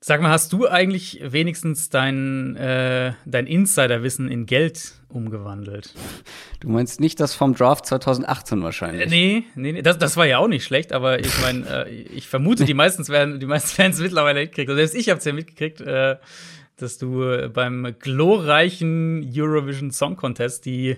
Sag mal, hast du eigentlich wenigstens dein, äh, dein Insiderwissen in Geld umgewandelt? Du meinst nicht das vom Draft 2018 wahrscheinlich? Äh, nee, nee, nee. Das, das war ja auch nicht schlecht, aber ich meine, äh, ich vermute, die meisten werden, die meisten Fans mittlerweile mitgekriegt. Also selbst ich habe es ja mitgekriegt, äh, dass du äh, beim glorreichen Eurovision Song Contest die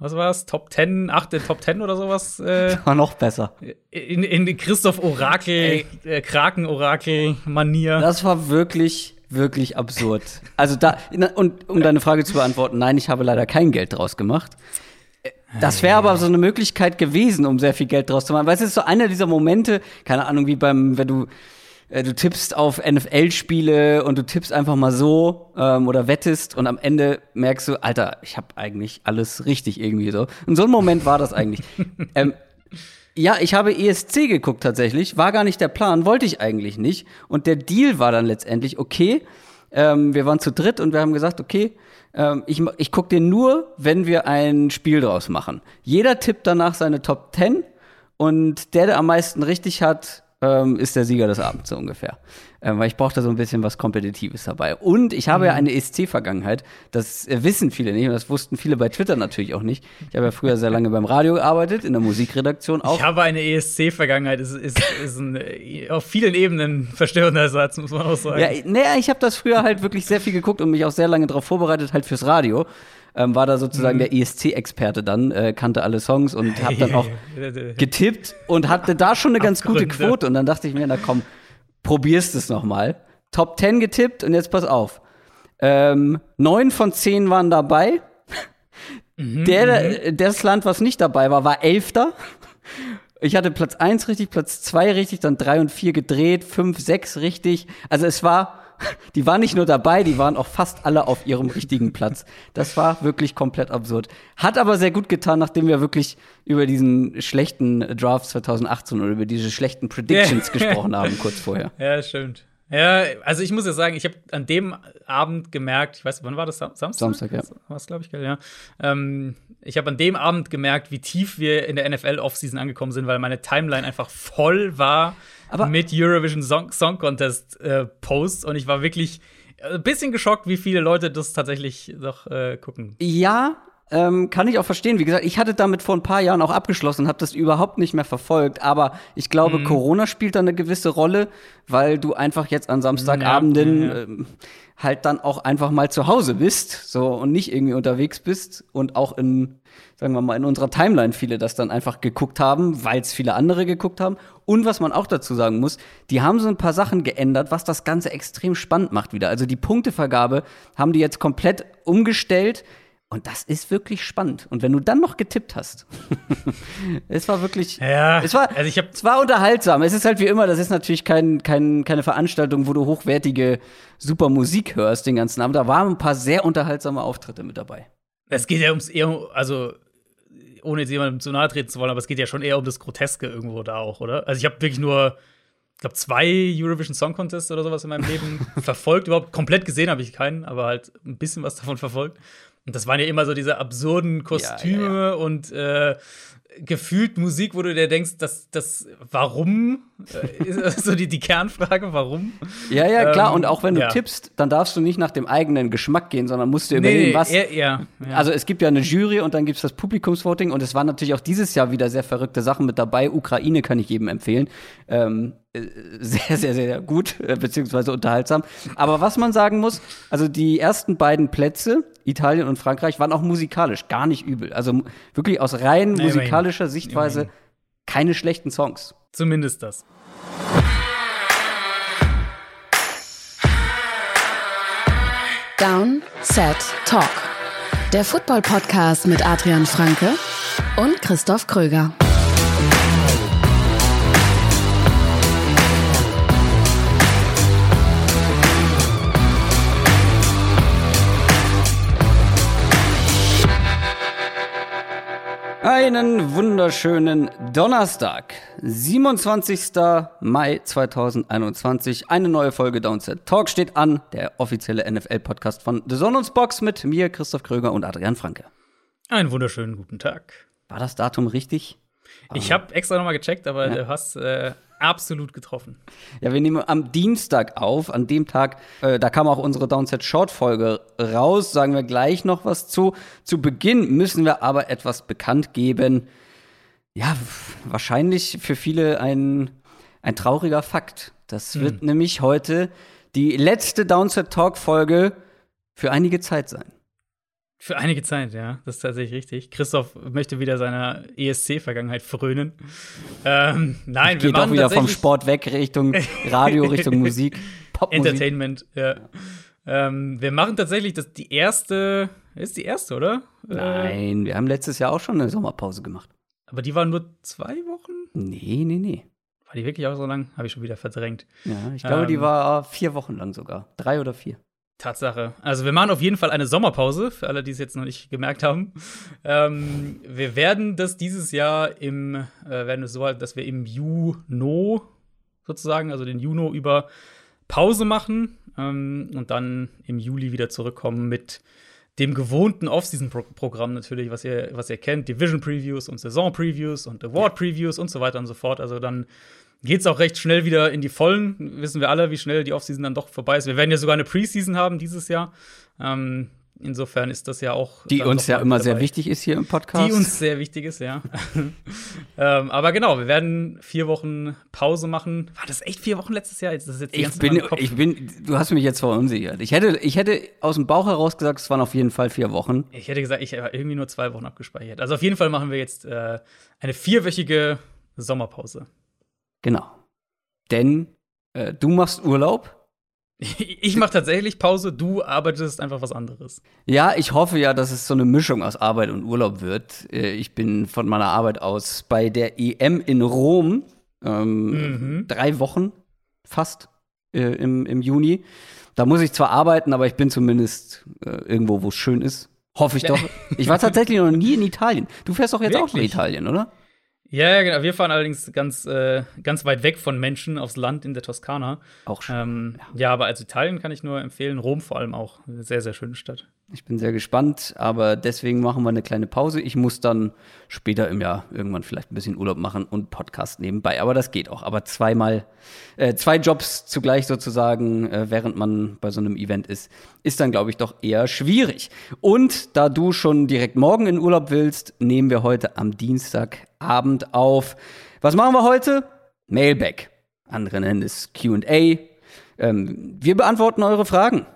was war's? Top 10, achte Top 10 oder sowas? Äh, War noch besser. In, in Christoph Orakel, äh, Kraken-Orakel-Manier. Das war wirklich, wirklich absurd. Also da, und um deine Frage zu beantworten, nein, ich habe leider kein Geld draus gemacht. Das wäre aber so eine Möglichkeit gewesen, um sehr viel Geld draus zu machen. Weil es ist so einer dieser Momente, keine Ahnung, wie beim, wenn du äh, du tippst auf NFL-Spiele und du tippst einfach mal so ähm, oder wettest und am Ende merkst du, Alter, ich habe eigentlich alles richtig irgendwie so. Und so ein Moment war das eigentlich. ähm, ja, ich habe ESC geguckt tatsächlich, war gar nicht der Plan, wollte ich eigentlich nicht. Und der Deal war dann letztendlich, okay, ähm, wir waren zu dritt und wir haben gesagt, okay, ähm, ich, ich gucke den nur, wenn wir ein Spiel draus machen. Jeder tippt danach seine Top 10 und der, der am meisten richtig hat, ähm, ist der Sieger des Abends so ungefähr. Ähm, weil ich brauchte so ein bisschen was Kompetitives dabei. Und ich habe mhm. ja eine ESC-Vergangenheit. Das wissen viele nicht und das wussten viele bei Twitter natürlich auch nicht. Ich habe ja früher sehr lange beim Radio gearbeitet, in der Musikredaktion auch. Ich habe eine ESC-Vergangenheit. Ist, ist, ist ein auf vielen Ebenen verstörender Satz, muss man auch sagen. Ja, naja, ich habe das früher halt wirklich sehr viel geguckt und mich auch sehr lange darauf vorbereitet, halt fürs Radio ähm, war da sozusagen mhm. der ESC-Experte dann, äh, kannte alle Songs und hab dann auch getippt und hatte da schon eine ganz gute Quote. Und dann dachte ich mir, na komm, probierst es noch mal. Top 10 getippt und jetzt pass auf. Ähm, neun von zehn waren dabei. Mhm, der, mhm. das Land, was nicht dabei war, war Elfter. Ich hatte Platz 1 richtig, Platz 2 richtig, dann 3 und 4 gedreht, 5, 6 richtig. Also es war die waren nicht nur dabei, die waren auch fast alle auf ihrem richtigen Platz. Das war wirklich komplett absurd. Hat aber sehr gut getan, nachdem wir wirklich über diesen schlechten Draft 2018 oder über diese schlechten Predictions gesprochen haben, kurz vorher. Ja, stimmt. Ja, also ich muss ja sagen, ich habe an dem Abend gemerkt, ich weiß, wann war das? Samstag? Samstag, ja. War es, glaube ich, ja. Ähm, ich habe an dem Abend gemerkt, wie tief wir in der NFL-Offseason angekommen sind, weil meine Timeline einfach voll war aber mit Eurovision Song, Song Contest äh, Posts und ich war wirklich ein bisschen geschockt, wie viele Leute das tatsächlich noch äh, gucken. Ja, ähm, kann ich auch verstehen. Wie gesagt, ich hatte damit vor ein paar Jahren auch abgeschlossen, habe das überhaupt nicht mehr verfolgt. Aber ich glaube, mhm. Corona spielt da eine gewisse Rolle, weil du einfach jetzt an Samstagabenden ja, ja, ja. Ähm, halt dann auch einfach mal zu Hause bist, so und nicht irgendwie unterwegs bist und auch in, sagen wir mal, in unserer Timeline viele das dann einfach geguckt haben, weil es viele andere geguckt haben. Und was man auch dazu sagen muss, die haben so ein paar Sachen geändert, was das Ganze extrem spannend macht wieder. Also die Punktevergabe haben die jetzt komplett umgestellt. Und das ist wirklich spannend. Und wenn du dann noch getippt hast, es war wirklich, ja, es war, also ich hab, es war unterhaltsam. Es ist halt wie immer, das ist natürlich kein, kein, keine Veranstaltung, wo du hochwertige, super Musik hörst den ganzen Abend. Da waren ein paar sehr unterhaltsame Auftritte mit dabei. Es geht ja ums eher, also ohne jetzt jemandem zu nahe treten zu wollen, aber es geht ja schon eher um das Groteske irgendwo da auch, oder? Also ich habe wirklich nur, ich glaube, zwei Eurovision Song Contests oder sowas in meinem Leben verfolgt. Überhaupt komplett gesehen habe ich keinen, aber halt ein bisschen was davon verfolgt. Und das waren ja immer so diese absurden Kostüme ja, ja, ja. und äh, gefühlt Musik, wo du dir denkst, das, das, warum? Äh, ist so die, die Kernfrage, warum? Ja, ja, klar. Ähm, und auch wenn du ja. tippst, dann darfst du nicht nach dem eigenen Geschmack gehen, sondern musst du überlegen, nee, was. Eher, ja. Also es gibt ja eine Jury und dann gibt es das Publikumsvoting und es waren natürlich auch dieses Jahr wieder sehr verrückte Sachen mit dabei. Ukraine kann ich jedem empfehlen. Ähm, äh, sehr, sehr, sehr gut, äh, beziehungsweise unterhaltsam. Aber was man sagen muss, also die ersten beiden Plätze, Italien und Frankreich, waren auch musikalisch gar nicht übel. Also wirklich aus rein nee, musikalischer immerhin. Sichtweise immerhin. keine schlechten Songs. Zumindest das. Down, Set, Talk. Der Football-Podcast mit Adrian Franke und Christoph Kröger. Einen wunderschönen Donnerstag, 27. Mai 2021. Eine neue Folge Downset Talk steht an, der offizielle NFL-Podcast von The Zone Box mit mir, Christoph Kröger und Adrian Franke. Einen wunderschönen guten Tag. War das Datum richtig? Ich habe extra nochmal gecheckt, aber ja. du hast äh, absolut getroffen. Ja, wir nehmen am Dienstag auf. An dem Tag, äh, da kam auch unsere Downset Short Folge raus. Sagen wir gleich noch was zu. Zu Beginn müssen wir aber etwas bekannt geben. Ja, wahrscheinlich für viele ein, ein trauriger Fakt. Das hm. wird nämlich heute die letzte Downset Talk Folge für einige Zeit sein. Für einige Zeit, ja, das ist tatsächlich richtig. Christoph möchte wieder seiner ESC-Vergangenheit frönen. Ähm, nein, ich wir machen doch wieder vom Sport weg Richtung Radio, Richtung Musik, Popmusik. Entertainment, ja. Ähm, wir machen tatsächlich das die erste, ist die erste, oder? Äh, nein, wir haben letztes Jahr auch schon eine Sommerpause gemacht. Aber die waren nur zwei Wochen? Nee, nee, nee. War die wirklich auch so lang? Habe ich schon wieder verdrängt. Ja, ich glaube, ähm, die war vier Wochen lang sogar. Drei oder vier. Tatsache. Also wir machen auf jeden Fall eine Sommerpause, für alle, die es jetzt noch nicht gemerkt haben. Ähm, wir werden das dieses Jahr im, äh, werden es so halt, dass wir im Juno sozusagen, also den Juno über Pause machen ähm, und dann im Juli wieder zurückkommen mit dem gewohnten Off-Season-Programm natürlich, was ihr, was ihr kennt, Division-Previews und Saison-Previews und Award-Previews und so weiter und so fort. Also dann geht es auch recht schnell wieder in die Vollen. Wissen wir alle, wie schnell die Offseason dann doch vorbei ist. Wir werden ja sogar eine Preseason haben dieses Jahr. Ähm, insofern ist das ja auch. Die uns ja immer dabei. sehr wichtig ist hier im Podcast. Die uns sehr wichtig ist, ja. ähm, aber genau, wir werden vier Wochen Pause machen. War das echt vier Wochen letztes Jahr? Ist das jetzt ich bin, ich bin, du hast mich jetzt verunsichert. Ich hätte, ich hätte aus dem Bauch heraus gesagt, es waren auf jeden Fall vier Wochen. Ich hätte gesagt, ich habe irgendwie nur zwei Wochen abgespeichert. Also auf jeden Fall machen wir jetzt äh, eine vierwöchige Sommerpause. Genau. Denn äh, du machst Urlaub. Ich mache tatsächlich Pause, du arbeitest einfach was anderes. Ja, ich hoffe ja, dass es so eine Mischung aus Arbeit und Urlaub wird. Äh, ich bin von meiner Arbeit aus bei der EM in Rom. Ähm, mhm. Drei Wochen fast äh, im, im Juni. Da muss ich zwar arbeiten, aber ich bin zumindest äh, irgendwo, wo es schön ist. Hoffe ich doch. Ich war tatsächlich noch nie in Italien. Du fährst doch jetzt Wirklich? auch nach Italien, oder? Ja, ja, genau. Wir fahren allerdings ganz, äh, ganz weit weg von Menschen aufs Land in der Toskana. Auch schön. Ähm, ja. ja. aber als Italien kann ich nur empfehlen. Rom vor allem auch. Eine sehr, sehr schöne Stadt. Ich bin sehr gespannt, aber deswegen machen wir eine kleine Pause. Ich muss dann später im Jahr irgendwann vielleicht ein bisschen Urlaub machen und Podcast nebenbei. Aber das geht auch. Aber zweimal, äh, zwei Jobs zugleich sozusagen, äh, während man bei so einem Event ist, ist dann, glaube ich, doch eher schwierig. Und da du schon direkt morgen in Urlaub willst, nehmen wir heute am Dienstagabend auf. Was machen wir heute? Mailback. Andere nennen es QA. Ähm, wir beantworten eure Fragen.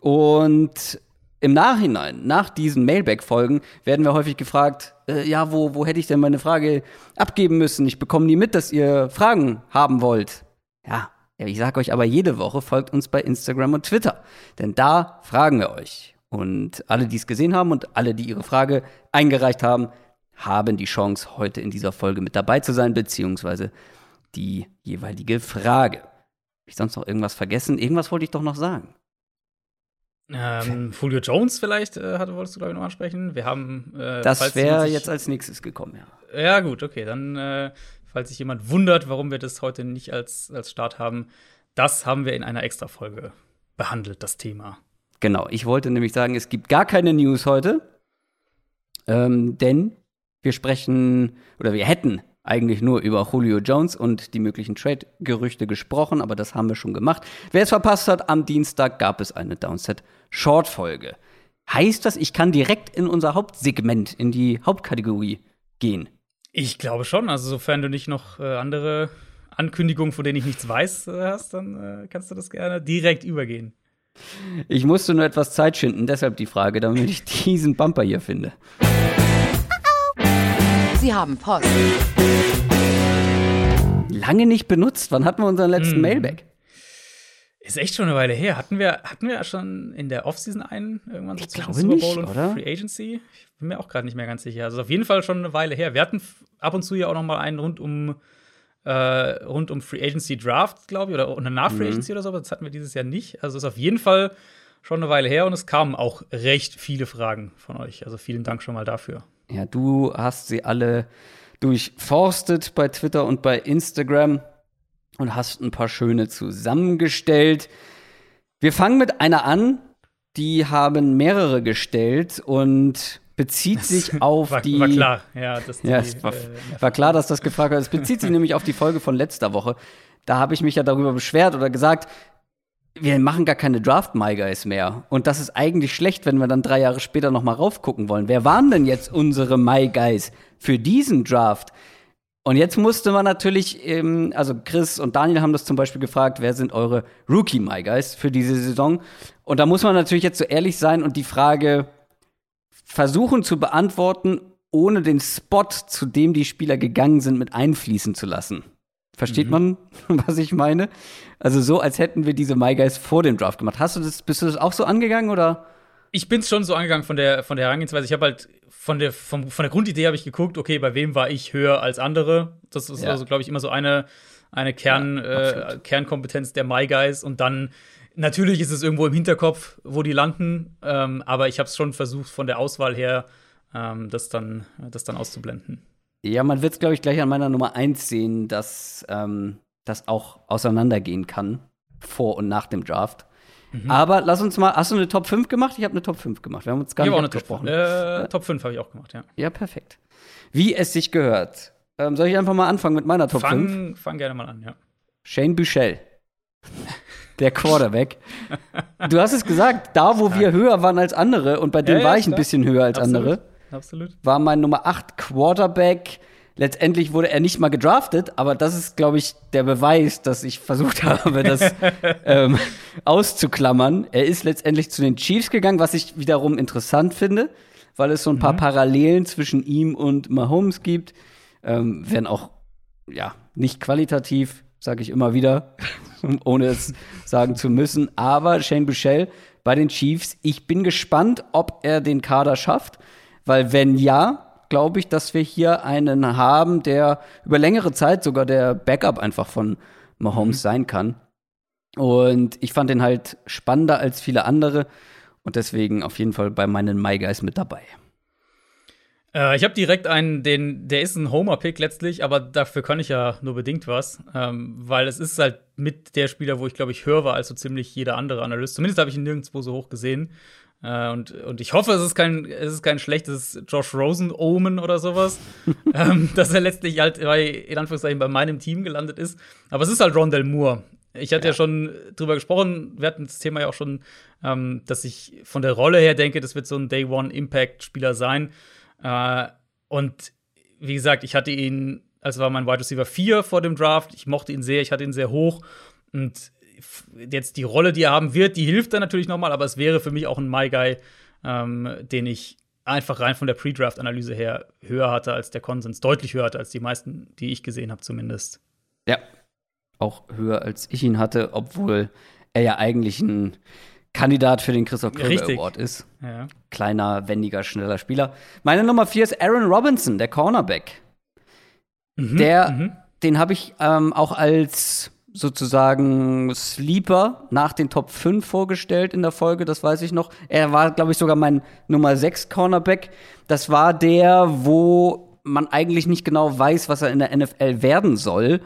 Und im Nachhinein, nach diesen Mailback-Folgen, werden wir häufig gefragt, äh, ja, wo, wo hätte ich denn meine Frage abgeben müssen? Ich bekomme nie mit, dass ihr Fragen haben wollt. Ja, ich sag euch aber jede Woche, folgt uns bei Instagram und Twitter. Denn da fragen wir euch. Und alle, die es gesehen haben und alle, die ihre Frage eingereicht haben, haben die Chance, heute in dieser Folge mit dabei zu sein, beziehungsweise die jeweilige Frage. Habe ich sonst noch irgendwas vergessen? Irgendwas wollte ich doch noch sagen. Ähm, Julio Jones vielleicht, äh, hatte, wolltest du, glaube ich, noch ansprechen. Wir haben. Äh, das wäre jetzt als nächstes gekommen, ja. Ja, gut, okay. Dann, äh, falls sich jemand wundert, warum wir das heute nicht als, als Start haben, das haben wir in einer Extra-Folge behandelt, das Thema. Genau, ich wollte nämlich sagen, es gibt gar keine News heute, ähm, denn wir sprechen oder wir hätten eigentlich nur über Julio Jones und die möglichen Trade-Gerüchte gesprochen, aber das haben wir schon gemacht. Wer es verpasst hat, am Dienstag gab es eine Downset-Short-Folge. Heißt das, ich kann direkt in unser Hauptsegment, in die Hauptkategorie gehen? Ich glaube schon. Also, sofern du nicht noch äh, andere Ankündigungen, von denen ich nichts weiß, äh, hast, dann äh, kannst du das gerne direkt übergehen. Ich musste nur etwas Zeit schinden, deshalb die Frage, damit ich diesen Bumper hier finde. Sie haben Post. Lange nicht benutzt. Wann hatten wir unseren letzten hm. Mailback? Ist echt schon eine Weile her. Hatten wir, hatten wir schon in der Offseason einen irgendwann so ich zwischen Super Bowl nicht, und oder? Free Agency? Ich bin mir auch gerade nicht mehr ganz sicher. Also auf jeden Fall schon eine Weile her. Wir hatten ab und zu ja auch noch mal einen rund um äh, rund um Free Agency Draft, glaube ich, oder eine nach Free mhm. Agency oder so. Aber das hatten wir dieses Jahr nicht. Also ist auf jeden Fall schon eine Weile her und es kamen auch recht viele Fragen von euch. Also vielen Dank schon mal dafür. Ja, du hast sie alle durchforstet bei Twitter und bei Instagram und hast ein paar schöne zusammengestellt. Wir fangen mit einer an, die haben mehrere gestellt und bezieht sich auf war, die. War klar, ja. Dass die, ja, war, äh, war klar, dass das gefragt wird. Es bezieht sich nämlich auf die Folge von letzter Woche. Da habe ich mich ja darüber beschwert oder gesagt, wir machen gar keine Draft My Guys mehr. Und das ist eigentlich schlecht, wenn wir dann drei Jahre später noch mal raufgucken wollen. Wer waren denn jetzt unsere My Guys für diesen Draft? Und jetzt musste man natürlich, ähm, also Chris und Daniel haben das zum Beispiel gefragt, wer sind eure Rookie My Guys für diese Saison? Und da muss man natürlich jetzt so ehrlich sein und die Frage versuchen zu beantworten, ohne den Spot, zu dem die Spieler gegangen sind, mit einfließen zu lassen. Versteht Mhm. man, was ich meine? Also so, als hätten wir diese My Guys vor dem Draft gemacht. Hast du das, bist du das auch so angegangen oder? ich bin schon so angegangen von der, von der Herangehensweise. Ich habe halt von der, vom, von der Grundidee habe ich geguckt, okay, bei wem war ich höher als andere? Das ist Ja. also, glaube ich, immer so eine, eine Kern, Ja, äh. Kernkompetenz der My Guys. Und dann, natürlich ist es irgendwo im Hinterkopf, wo die landen. Ähm, aber ich habe es schon versucht, von der Auswahl her, ähm, das, dann, das dann auszublenden. Ja, man wird es, glaube ich, gleich an meiner Nummer 1 sehen, dass ähm, das auch auseinandergehen kann, vor und nach dem Draft. Mhm. Aber lass uns mal, hast du eine Top 5 gemacht? Ich habe eine Top 5 gemacht. Wir haben uns gar Ich habe auch nicht eine Top, abgesprochen. äh, Top 5 habe ich auch gemacht, ja. Ja, perfekt. Wie es sich gehört. Ähm, soll ich einfach mal anfangen mit meiner Top 5? Fang, fang gerne mal an, ja. Shane Buchel. Der Quarterback. Du hast es gesagt, da wo wir höher waren als andere, und bei dem ja, war ich ein bisschen höher als Absolut. andere, Absolut. war mein Nummer 8 Quarterback. Letztendlich wurde er nicht mal gedraftet, aber das ist, glaube ich, der Beweis, dass ich versucht habe, das ähm, auszuklammern. Er ist letztendlich zu den Chiefs gegangen, was ich wiederum interessant finde, weil es so ein paar Parallelen zwischen ihm und Mahomes gibt. Ähm, wenn auch, ja, nicht qualitativ, sage ich immer wieder, ohne es sagen zu müssen. Aber Shane Buchel bei den Chiefs, ich bin gespannt, ob er den Kader schafft, weil wenn ja, glaube ich, dass wir hier einen haben, der über längere Zeit sogar der Backup einfach von Mahomes sein kann. Und ich fand den halt spannender als viele andere und deswegen auf jeden Fall bei meinen My Guys mit dabei. Äh, ich habe direkt einen, den, der ist ein Homer-Pick letztlich, aber dafür kann ich ja nur bedingt was, ähm, weil es ist halt mit der Spieler, wo ich glaube ich höher war als so ziemlich jeder andere Analyst. Zumindest habe ich ihn nirgendwo so hoch gesehen. Äh, und, und ich hoffe, es ist kein, es ist kein schlechtes Josh Rosen-Omen oder sowas, ähm, dass er letztlich halt bei, in Anführungszeichen bei meinem Team gelandet ist. Aber es ist halt Rondell Moore. Ich hatte ja. Ja. schon drüber gesprochen, wir hatten das Thema ja auch schon, ähm, dass ich von der Rolle her denke, das wird so ein Day-One-Impact-Spieler sein. Äh, und wie gesagt, ich hatte ihn, als war mein Wide Receiver 4 vor dem Draft. Ich mochte ihn sehr, ich hatte ihn sehr hoch. Und jetzt die Rolle, die er haben wird, die hilft dann natürlich nochmal, aber es wäre für mich auch ein My Guy, ähm, den ich einfach rein von der Pre-Draft-Analyse her höher hatte als der Konsens, deutlich höher hatte als die meisten, die ich gesehen habe, zumindest. Ja. Auch höher als ich ihn hatte, obwohl er ja eigentlich ein Kandidat für den Christoph Kröger. Award ist. Ja. Kleiner, wendiger, schneller Spieler. Meine Nummer 4 ist Aaron Robinson, der Cornerback. Mhm, Der, mhm. den habe ich ähm, auch als sozusagen Sleeper nach den Top 5 vorgestellt in der Folge, das weiß ich noch. Er war, glaube ich, sogar mein Nummer 6 Cornerback. Das war der, wo man eigentlich nicht genau weiß, was er in der NFL werden soll.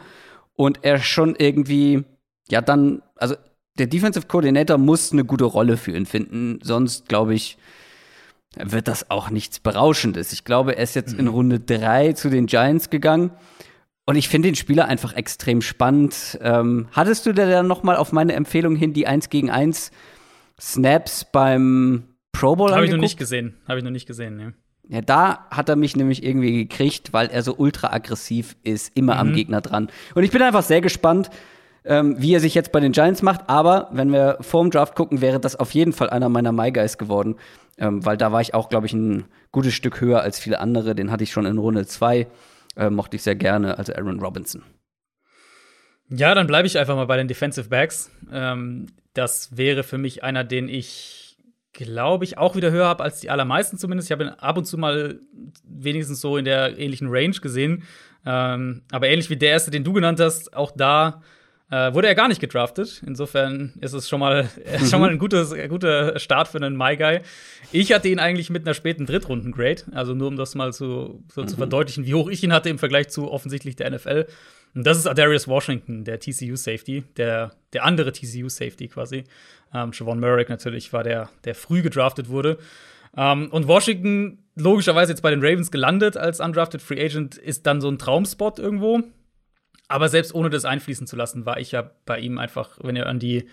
Und er schon irgendwie, ja, dann, also der Defensive Coordinator muss eine gute Rolle für ihn finden, sonst glaube ich, wird das auch nichts Berauschendes. Ich glaube, er ist jetzt in Runde 3 zu den Giants gegangen. Und ich finde den Spieler einfach extrem spannend. Ähm, hattest du dir dann noch mal auf meine Empfehlung hin die 1 gegen 1 Snaps beim Pro Bowl Habe ich noch nicht gesehen. Habe ich noch nicht gesehen, ja. Ja, da hat er mich nämlich irgendwie gekriegt, weil er so ultra aggressiv ist, immer am Gegner dran. Und ich bin einfach sehr gespannt, ähm, wie er sich jetzt bei den Giants macht. Aber wenn wir vorm Draft gucken, wäre das auf jeden Fall einer meiner My Guys geworden. Ähm, weil da war ich auch, glaube ich, ein gutes Stück höher als viele andere. Den hatte ich schon in Runde 2. Äh, mochte ich sehr gerne, also Aaron Robinson. Ja, dann bleibe ich einfach mal bei den Defensive Backs. Ähm, das wäre für mich einer, den ich, glaube ich, auch wieder höher habe als die allermeisten zumindest. Ich habe ihn ab und zu mal wenigstens so in der ähnlichen Range gesehen. Ähm, aber ähnlich wie der erste, den du genannt hast, auch da äh, wurde er gar nicht gedraftet. Insofern ist es schon mal, äh, schon mal ein gutes, äh, guter Start für einen My Guy. Ich hatte ihn eigentlich mit einer späten Drittrunden-Grade. Also nur um das mal zu, so zu verdeutlichen, wie hoch ich ihn hatte im Vergleich zu offensichtlich der NFL. Und das ist Darius Washington, der TCU-Safety, der, der andere TCU-Safety quasi. Ähm, Javon Merrick natürlich war der, der früh gedraftet wurde. Ähm, und Washington, logischerweise jetzt bei den Ravens gelandet als undrafted Free Agent, ist dann so ein Traumspot irgendwo. Aber selbst ohne das einfließen zu lassen, war ich ja bei ihm einfach, wenn ihr an die,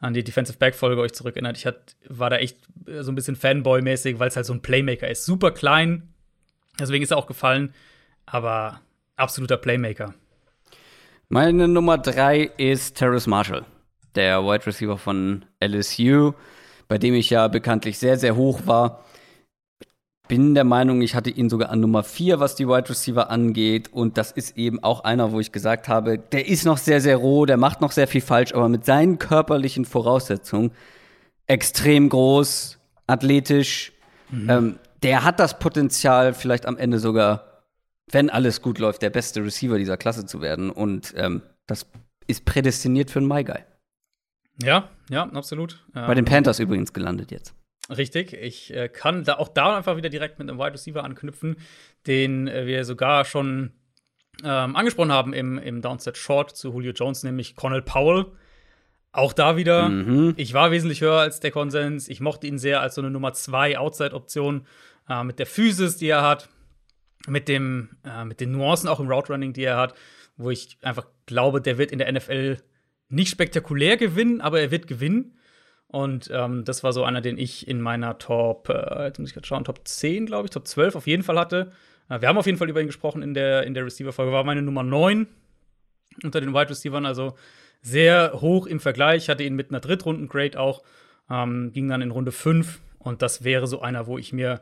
an die Defensive Back-Folge euch zurückerinnert, ich hat, war da echt so ein bisschen Fanboy-mäßig, weil es halt so ein Playmaker ist. Super klein, deswegen ist er auch gefallen, aber absoluter Playmaker. Meine Nummer drei ist Terrace Marshall, der Wide Receiver von LSU, bei dem ich ja bekanntlich sehr, sehr hoch war. Bin der Meinung, ich hatte ihn sogar an Nummer vier, was die Wide Receiver angeht. Und das ist eben auch einer, wo ich gesagt habe, der ist noch sehr, sehr roh, der macht noch sehr viel falsch, aber mit seinen körperlichen Voraussetzungen extrem groß, athletisch. Mhm. Ähm, der hat das Potenzial, vielleicht am Ende sogar wenn alles gut läuft, der beste Receiver dieser Klasse zu werden. Und ähm, das ist prädestiniert für einen My Guy. Ja, ja, absolut. Bei den Panthers übrigens gelandet jetzt. Richtig, ich äh, kann da auch da einfach wieder direkt mit einem Wide Receiver anknüpfen, den äh, wir sogar schon ähm, angesprochen haben im, im Downset Short zu Julio Jones, nämlich Connell Powell. Auch da wieder, mhm. ich war wesentlich höher als der Konsens. Ich mochte ihn sehr als so eine Nummer 2 Outside-Option äh, mit der Physis, die er hat mit, dem, äh, mit den Nuancen auch im Route Running, die er hat, wo ich einfach glaube, der wird in der NFL nicht spektakulär gewinnen, aber er wird gewinnen. Und ähm, das war so einer, den ich in meiner Top, äh, jetzt muss ich gerade schauen, Top 10, glaube ich, Top 12 auf jeden Fall hatte. Äh, wir haben auf jeden Fall über ihn gesprochen in der, in der Receiver-Folge. War meine Nummer 9 unter den Wide Receivers, also sehr hoch im Vergleich. Hatte ihn mit einer Drittrunden-Grade auch, ähm, ging dann in Runde 5. Und das wäre so einer, wo ich mir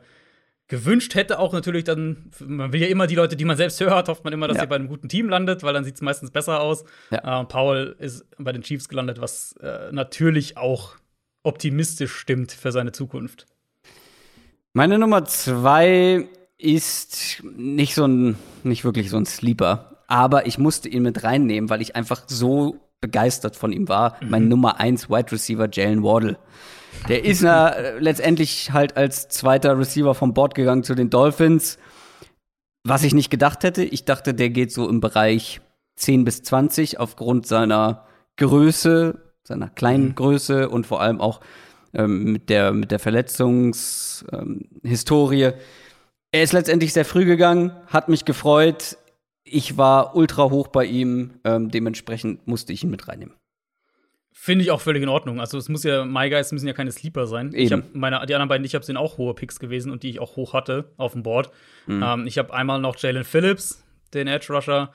gewünscht hätte auch natürlich dann, man will ja immer die Leute, die man selbst hört, hofft man immer, dass ja. ihr bei einem guten Team landet, weil dann sieht es meistens besser aus. Ja. Äh, Paul ist bei den Chiefs gelandet, was äh, natürlich auch optimistisch stimmt für seine Zukunft. Meine Nummer zwei ist nicht so ein, nicht wirklich so ein Sleeper, aber ich musste ihn mit reinnehmen, weil ich einfach so begeistert von ihm war. Mhm. Mein Nummer eins Wide Receiver Jalen Wardle. Der ist na, letztendlich halt als zweiter Receiver vom Board gegangen zu den Dolphins. Was ich nicht gedacht hätte, ich dachte, der geht so im Bereich 10 bis 20 aufgrund seiner Größe, seiner kleinen mhm. Größe und vor allem auch ähm, mit der, mit der Verletzungshistorie. Ähm, er ist letztendlich sehr früh gegangen, hat mich gefreut. Ich war ultra hoch bei ihm, ähm, dementsprechend musste ich ihn mit reinnehmen. Finde ich auch völlig in Ordnung. Also es muss ja, My Guys müssen ja keine Sleeper sein. Eben. Ich habe meine, die anderen beiden, ich habe sind auch hohe Picks gewesen und die ich auch hoch hatte auf dem Board. Mhm. Ähm, ich habe einmal noch Jalen Phillips, den Edge Rusher,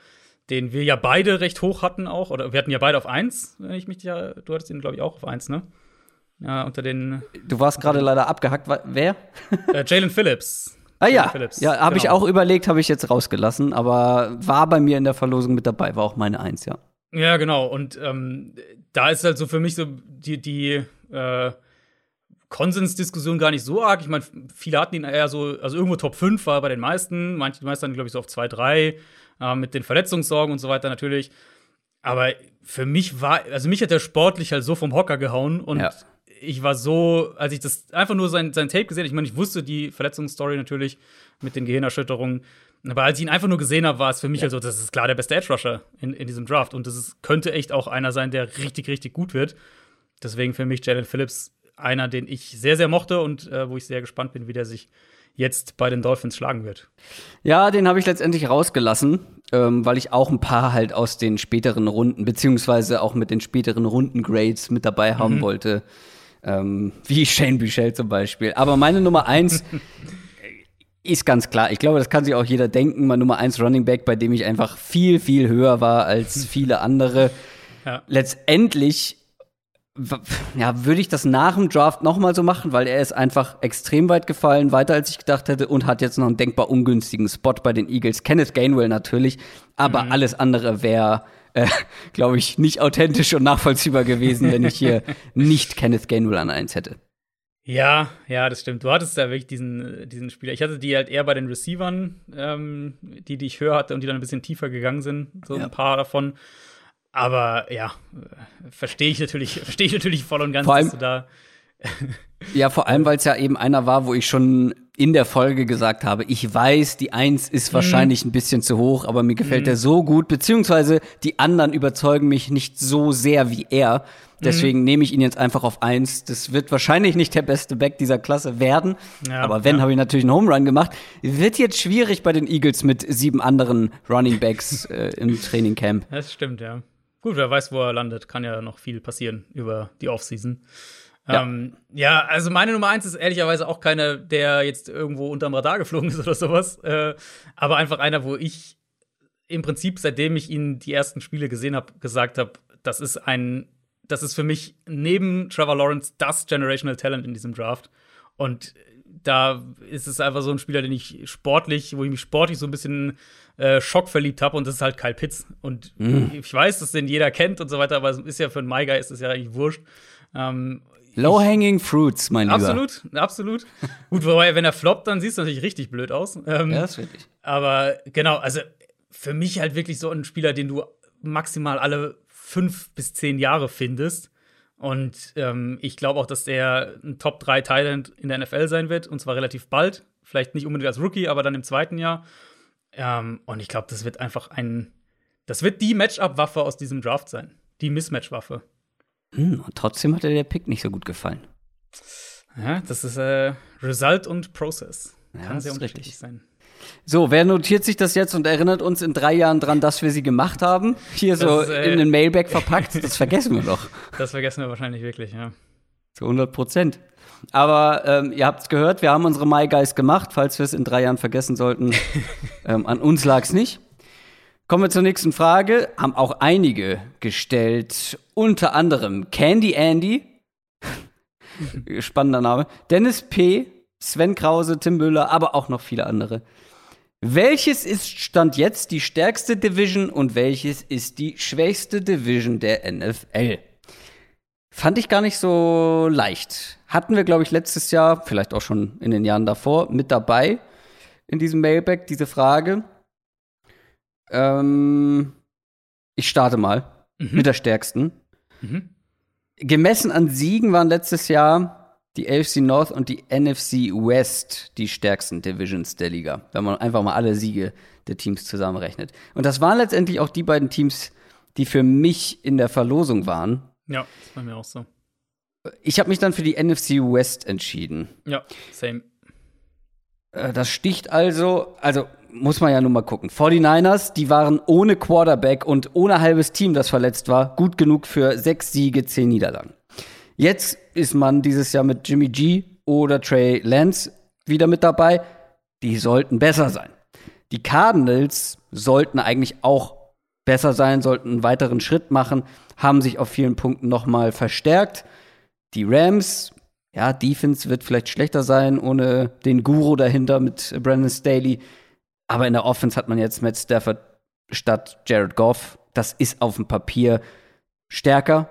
den wir ja beide recht hoch hatten auch. Oder wir hatten ja beide auf 1, wenn ich mich ja, du hattest ihn, glaube ich, auch auf 1, ne? Ja, unter den. Du warst gerade leider abgehackt. Wer? Äh, Jalen Phillips. Ah ja, Phillips. ja, habe genau. ich auch überlegt, habe ich jetzt rausgelassen, aber war bei mir in der Verlosung mit dabei, war auch meine Eins, ja. Ja, genau. Und ähm, da ist halt so für mich so die, die äh, Konsensdiskussion gar nicht so arg. Ich meine, viele hatten ihn eher so, also irgendwo Top 5 war bei den meisten. Manche, die meisten, glaube ich, so auf 2, 3, äh, mit den Verletzungssorgen und so weiter natürlich. Aber für mich war, also mich hat der sportlich halt so vom Hocker gehauen und ja. ich war so, als ich das einfach nur sein, sein Tape gesehen, ich meine, ich wusste die Verletzungsstory natürlich mit den Gehirnerschütterungen. Aber als ich ihn einfach nur gesehen habe, war es für mich ja. also, das ist klar der beste Edge Rusher in, in diesem Draft. Und das ist, könnte echt auch einer sein, der richtig, richtig gut wird. Deswegen für mich Jalen Phillips einer, den ich sehr, sehr mochte und äh, wo ich sehr gespannt bin, wie der sich jetzt bei den Dolphins schlagen wird. Ja, den habe ich letztendlich rausgelassen, ähm, weil ich auch ein paar halt aus den späteren Runden, beziehungsweise auch mit den späteren Rundengrades mit dabei haben mhm. wollte. Ähm, wie Shane Buchel zum Beispiel. Aber meine Nummer eins Ist ganz klar. Ich glaube, das kann sich auch jeder denken. Mein Nummer 1 Running Back, bei dem ich einfach viel, viel höher war als viele andere. Ja. Letztendlich ja, würde ich das nach dem Draft nochmal so machen, weil er ist einfach extrem weit gefallen, weiter als ich gedacht hätte und hat jetzt noch einen denkbar ungünstigen Spot bei den Eagles. Kenneth Gainwell natürlich, aber mhm. alles andere wäre, äh, glaube ich, nicht authentisch und nachvollziehbar gewesen, wenn ich hier nicht Kenneth Gainwell an eins hätte. Ja, ja, das stimmt. Du hattest ja wirklich diesen, diesen Spieler. Ich hatte die halt eher bei den Receivern, ähm, die, die ich höher hatte und die dann ein bisschen tiefer gegangen sind, so ja. ein paar davon. Aber ja, verstehe ich natürlich, verstehe ich natürlich voll und ganz, vor allem, dass du da. ja, vor allem, weil es ja eben einer war, wo ich schon in der Folge gesagt habe, ich weiß, die Eins ist Mhm. wahrscheinlich ein bisschen zu hoch, aber mir gefällt er so gut, beziehungsweise die anderen überzeugen mich nicht so sehr wie er. Deswegen Mhm. nehme ich ihn jetzt einfach auf Eins. Das wird wahrscheinlich nicht der beste Back dieser Klasse werden. Ja, aber wenn, ja. habe ich natürlich einen Home Run gemacht. Wird jetzt schwierig bei den Eagles mit sieben anderen Running Backs äh, im Training Camp. Das stimmt, ja. Gut, wer weiß, wo er landet. Kann ja noch viel passieren über die Offseason. Ja. Ähm, ja, also meine Nummer eins ist ehrlicherweise auch keiner, der jetzt irgendwo unterm Radar geflogen ist oder sowas. Äh, aber einfach einer, wo ich im Prinzip, seitdem ich ihn die ersten Spiele gesehen habe, gesagt habe, das ist ein, das ist für mich neben Trevor Lawrence das Generational Talent in diesem Draft. Und da ist es einfach so ein Spieler, den ich sportlich, wo ich mich sportlich so ein bisschen äh, schockverliebt habe und das ist halt Kyle Pitts. Und ich weiß, dass den jeder kennt und so weiter, aber es ist ja für einen MyGuy ist es ja eigentlich wurscht. Ähm, Low-hanging Fruits, mein Lieber. absolut, absolut. Gut, wobei, wenn er floppt, dann sieht es natürlich richtig blöd aus. Ähm, Ja, das ist wirklich. aber genau, also für mich halt wirklich so ein Spieler, den du maximal alle fünf bis zehn Jahre findest. Und ähm, ich glaube auch, dass der ein Top 3 Talent in der NFL sein wird, und zwar relativ bald. Vielleicht nicht unbedingt als Rookie, aber dann im zweiten Jahr. Ähm, und ich glaube, das wird einfach ein. Das wird die Matchup-Waffe aus diesem Draft sein. Die Mismatch-Waffe. Hm, und trotzdem hat dir der Pick nicht so gut gefallen. Ja, das ist äh, Result und Process. Ja, Kann sehr unterschiedlich sein. So, wer notiert sich das jetzt und erinnert uns in drei Jahren dran, dass wir sie gemacht haben? Hier so Das ist, äh, in den Mailbag verpackt? Das vergessen wir doch. Das vergessen wir wahrscheinlich wirklich, ja. Zu 100 Prozent. Aber ähm, ihr habt es gehört, wir haben unsere My Guys gemacht, falls wir es in drei Jahren vergessen sollten. ähm, an uns lag es nicht. Kommen wir zur nächsten Frage. Haben auch einige gestellt. Unter anderem Candy Andy. Spannender Name. Dennis P., Sven Krause, Tim Müller, aber auch noch viele andere. Welches ist Stand jetzt die stärkste Division und welches ist die schwächste Division der NFL? Fand ich gar nicht so leicht. Hatten wir, glaube ich, letztes Jahr, vielleicht auch schon in den Jahren davor, mit dabei in diesem Mailback diese Frage. Ähm, ich starte mal mit der stärksten. Mhm. Gemessen an Siegen waren letztes Jahr die AFC North und die NFC West die stärksten Divisions der Liga, wenn man einfach mal alle Siege der Teams zusammenrechnet. Und das waren letztendlich auch die beiden Teams, die für mich in der Verlosung waren. Ja, ist bei mir auch so. Ich habe mich dann für die NFC West entschieden. Ja, same. Äh, Das sticht also, also muss man ja nur mal gucken. 49ers, die waren ohne Quarterback und ohne halbes Team, das verletzt war, gut genug für sechs Siege, zehn Niederlagen. Jetzt ist man dieses Jahr mit Jimmy G oder Trey Lance wieder mit dabei. Die sollten besser sein. Die Cardinals sollten eigentlich auch besser sein, sollten einen weiteren Schritt machen, haben sich auf vielen Punkten nochmal verstärkt. Die Rams, ja, Defense wird vielleicht schlechter sein ohne den Guru dahinter mit Brandon Staley. Aber in der Offense hat man jetzt Matt Stafford statt Jared Goff. Das ist auf dem Papier stärker.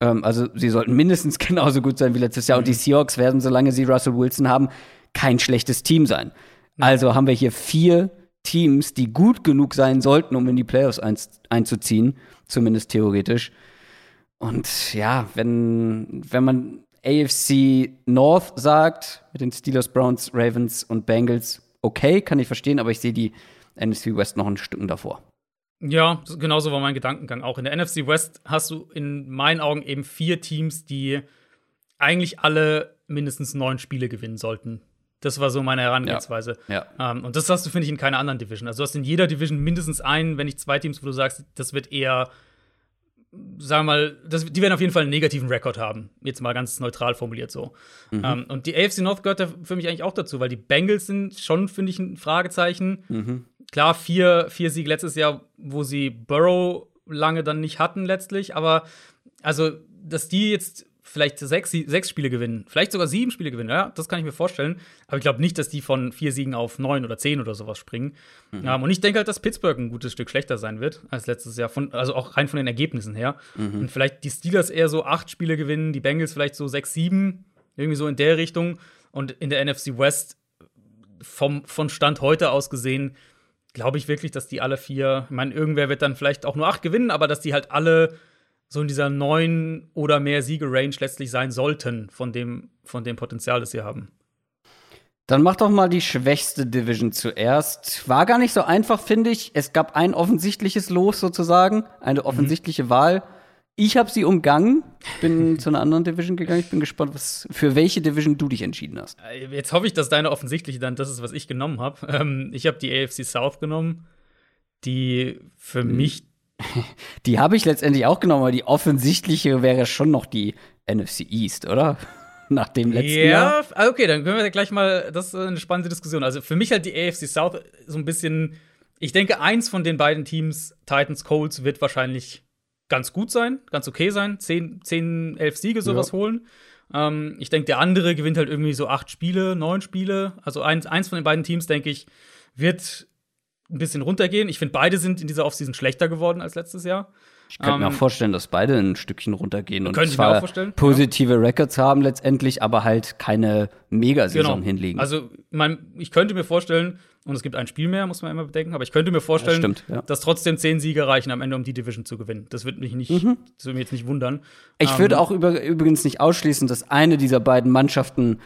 Ähm, also sie sollten mindestens genauso gut sein wie letztes Jahr. Und die Seahawks werden, solange sie Russell Wilson haben, kein schlechtes Team sein. Also haben wir hier vier Teams, die gut genug sein sollten, um in die Playoffs ein, einzuziehen, zumindest theoretisch. Und ja, wenn, wenn man AFC North sagt, mit den Steelers, Browns, Ravens und Bengals, okay, kann ich verstehen, aber ich sehe die NFC West noch ein Stück davor. Ja, so- genauso war mein Gedankengang auch. In der NFC West hast du in meinen Augen eben vier Teams, die eigentlich alle mindestens neun Spiele gewinnen sollten. Das war so meine Herangehensweise. Ja. Ähm, und das hast du, finde ich, in keiner anderen Division. Also du hast in jeder Division mindestens einen, wenn nicht zwei Teams, wo du sagst, das wird eher, sagen wir mal, das, die werden auf jeden Fall einen negativen Rekord haben. Jetzt mal ganz neutral formuliert so. Ähm, und die AFC North gehört da für mich eigentlich auch dazu, weil die Bengals sind schon, finde ich, ein Fragezeichen. Klar, vier, vier Siege letztes Jahr, wo sie Burrow lange dann nicht hatten letztlich, aber also, dass die jetzt vielleicht sechs, sechs Spiele gewinnen, vielleicht sogar sieben Spiele gewinnen, ja, das kann ich mir vorstellen. Aber ich glaube nicht, dass die von vier Siegen auf neun oder zehn oder sowas springen. Ähm, und ich denke halt, dass Pittsburgh ein gutes Stück schlechter sein wird als letztes Jahr, von, also auch rein von den Ergebnissen her. Und vielleicht die Steelers eher so acht Spiele gewinnen, die Bengals vielleicht so sechs, sieben, irgendwie so in der Richtung. Und in der NFC West vom, von Stand heute aus gesehen, glaube ich wirklich, dass die alle vier, ich meine, irgendwer wird dann vielleicht auch nur acht gewinnen, aber dass die halt alle so in dieser neun oder mehr Siege-Range letztlich sein sollten, von dem, von dem Potenzial, das sie haben. Dann mach doch mal die schwächste Division zuerst. War gar nicht so einfach, finde ich. Es gab ein offensichtliches Los sozusagen, eine Mhm. offensichtliche Wahl. Ich habe sie umgangen, bin zu einer anderen Division gegangen. Ich bin gespannt, was, für welche Division du dich entschieden hast. Äh, Jetzt hoffe ich, dass deine offensichtliche dann das ist, was ich genommen habe. Ähm, ich habe die AFC South genommen, die für Hm. mich Die habe ich letztendlich auch genommen, aber die offensichtliche wäre schon noch die NFC East, oder? Nach dem letzten Jahr. Ja, ah, okay, dann können wir gleich mal, das ist eine spannende Diskussion. Also für mich halt die AFC South so ein bisschen, ich denke, eins von den beiden Teams, Titans, Colts, wird wahrscheinlich ganz gut sein, ganz okay sein, 10, 10 11 Siege sowas Ja. holen. Ähm, ich denke, der andere gewinnt halt irgendwie so acht Spiele, neun Spiele. Also eins, eins von den beiden Teams, denke ich, wird ein bisschen runtergehen. Ich finde, beide sind in dieser Offseason schlechter geworden als letztes Jahr. Ich könnte mir Ähm, auch vorstellen, dass beide ein Stückchen runtergehen und mir zwar positive Records haben letztendlich, aber halt keine Megasaison hinlegen. Also, mein, ich könnte mir vorstellen, und es gibt ein Spiel mehr, muss man immer bedenken, aber ich könnte mir vorstellen, Ja, stimmt, ja. dass trotzdem zehn Siege reichen am Ende, um die Division zu gewinnen. Das würde mich nicht, das würde mich jetzt nicht wundern. Mhm. Ich Ähm, würde auch über, übrigens nicht ausschließen, dass eine dieser beiden Mannschaften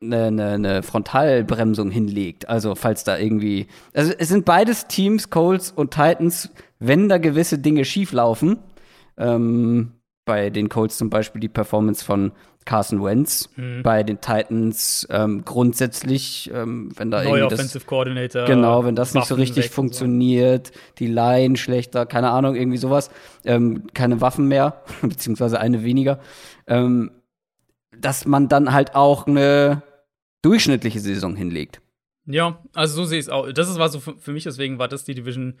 eine, eine, eine Frontalbremsung hinlegt. Also falls da irgendwie. Also es sind beides Teams, Colts und Titans, wenn da gewisse Dinge schief laufen. Ähm, bei den Colts zum Beispiel die Performance von Carson Wentz. Mhm. Bei den Titans ähm, grundsätzlich, ähm, wenn da neuer irgendwie das, Offensive Coordinator. Genau, wenn das nicht so Waffen richtig und so. funktioniert, die Line schlechter, keine Ahnung, irgendwie sowas, ähm, keine Waffen mehr, beziehungsweise eine weniger, ähm, dass man dann halt auch eine durchschnittliche Saison hinlegt. Ja, also so sehe ich es auch. Das ist, war so für, mich, deswegen war das die Division,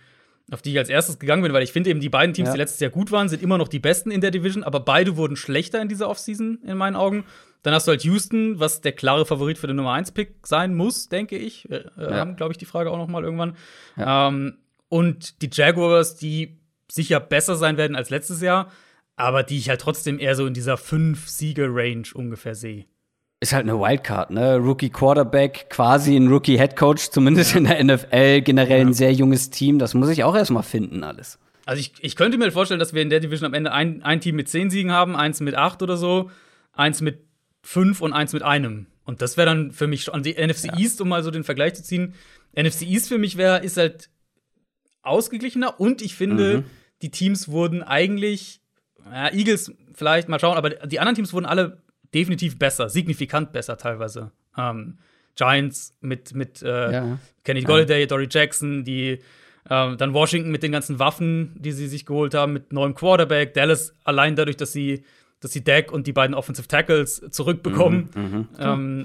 auf die ich als erstes gegangen bin, weil ich finde eben, die beiden Teams, Ja. die letztes Jahr gut waren, sind immer noch die besten in der Division, aber beide wurden schlechter in dieser Offseason, in meinen Augen. Dann hast du halt Houston, was der klare Favorit für den Nummer 1-Pick sein muss, denke ich. Äh, Ja. haben, glaube ich, die Frage auch noch mal irgendwann. Ähm, und die Jaguars, die sicher besser sein werden als letztes Jahr, aber die ich halt trotzdem eher so in dieser 5-Siege-Range ungefähr sehe. Ist halt eine Wildcard, ne? Rookie Quarterback, quasi ein Rookie Head Coach, zumindest in der NFL, generell ein sehr junges Team. Das muss ich auch erstmal finden, alles. Also ich, ich könnte mir vorstellen, dass wir in der Division am Ende ein, ein Team mit 10 Siegen haben, eins mit 8 oder so, eins mit 5 und eins mit einem. Und das wäre dann für mich schon die NFC East, um mal so den Vergleich zu ziehen. NFC East für mich wäre, ist halt ausgeglichener und ich finde, die Teams wurden eigentlich, ja, Eagles vielleicht mal schauen, aber die anderen Teams wurden alle definitiv besser, signifikant besser teilweise. Ähm, Giants mit, mit äh, Ja. Kenny Golladay, Dory Jackson, die ähm, dann Washington mit den ganzen Waffen, die sie sich geholt haben, mit neuem Quarterback, Dallas allein dadurch, dass sie, dass sie Dak und die beiden Offensive Tackles zurückbekommen. Mhm, Ähm,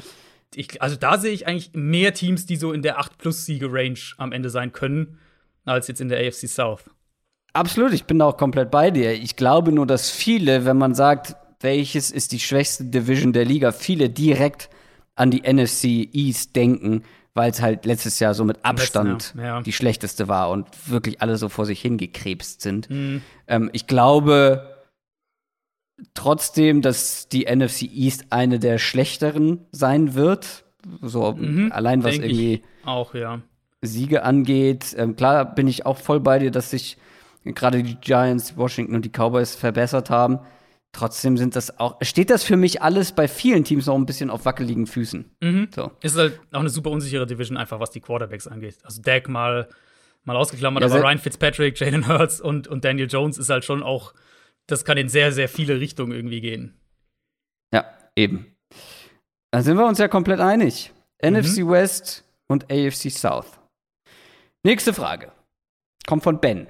ich, also da sehe ich eigentlich mehr Teams, die so in der 8-Plus-Siege-Range am Ende sein können, als jetzt in der AFC South. Absolut, ich bin da auch komplett bei dir. Ich glaube nur, dass viele, wenn man sagt, welches ist die schwächste Division der Liga, viele direkt an die NFC East denken, weil es halt letztes Jahr so mit Abstand Jahr, ja. die schlechteste war und wirklich alle so vor sich hingekrebst sind. Mhm. Ähm, ich glaube trotzdem, dass die NFC East eine der schlechteren sein wird. So allein was Mhm. Denk irgendwie auch, ja. Siege angeht. Ähm, klar bin ich auch voll bei dir, dass sich gerade die Giants, Washington und die Cowboys verbessert haben. Trotzdem sind das auch, steht das für mich alles bei vielen Teams noch ein bisschen auf wackeligen Füßen. Mhm. So. Ist halt auch eine super unsichere Division, einfach was die Quarterbacks angeht. Also Dak mal, mal ausgeklammert, Ja, aber Ryan Fitzpatrick, Jalen Hurts und, und Daniel Jones ist halt schon auch, das kann in sehr, sehr viele Richtungen irgendwie gehen. Ja, eben. Da sind wir uns ja komplett einig. NFC West und AFC South. Nächste Frage. Kommt von Ben.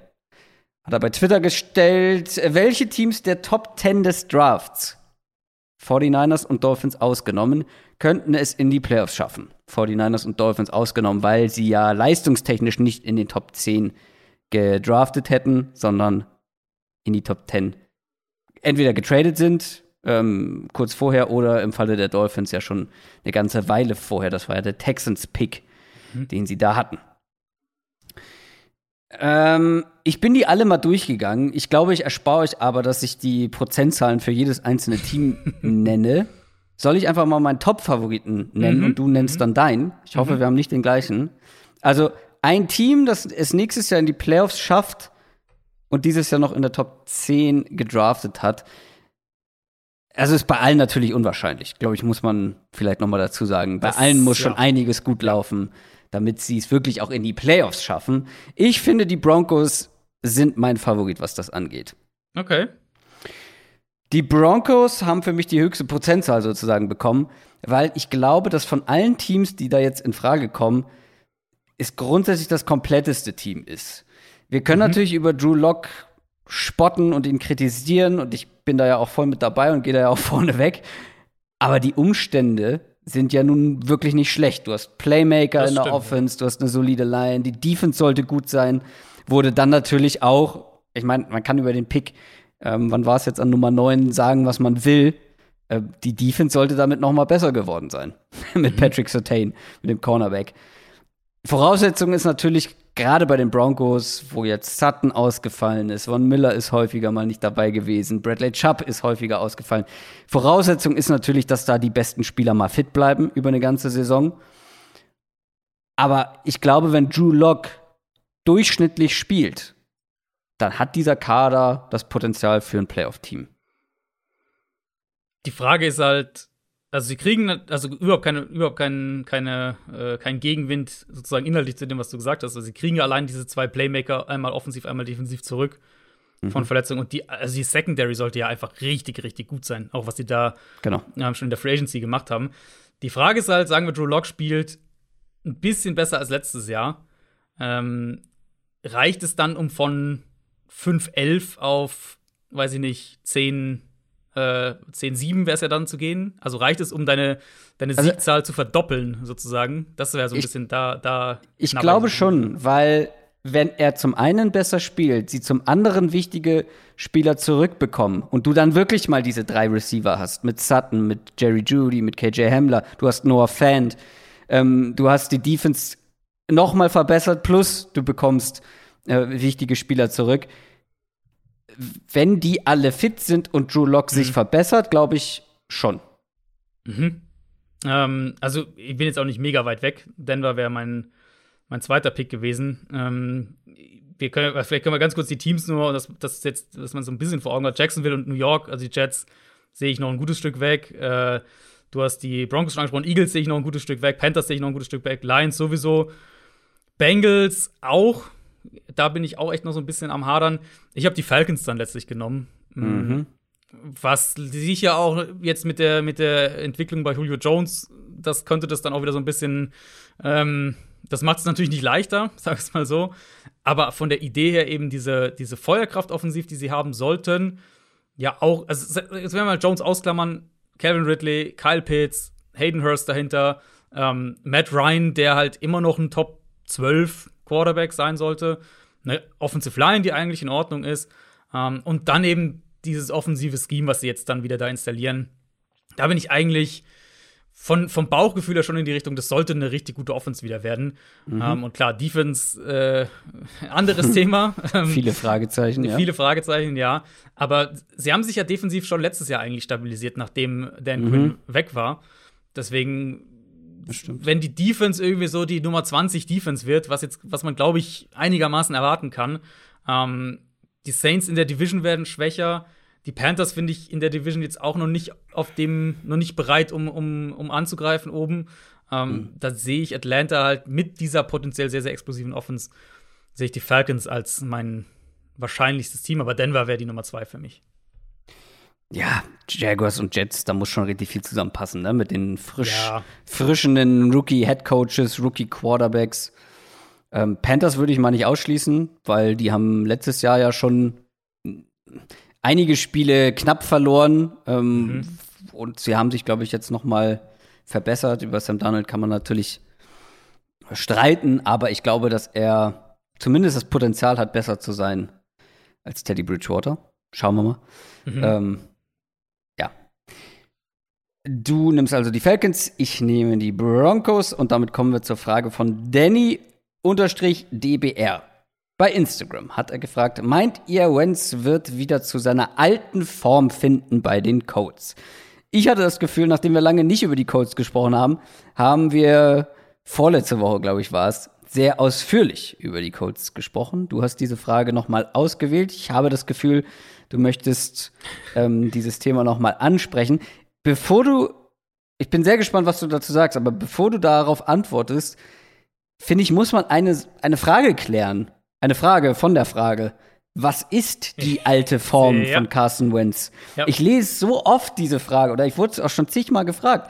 Hat er bei Twitter gestellt, welche Teams der Top 10 des Drafts, 49ers und Dolphins ausgenommen, könnten es in die Playoffs schaffen. 49ers und Dolphins ausgenommen, weil sie ja leistungstechnisch nicht in den Top 10 gedraftet hätten, sondern in die Top 10 entweder getradet sind, ähm, kurz vorher, oder im Falle der Dolphins ja schon eine ganze Weile vorher. Das war ja der Texans-Pick, den sie da hatten. Ähm, ich bin die alle mal durchgegangen. Ich glaube, ich erspare euch aber, dass ich die Prozentzahlen für jedes einzelne Team nenne. Soll ich einfach mal meinen Top-Favoriten nennen Mhm. und du nennst dann deinen? Ich hoffe, wir haben nicht den gleichen. Also ein Team, das es nächstes Jahr in die Playoffs schafft und dieses Jahr noch in der Top 10 gedraftet hat. also ist bei allen natürlich unwahrscheinlich, glaube ich, muss man vielleicht noch mal dazu sagen. Bei Das- allen muss schon ja. einiges gut laufen, damit sie es wirklich auch in die Playoffs schaffen. Ich finde, die Broncos sind mein Favorit, was das angeht. Okay. Die Broncos haben für mich die höchste Prozentzahl sozusagen bekommen, weil ich glaube, dass von allen Teams, die da jetzt in Frage kommen, es grundsätzlich das kompletteste Team ist. Wir können natürlich über Drew Lock spotten und ihn kritisieren und ich bin da ja auch voll mit dabei und gehe da ja auch vorne weg. Aber die Umstände sind ja nun wirklich nicht schlecht. Du hast Playmaker Das in der stimmt. Offense, du hast eine solide Line, die Defense sollte gut sein. Wurde dann natürlich auch, ich meine, man kann über den Pick, ähm, wann war es jetzt an Nummer 9, sagen, was man will. Äh, die Defense sollte damit noch mal besser geworden sein. mit Patrick Sertain, mit dem Cornerback. Voraussetzung ist natürlich gerade bei den Broncos, wo jetzt Sutton ausgefallen ist, Von Miller ist häufiger mal nicht dabei gewesen, Bradley Chubb ist häufiger ausgefallen. Voraussetzung ist natürlich, dass da die besten Spieler mal fit bleiben über eine ganze Saison. Aber ich glaube, wenn Drew Lock durchschnittlich spielt, dann hat dieser Kader das Potenzial für ein Playoff-Team. Die Frage ist halt, also sie kriegen also überhaupt keine, überhaupt keinen, keine, äh, keinen Gegenwind sozusagen inhaltlich zu dem, was du gesagt hast. Also sie kriegen ja allein diese zwei Playmaker, einmal offensiv, einmal defensiv zurück von Verletzungen. Und die, also die Secondary sollte ja einfach richtig, richtig gut sein, auch was sie da Genau. ähm, schon in der Free Agency gemacht haben. Die Frage ist halt, sagen wir, Drew Lock spielt ein bisschen besser als letztes Jahr. Ähm, reicht es dann, um von 5-11 auf, weiß ich nicht, 10, äh, 10-7 wäre es ja dann zu gehen? Also reicht es, um deine, deine Also- Siegzahl zu verdoppeln, sozusagen? Das wäre so ein Ich- bisschen da. da Ich glaube schon, weil wenn er zum einen besser spielt, sie zum anderen wichtige Spieler zurückbekommen und du dann wirklich mal diese drei Receiver hast, mit Sutton, mit Jerry Judy, mit KJ Hamler, du hast Noah Fant, ähm, du hast die Defense noch mal verbessert, plus du bekommst äh, wichtige Spieler zurück. Wenn die alle fit sind und Drew Lock sich verbessert, glaube ich schon. Mhm. Ähm, also, ich bin jetzt auch nicht mega weit weg. Denver wäre mein, mein zweiter Pick gewesen. Ähm, wir können, vielleicht können wir ganz kurz die Teams nur, das, das ist jetzt, dass man so ein bisschen vor Augen hat. Jacksonville und New York, also die Jets, sehe ich noch ein gutes Stück weg. Äh, du hast die Broncos schon angesprochen, Eagles sehe ich noch ein gutes Stück weg, Panthers sehe ich noch ein gutes Stück weg, Lions sowieso, Bengals auch. Da bin ich auch echt noch so ein bisschen am Hadern. Ich habe die Falcons dann letztlich genommen. Mhm. Was sicher auch jetzt mit der, mit der Entwicklung bei Julio Jones, das könnte das dann auch wieder so ein bisschen, ähm, das macht es natürlich nicht leichter, sag ich mal so. Aber von der Idee her eben diese, diese Feuerkraft offensiv, die sie haben sollten, ja auch, also jetzt werden wir mal Jones ausklammern, Calvin Ridley, Kyle Pitts, Hayden Hurst dahinter, ähm, Matt Ryan, der halt immer noch ein Top 12 Quarterback sein sollte, eine Offensive Line, die eigentlich in Ordnung ist, ähm, und dann eben dieses offensive Scheme, was sie jetzt dann wieder da installieren. Da bin ich eigentlich von, vom Bauchgefühl her schon in die Richtung, das sollte eine richtig gute Offense wieder werden. Ähm, und klar, Defense, äh, anderes Thema. Ähm, Viele Fragezeichen, ja. Viele Fragezeichen, ja. Aber sie haben sich ja defensiv schon letztes Jahr eigentlich stabilisiert, nachdem Dan Quinn weg war. Deswegen, wenn die Defense irgendwie so die Nummer 20 Defense wird, was jetzt, was man, glaube ich, einigermaßen erwarten kann, ähm, die Saints in der Division werden schwächer. Die Panthers finde ich in der Division jetzt auch noch nicht auf dem, noch nicht bereit, um, um, um anzugreifen oben. Ähm, Da sehe ich Atlanta halt mit dieser potenziell sehr, sehr explosiven Offense, sehe ich die Falcons als mein wahrscheinlichstes Team, aber Denver wäre die Nummer zwei für mich. Ja, Jaguars und Jets, da muss schon richtig viel zusammenpassen, ne? Mit den frisch, Ja. frischenden Rookie-Headcoaches, Rookie-Quarterbacks. Ähm, Panthers würde ich mal nicht ausschließen, weil die haben letztes Jahr ja schon einige Spiele knapp verloren. Ähm, Und sie haben sich, glaube ich, jetzt noch mal verbessert. Über Sam Darnold kann man natürlich streiten, aber ich glaube, dass er zumindest das Potenzial hat, besser zu sein als Teddy Bridgewater. Schauen wir mal. Ähm, ja. Du nimmst also die Falcons, ich nehme die Broncos und damit kommen wir zur Frage von Danny DBR. Bei Instagram hat er gefragt, meint ihr, Wentz wird wieder zu seiner alten Form finden bei den Colts? Ich hatte das Gefühl, nachdem wir lange nicht über die Colts gesprochen haben, haben wir vorletzte Woche, glaube ich, war es, sehr ausführlich über die Colts gesprochen. Du hast diese Frage nochmal ausgewählt. Ich habe das Gefühl, du möchtest ähm, dieses Thema noch mal ansprechen. Bevor du, ich bin sehr gespannt, was du dazu sagst, aber bevor du darauf antwortest, finde ich, muss man eine, eine Frage klären. Eine Frage von der Frage. Was ist die alte Form Ja. von Carson Wentz? Ja. Ich lese so oft diese Frage, oder ich wurde auch schon zigmal gefragt.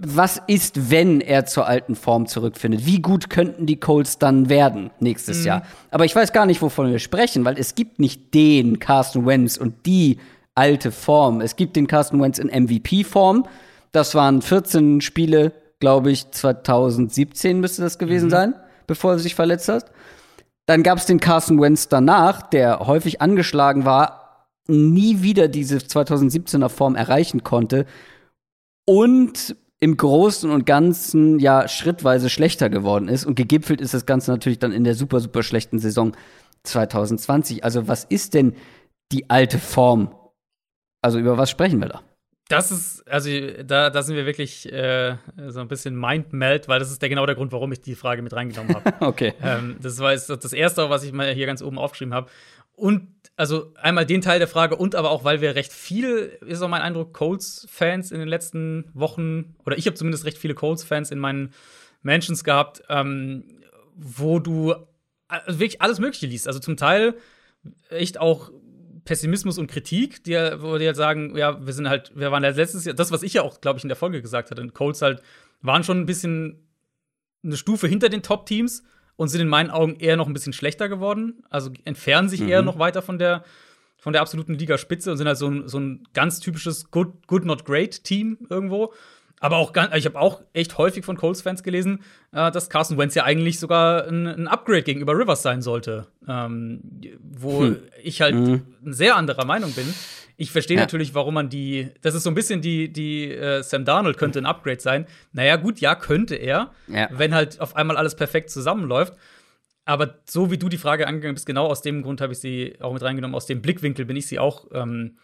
Was ist, wenn er zur alten Form zurückfindet? Wie gut könnten die Colts dann werden nächstes Jahr? Aber ich weiß gar nicht, wovon wir sprechen, weil es gibt nicht den Carson Wentz und die alte Form. Es gibt den Carson Wentz in MVP-Form. Das waren 14 Spiele, glaube ich, 2017 müsste das gewesen sein, bevor er sich verletzt hat. Dann gab es den Carson Wentz danach, der häufig angeschlagen war, nie wieder diese 2017er Form erreichen konnte und im Großen und Ganzen ja schrittweise schlechter geworden ist. Und gegipfelt ist das Ganze natürlich dann in der super, super schlechten Saison 2020. Also, was ist denn die alte Form? Also, über was sprechen wir da? Das ist, also da, da sind wir wirklich äh, so ein bisschen mindmeld, weil das ist der, genau der Grund, warum ich die Frage mit reingenommen habe. Okay. ähm, das war jetzt das Erste, was ich mal hier ganz oben aufgeschrieben habe. Und also einmal den Teil der Frage und aber auch, weil wir recht viel, ist auch mein Eindruck, Colts-Fans in den letzten Wochen, oder ich habe zumindest recht viele Colts-Fans in meinen Mentions gehabt, ähm, wo du also wirklich alles Mögliche liest. Also zum Teil echt auch Pessimismus und Kritik, die, wo die halt sagen, ja, wir sind halt, wir waren ja letztes Jahr, das, was ich ja auch, glaube ich, in der Folge gesagt hatte, Colts halt waren schon ein bisschen eine Stufe hinter den Top-Teams und sind in meinen Augen eher noch ein bisschen schlechter geworden. Also entfernen sich eher noch weiter von der, von der absoluten Ligaspitze und sind halt so ein, so ein ganz typisches Good, Good Not Great Team irgendwo. Aber auch ich habe auch echt häufig von Colts-Fans gelesen, äh, dass Carson Wentz ja eigentlich sogar ein, ein Upgrade gegenüber Rivers sein sollte. Ähm, wo ich halt ein sehr anderer Meinung bin. Ich verstehe Ja. natürlich, warum man die. Das ist so ein bisschen die, die äh, Sam Darnold könnte ein Upgrade sein. Naja, gut, ja, könnte er, Ja. wenn halt auf einmal alles perfekt zusammenläuft. Aber so wie du die Frage angegangen bist, genau aus dem Grund habe ich sie auch mit reingenommen. Aus dem Blickwinkel bin ich sie auch, ähm,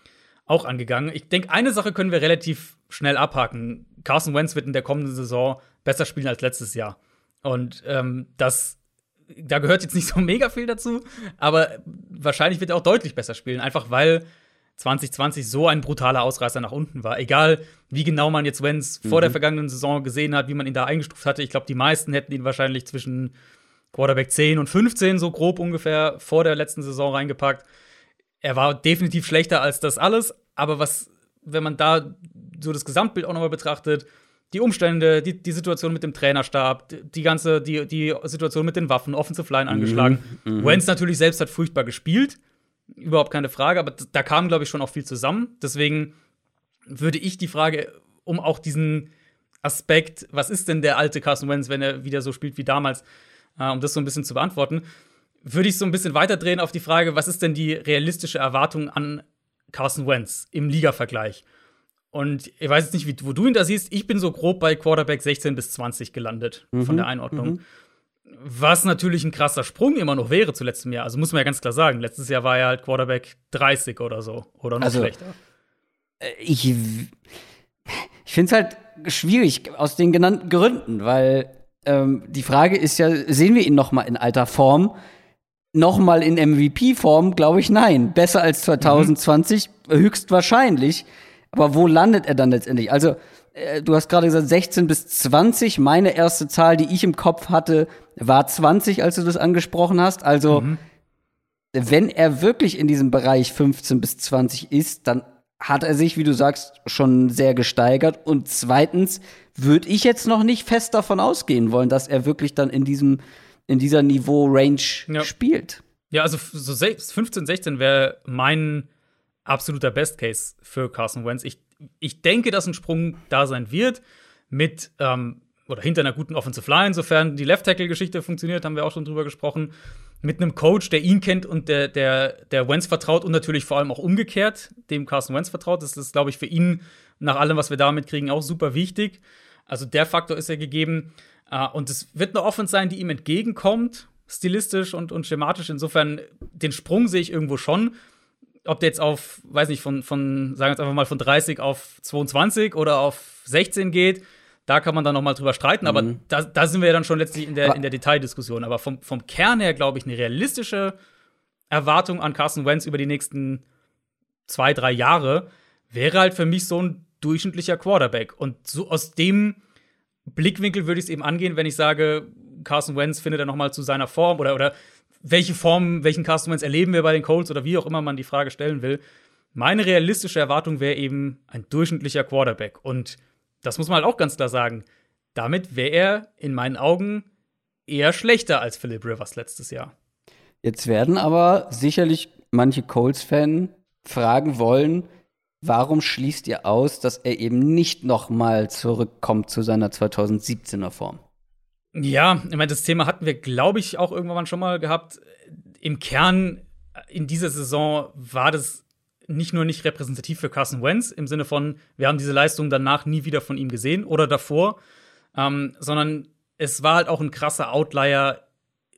auch angegangen. Ich denke, eine Sache können wir relativ schnell abhaken. Carson Wentz wird in der kommenden Saison besser spielen als letztes Jahr. Und ähm, das, da gehört jetzt nicht so mega viel dazu, aber wahrscheinlich wird er auch deutlich besser spielen, einfach weil 2020 so ein brutaler Ausreißer nach unten war. Egal, wie genau man jetzt Wentz vor der vergangenen Saison gesehen hat, wie man ihn da eingestuft hatte. Ich glaube, die meisten hätten ihn wahrscheinlich zwischen Quarterback 10 und 15 so grob ungefähr vor der letzten Saison reingepackt. Er war definitiv schlechter als das alles, aber was, wenn man da so das Gesamtbild auch nochmal betrachtet, die Umstände, die, die Situation mit dem Trainerstab, die- die ganze, die, die Situation mit den Waffen, Offensive Line angeschlagen. Wentz natürlich selbst hat furchtbar gespielt, überhaupt keine Frage, aber da kam, glaube ich, schon auch viel zusammen. Deswegen würde ich die Frage, um auch diesen Aspekt, was ist denn der alte Carson Wentz, wenn er wieder so spielt wie damals, äh, um das so ein bisschen zu beantworten, würde ich so ein bisschen weiterdrehen auf die Frage, was ist denn die realistische Erwartung an Carson Wentz im Liga-Vergleich? Und ich weiß jetzt nicht, wie, wo du ihn da siehst. Ich bin so grob bei Quarterback 16 bis 20 gelandet von der Einordnung. Was natürlich ein krasser Sprung immer noch wäre zu letztem Jahr. Also muss man ja ganz klar sagen, letztes Jahr war er halt Quarterback 30 oder so. Oder noch Also, schlechter. ich, ich finde es halt schwierig aus den genannten Gründen, weil ähm, die Frage ist ja, sehen wir ihn noch mal in alter Form? Noch mal in MVP-Form? Glaube ich, nein. Besser als 2020? Höchstwahrscheinlich. Aber wo landet er dann letztendlich? Also, äh, du hast gerade gesagt 16 bis 20. Meine erste Zahl, die ich im Kopf hatte, war 20, als du das angesprochen hast. Also, wenn er wirklich in diesem Bereich 15 bis 20 ist, dann hat er sich, wie du sagst, schon sehr gesteigert. Und zweitens würde ich jetzt noch nicht fest davon ausgehen wollen, dass er wirklich dann in diesem in dieser Niveau-Range Ja. spielt. Ja, also so sech- 15, 16 wäre mein absoluter Best Case für Carson Wentz. Ich, ich denke, dass ein Sprung da sein wird mit ähm, oder hinter einer guten Offensive Line, sofern die Left Tackle Geschichte funktioniert, haben wir auch schon drüber gesprochen, mit einem Coach, der ihn kennt und der der der Wentz vertraut und natürlich vor allem auch umgekehrt dem Carson Wentz vertraut. Das ist glaube ich für ihn nach allem, was wir damit kriegen, auch super wichtig. Also der Faktor ist ja gegeben. Äh, und es wird eine Offense sein, die ihm entgegenkommt, stilistisch und, und schematisch. Insofern, den Sprung sehe ich irgendwo schon. Ob der jetzt auf, weiß nicht, von, von, sagen wir jetzt einfach mal von 30 auf 22 oder auf 16 geht, da kann man dann noch mal drüber streiten. Aber da, da sind wir ja dann schon letztlich in der, in der Detaildiskussion. Aber vom, vom Kern her, glaube ich, eine realistische Erwartung an Carson Wentz über die nächsten zwei, drei Jahre wäre halt für mich so ein durchschnittlicher Quarterback. Und so aus dem Blickwinkel würde ich es eben angehen, wenn ich sage, Carson Wentz findet er noch mal zu seiner Form oder, oder welche Form, welchen Carson Wentz erleben wir bei den Colts oder wie auch immer man die Frage stellen will. Meine realistische Erwartung wäre eben ein durchschnittlicher Quarterback. Und das muss man halt auch ganz klar sagen. Damit wäre er in meinen Augen eher schlechter als Philip Rivers letztes Jahr. Jetzt werden aber sicherlich manche Colts-Fans fragen wollen, warum schließt ihr aus, dass er eben nicht noch mal zurückkommt zu seiner 2017er Form? Ja, ich meine, das Thema hatten wir, glaube ich, auch irgendwann schon mal gehabt. Im Kern in dieser Saison war das nicht nur nicht repräsentativ für Carson Wentz im Sinne von, wir haben diese Leistung danach nie wieder von ihm gesehen oder davor, ähm, sondern es war halt auch ein krasser Outlier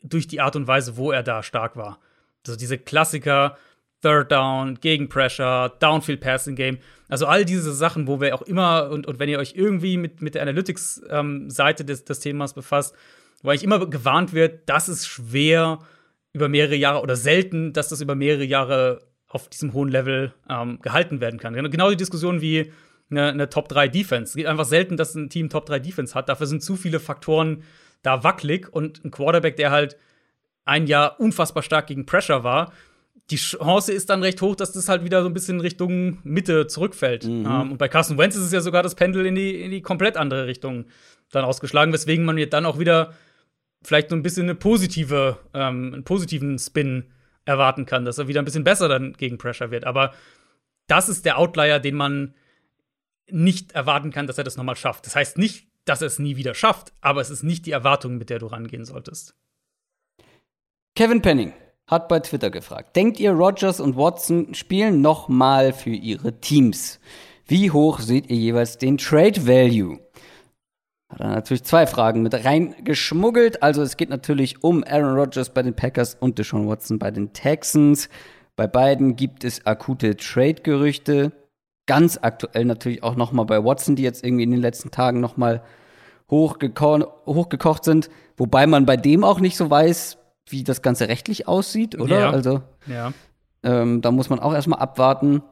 durch die Art und Weise, wo er da stark war. Also diese Klassiker, Third Down, Gegenpressure, Downfield Passing Game. Also all diese Sachen, wo wir auch immer, und, und wenn ihr euch irgendwie mit, mit der Analytics-Seite ähm, des, des Themas befasst, wo eigentlich immer gewarnt wird, das ist schwer über mehrere Jahre oder selten, dass das über mehrere Jahre auf diesem hohen Level ähm, gehalten werden kann. Genau die Diskussion wie eine, eine Top 3 Defense. Es geht einfach selten, dass ein Team Top 3 Defense hat. Dafür sind zu viele Faktoren da wackelig und ein Quarterback, der halt ein Jahr unfassbar stark gegen Pressure war, die Chance ist dann recht hoch, dass das halt wieder so ein bisschen Richtung Mitte zurückfällt. Mhm. Ähm, und bei Carson Wentz ist es ja sogar das Pendel in die, in die komplett andere Richtung dann ausgeschlagen, weswegen man jetzt dann auch wieder vielleicht so ein bisschen eine positive, ähm, einen positiven Spin erwarten kann, dass er wieder ein bisschen besser dann gegen Pressure wird. Aber das ist der Outlier, den man nicht erwarten kann, dass er das nochmal schafft. Das heißt nicht, dass er es nie wieder schafft, aber es ist nicht die Erwartung, mit der du rangehen solltest. Kevin Penning hat bei Twitter gefragt: Denkt ihr, Rogers und Watson spielen nochmal für ihre Teams? Wie hoch seht ihr jeweils den Trade Value? Hat er natürlich zwei Fragen mit reingeschmuggelt. Also es geht natürlich um Aaron Rodgers bei den Packers und Deshaun Watson bei den Texans. Bei beiden gibt es akute Trade-Gerüchte. Ganz aktuell natürlich auch noch mal bei Watson, die jetzt irgendwie in den letzten Tagen noch mal hochgeko hochgekocht sind. Wobei man bei dem auch nicht so weiß, wie das Ganze rechtlich aussieht, oder? Ja. Also, ja. Ähm, da muss man auch erstmal abwarten,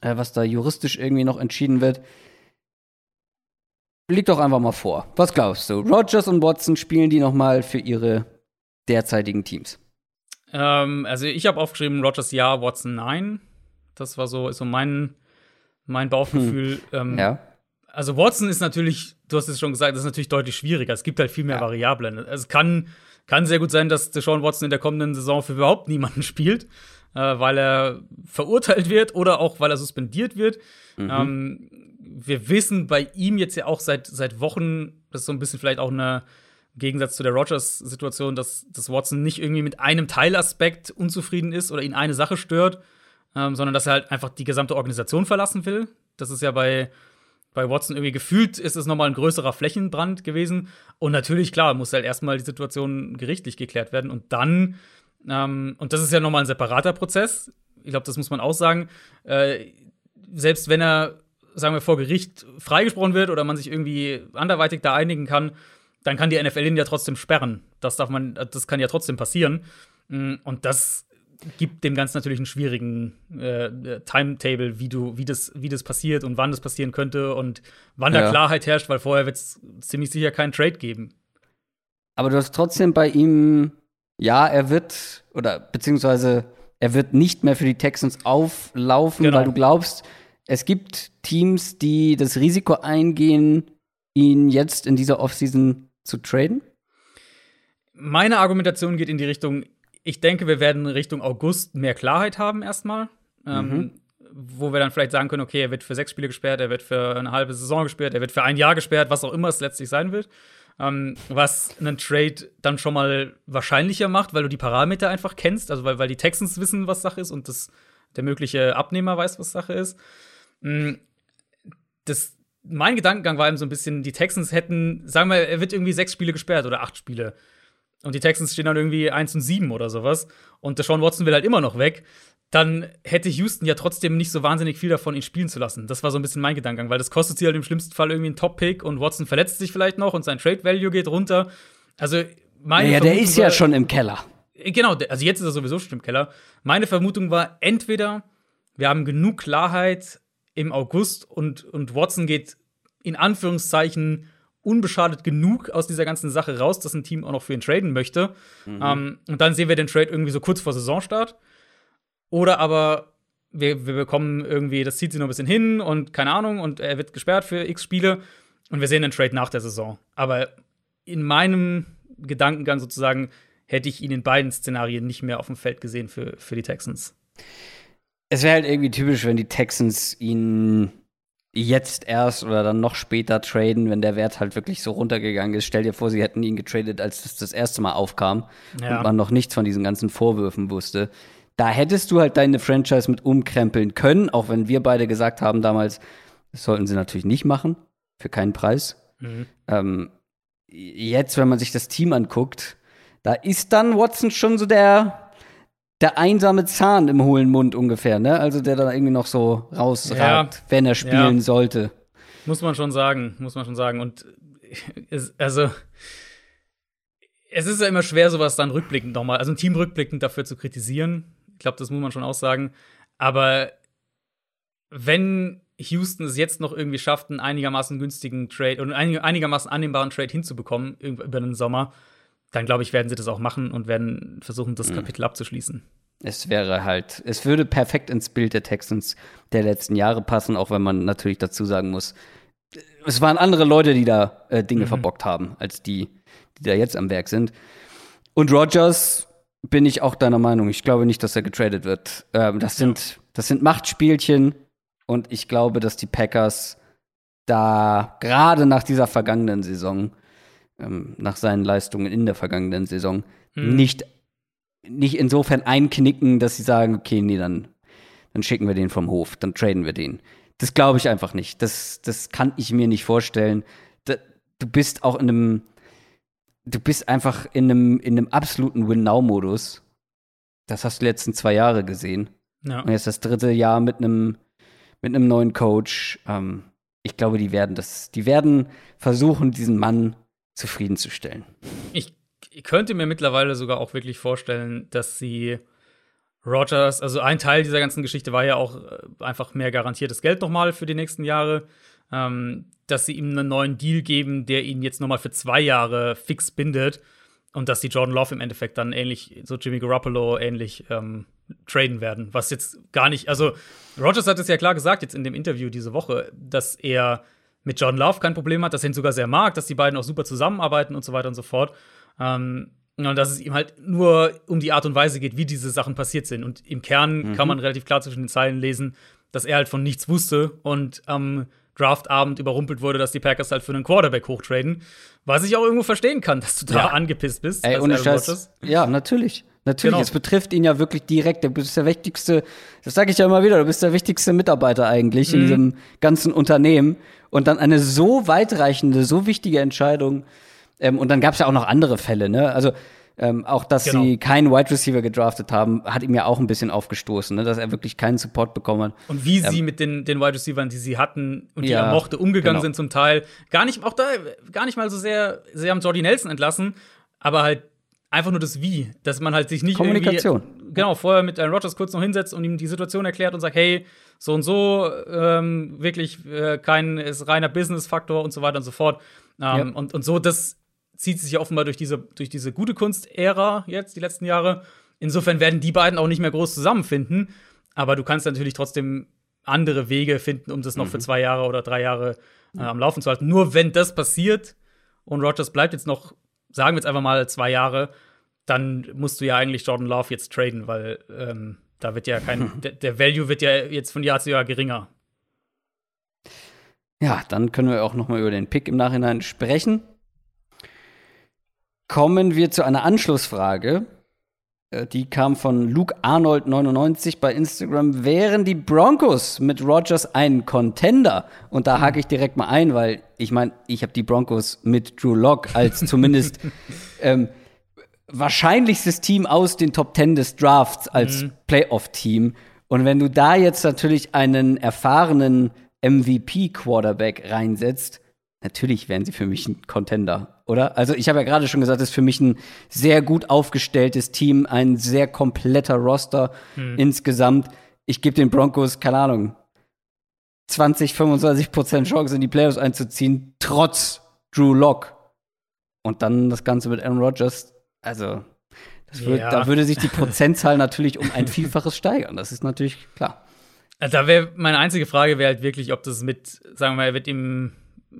äh, was da juristisch irgendwie noch entschieden wird. Leg doch einfach mal vor. Was glaubst du? Rogers und Watson spielen die noch mal für ihre derzeitigen Teams? Ähm, also ich habe aufgeschrieben Rogers ja, Watson nein. Das war so ist so mein mein Bauchgefühl. Hm. Ähm, ja. Also Watson ist natürlich, du hast es schon gesagt, das ist natürlich deutlich schwieriger. Es gibt halt viel mehr ja. Variablen. Es kann kann sehr gut sein, dass Deshaun Watson in der kommenden Saison für überhaupt niemanden spielt, äh, weil er verurteilt wird oder auch weil er suspendiert wird. Mhm. Ähm, wir wissen bei ihm jetzt ja auch seit, seit Wochen, das ist so ein bisschen vielleicht auch eine im Gegensatz zu der Rogers-Situation, dass, dass Watson nicht irgendwie mit einem Teilaspekt unzufrieden ist oder ihn eine Sache stört, ähm, sondern dass er halt einfach die gesamte Organisation verlassen will. Das ist ja bei bei Watson irgendwie gefühlt ist es nochmal ein größerer Flächenbrand gewesen. Und natürlich, klar, muss halt erstmal die Situation gerichtlich geklärt werden. Und dann, ähm, und das ist ja nochmal ein separater Prozess. Ich glaube, das muss man auch sagen. Äh, selbst wenn er, sagen wir, vor Gericht freigesprochen wird oder man sich irgendwie anderweitig da einigen kann, dann kann die NFL ihn ja trotzdem sperren. Das darf man, das kann ja trotzdem passieren. Mm, und das gibt dem Ganzen natürlich einen schwierigen äh, Timetable, wie du, wie das, wie das passiert und wann das passieren könnte und wann ja. da Klarheit herrscht, weil vorher wird es ziemlich sicher keinen Trade geben. Aber du hast trotzdem bei ihm, ja, er wird, oder beziehungsweise er wird nicht mehr für die Texans auflaufen, genau. weil du glaubst, es gibt Teams, die das Risiko eingehen, ihn jetzt in dieser Offseason zu traden? Meine Argumentation geht in die Richtung, ich denke, wir werden Richtung August mehr Klarheit haben erstmal. Ähm, mhm. wo wir dann vielleicht sagen können, okay, er wird für sechs Spiele gesperrt, er wird für eine halbe Saison gesperrt, er wird für ein Jahr gesperrt, was auch immer es letztlich sein wird. Ähm, was einen Trade dann schon mal wahrscheinlicher macht, weil du die Parameter einfach kennst, also weil, weil die Texans wissen, was Sache ist und das, der mögliche Abnehmer weiß, was Sache ist. Mm, das, mein Gedankengang war eben so ein bisschen, die Texans hätten, sagen wir, er wird irgendwie sechs Spiele gesperrt oder acht Spiele. Und die Texans stehen dann irgendwie 1 und 7 oder sowas. Und der Sean Watson will halt immer noch weg. Dann hätte Houston ja trotzdem nicht so wahnsinnig viel davon, ihn spielen zu lassen. Das war so ein bisschen mein Gedankengang, weil das kostet sie halt im schlimmsten Fall irgendwie einen Top-Pick und Watson verletzt sich vielleicht noch und sein Trade-Value geht runter. Also, meine Ja, ja der ist ja schon im Keller. Genau, also jetzt ist er sowieso schon im Keller. Meine Vermutung war, entweder wir haben genug Klarheit im August und, und Watson geht in Anführungszeichen unbeschadet genug aus dieser ganzen Sache raus, dass ein Team auch noch für ihn traden möchte. Mhm. Ähm, und dann sehen wir den Trade irgendwie so kurz vor Saisonstart. Oder aber wir, wir bekommen irgendwie, das zieht sich noch ein bisschen hin und keine Ahnung, und er wird gesperrt für x Spiele. Und wir sehen den Trade nach der Saison. Aber in meinem Gedankengang sozusagen hätte ich ihn in beiden Szenarien nicht mehr auf dem Feld gesehen für, für die Texans. Es wäre halt irgendwie typisch, wenn die Texans ihn jetzt erst oder dann noch später traden, wenn der Wert halt wirklich so runtergegangen ist. Stell dir vor, sie hätten ihn getradet, als das das erste Mal aufkam ja. und man noch nichts von diesen ganzen Vorwürfen wusste. Da hättest du halt deine Franchise mit umkrempeln können, auch wenn wir beide gesagt haben damals, das sollten sie natürlich nicht machen, für keinen Preis. Mhm. Ähm, jetzt, wenn man sich das Team anguckt, da ist dann Watson schon so der der einsame Zahn im hohlen Mund ungefähr, ne? Also der da irgendwie noch so rausragt, ja. wenn er spielen ja. sollte. Muss man schon sagen, muss man schon sagen. Und es, also es ist ja immer schwer, sowas dann rückblickend nochmal, also ein Team rückblickend dafür zu kritisieren. Ich glaube, das muss man schon auch sagen. Aber wenn Houston es jetzt noch irgendwie schafft, einen einigermaßen günstigen Trade und einen einigermaßen annehmbaren Trade hinzubekommen über den Sommer, dann glaube ich, werden sie das auch machen und werden versuchen, das mhm. Kapitel abzuschließen. Es wäre halt, es würde perfekt ins Bild der Texans der letzten Jahre passen, auch wenn man natürlich dazu sagen muss, es waren andere Leute, die da äh, Dinge mhm. verbockt haben, als die, die da jetzt am Werk sind. Und Rogers bin ich auch deiner Meinung. Ich glaube nicht, dass er getradet wird. Ähm, das, sind, das sind Machtspielchen und ich glaube, dass die Packers da gerade nach dieser vergangenen Saison ähm, nach seinen Leistungen in der vergangenen Saison hm. nicht, nicht insofern einknicken, dass sie sagen, okay, nee, dann, dann schicken wir den vom Hof, dann traden wir den. Das glaube ich einfach nicht. Das, das kann ich mir nicht vorstellen. Da, du bist auch in einem, du bist einfach in einem, in einem absoluten Win-Now-Modus. Das hast du die letzten zwei Jahre gesehen. Ja. Und jetzt das dritte Jahr mit einem, mit einem neuen Coach. Ähm, ich glaube, die werden das, die werden versuchen, diesen Mann zufriedenzustellen. Ich könnte mir mittlerweile sogar auch wirklich vorstellen, dass sie Rogers, also ein Teil dieser ganzen Geschichte war ja auch äh, einfach mehr garantiertes Geld nochmal für die nächsten Jahre, ähm, dass sie ihm einen neuen Deal geben, der ihn jetzt nochmal für zwei Jahre fix bindet und dass die Jordan Love im Endeffekt dann ähnlich, so Jimmy Garoppolo ähnlich ähm, traden werden. Was jetzt gar nicht, also Rogers hat es ja klar gesagt jetzt in dem Interview diese Woche, dass er mit John Love kein Problem hat, dass er ihn sogar sehr mag, dass die beiden auch super zusammenarbeiten und so weiter und so fort. Ähm, und dass es ihm halt nur um die Art und Weise geht, wie diese Sachen passiert sind. Und im Kern mhm. kann man relativ klar zwischen den Zeilen lesen, dass er halt von nichts wusste und am Draftabend überrumpelt wurde, dass die Packers halt für einen Quarterback hochtraden. Was ich auch irgendwo verstehen kann, dass du da ja. angepisst bist. Ey, ohne Scheiß. Ja, natürlich. Natürlich, genau. es betrifft ihn ja wirklich direkt. Du bist der wichtigste, das sage ich ja immer wieder, du bist der wichtigste Mitarbeiter eigentlich mhm. in diesem ganzen Unternehmen. Und dann eine so weitreichende, so wichtige Entscheidung. Ähm, und dann gab es ja auch noch andere Fälle, ne? Also ähm, auch, dass genau. sie keinen Wide Receiver gedraftet haben, hat ihm ja auch ein bisschen aufgestoßen, ne? dass er wirklich keinen Support bekommen hat. Und wie ähm, sie mit den, den Wide Receivers, die sie hatten und die ja, er mochte, umgegangen genau. sind zum Teil. Gar nicht, auch da, gar nicht mal so sehr, sie haben Jordi Nelson entlassen, aber halt einfach nur das Wie, dass man halt sich nicht Kommunikation. genau, vorher mit Aaron Rodgers kurz noch hinsetzt und ihm die Situation erklärt und sagt, hey, so und so, ähm, wirklich äh, kein ist reiner Business-Faktor und so weiter und so fort. Ähm, ja. und, und so, das zieht sich ja offenbar durch diese, durch diese gute Kunst-Ära jetzt, die letzten Jahre. Insofern werden die beiden auch nicht mehr groß zusammenfinden. Aber du kannst natürlich trotzdem andere Wege finden, um das noch mhm. für zwei Jahre oder drei Jahre äh, am Laufen zu halten. Nur wenn das passiert und Rogers bleibt jetzt noch sagen wir jetzt einfach mal zwei Jahre, dann musst du ja eigentlich Jordan Love jetzt traden, weil ähm, da wird ja kein, der, der Value wird ja jetzt von Jahr zu Jahr geringer. Ja, dann können wir auch noch mal über den Pick im Nachhinein sprechen. Kommen wir zu einer Anschlussfrage. Äh, die kam von Luke Arnold 99 bei Instagram. Wären die Broncos mit Rogers ein Contender? Und da hake ich direkt mal ein, weil ich meine, ich habe die Broncos mit Drew Lock als zumindest ähm, wahrscheinlichstes Team aus den Top 10 des Drafts als mhm. Playoff-Team. Und wenn du da jetzt natürlich einen erfahrenen MVP-Quarterback reinsetzt, natürlich wären sie für mich ein Contender, oder? Also ich habe ja gerade schon gesagt, es ist für mich ein sehr gut aufgestelltes Team, ein sehr kompletter Roster hm. insgesamt. Ich gebe den Broncos, keine Ahnung, 20, 25 Prozent Chance in die Playoffs einzuziehen, trotz Drew Lock. Und dann das Ganze mit Aaron Rodgers. Also, wird, ja. da würde sich die Prozentzahl natürlich um ein Vielfaches steigern. Das ist natürlich klar. Da wäre meine einzige Frage wäre halt wirklich, ob das mit, sagen wir mal, er wird im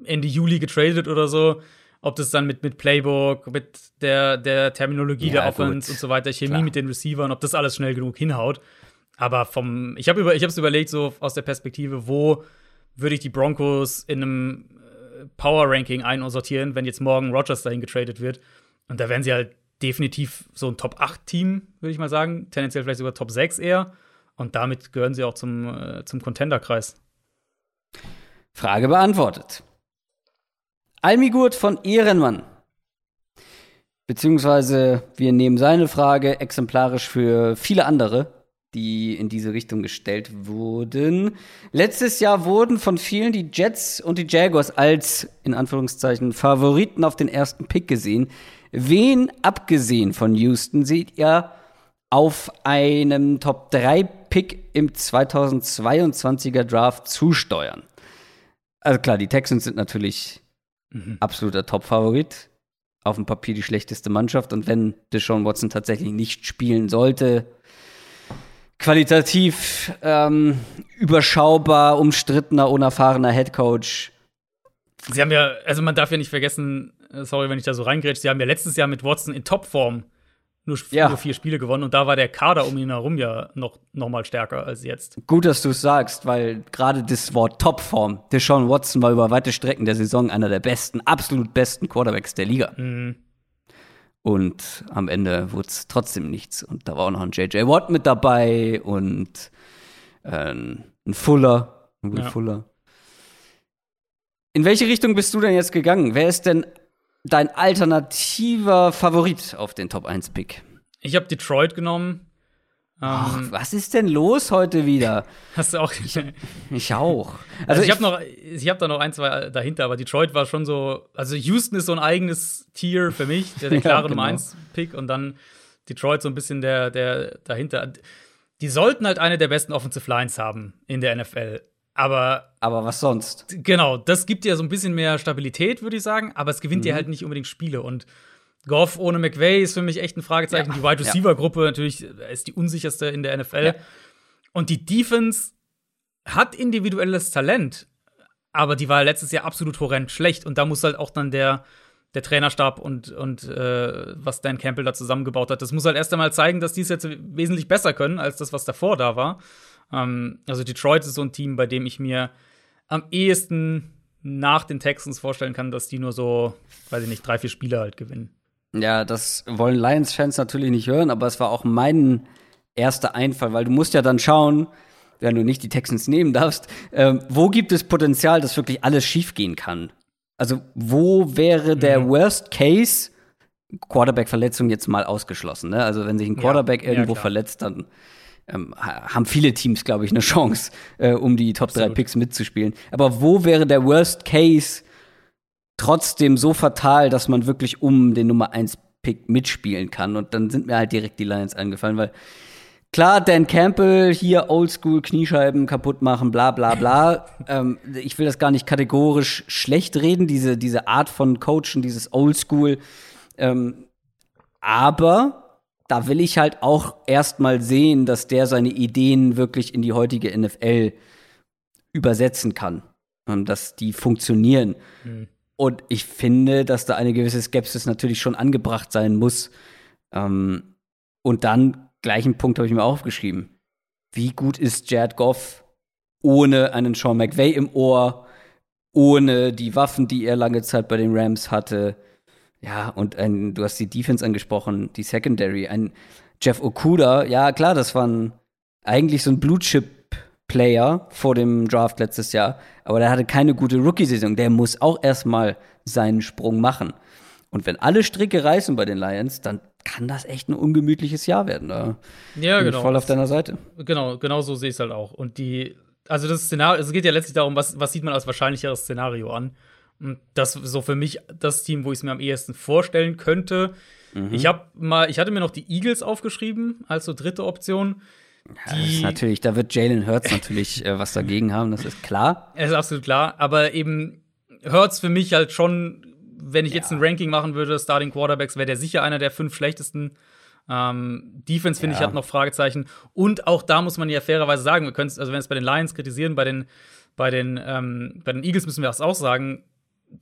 Ende Juli getradet oder so, ob das dann mit, mit Playbook, mit der, der Terminologie ja, der Offense gut. und so weiter, Chemie Klar. mit den Receivern, ob das alles schnell genug hinhaut. Aber vom, ich habe über, ich es überlegt, so aus der Perspektive, wo würde ich die Broncos in einem äh, Power Ranking einsortieren, wenn jetzt morgen Rogers dahin getradet wird. Und da wären sie halt definitiv so ein Top 8 Team, würde ich mal sagen. Tendenziell vielleicht sogar Top 6 eher. Und damit gehören sie auch zum, äh, zum Contender-Kreis. Frage beantwortet. Almigurt von Ehrenmann. Beziehungsweise wir nehmen seine Frage exemplarisch für viele andere, die in diese Richtung gestellt wurden. Letztes Jahr wurden von vielen die Jets und die Jaguars als, in Anführungszeichen, Favoriten auf den ersten Pick gesehen. Wen, abgesehen von Houston, seht ihr auf einem Top 3 Pick im 2022er Draft zusteuern? Also klar, die Texans sind natürlich Mhm. Absoluter Top-Favorit. Auf dem Papier die schlechteste Mannschaft. Und wenn Deshaun Watson tatsächlich nicht spielen sollte, qualitativ ähm, überschaubar, umstrittener, unerfahrener Headcoach. Sie haben ja, also man darf ja nicht vergessen, äh, sorry, wenn ich da so reingrätsche, sie haben ja letztes Jahr mit Watson in Topform nur, ja. nur, vier Spiele gewonnen und da war der Kader um ihn herum ja noch, noch mal stärker als jetzt. Gut, dass du es sagst, weil gerade das Wort Topform, Deshaun Watson war über weite Strecken der Saison einer der besten, absolut besten Quarterbacks der Liga. Mhm. Und am Ende wurde es trotzdem nichts. Und da war auch noch ein J.J. Watt mit dabei und äh, ein Fuller, ein Will ja. Fuller. In welche Richtung bist du denn jetzt gegangen? Wer ist denn dein alternativer Favorit auf den Top 1 Pick? Ich habe Detroit genommen. Ach, ähm, was ist denn los heute wieder? Hast du auch? Ich, ich auch. Also, also ich, ich habe noch, ich habe da noch ein, zwei dahinter, aber Detroit war schon so. Also Houston ist so ein eigenes Tier für mich, der, der klare ja, genau. Nummer 1 Pick und dann Detroit so ein bisschen der, der dahinter. Die sollten halt eine der besten Offensive Lines haben in der NFL. Aber. Aber was sonst? Genau, das gibt dir so ein bisschen mehr Stabilität, würde ich sagen, aber es gewinnt mhm. dir halt nicht unbedingt Spiele. Und Goff ohne McVay ist für mich echt ein Fragezeichen. Ja. Die Wide Receiver-Gruppe ja. natürlich ist die unsicherste in der NFL. Ja. Und die Defense hat individuelles Talent, aber die war letztes Jahr absolut horrend schlecht. Und da muss halt auch dann der, der Trainerstab und, und äh, was Dan Campbell da zusammengebaut hat, das muss halt erst einmal zeigen, dass die es jetzt wesentlich besser können als das, was davor da war. Ähm, also Detroit ist so ein Team, bei dem ich mir am ehesten nach den Texans vorstellen kann, dass die nur so, weiß ich nicht, drei, vier Spiele halt gewinnen. Ja, das wollen Lions-Fans natürlich nicht hören, aber es war auch mein erster Einfall, weil du musst ja dann schauen, wenn du nicht die Texans nehmen darfst, äh, wo gibt es Potenzial, dass wirklich alles schiefgehen kann? Also, wo wäre der mhm. Worst Case? Quarterback-Verletzung jetzt mal ausgeschlossen. Ne? Also, wenn sich ein Quarterback ja, irgendwo ja, verletzt, dann ähm, haben viele Teams, glaube ich, eine Chance, äh, um die Top 3 Picks mitzuspielen. Aber wo wäre der Worst Case trotzdem so fatal, dass man wirklich um den Nummer 1 Pick mitspielen kann? Und dann sind mir halt direkt die Lions eingefallen, weil klar, Dan Campbell hier Oldschool Kniescheiben kaputt machen, bla bla bla. ähm, ich will das gar nicht kategorisch schlecht reden, diese, diese Art von Coachen, dieses Oldschool. Ähm, aber da will ich halt auch erstmal sehen, dass der seine Ideen wirklich in die heutige NFL übersetzen kann. Und dass die funktionieren. Mhm. Und ich finde, dass da eine gewisse Skepsis natürlich schon angebracht sein muss. Ähm, und dann, gleichen Punkt habe ich mir aufgeschrieben. Wie gut ist Jared Goff ohne einen Sean McVay im Ohr, ohne die Waffen, die er lange Zeit bei den Rams hatte? Ja, und ein, du hast die Defense angesprochen, die Secondary. Ein Jeff Okuda, ja klar, das war ein, eigentlich so ein Blue Chip Player vor dem Draft letztes Jahr, aber der hatte keine gute Rookie-Saison. Der muss auch erstmal seinen Sprung machen. Und wenn alle Stricke reißen bei den Lions, dann kann das echt ein ungemütliches Jahr werden. Da ja, bin genau. voll auf deiner Seite. Genau, genau so sehe ich es halt auch. Und die, also das Szenario, es geht ja letztlich darum, was, was sieht man als wahrscheinlicheres Szenario an. Und das ist so für mich das Team, wo ich es mir am ehesten vorstellen könnte. Mhm. Ich habe mal, ich hatte mir noch die Eagles aufgeschrieben als so dritte Option. Ja, natürlich, da wird Jalen Hurts natürlich äh, was dagegen haben, das ist klar. Es ist absolut klar, aber eben Hurts für mich halt schon, wenn ich ja. jetzt ein Ranking machen würde, Starting Quarterbacks, wäre der sicher einer der fünf schlechtesten. Ähm, Defense, finde ja. ich, hat noch Fragezeichen. Und auch da muss man ja fairerweise sagen, wir können es, also wenn es bei den Lions kritisieren, bei den, bei den, ähm, bei den Eagles müssen wir das auch sagen,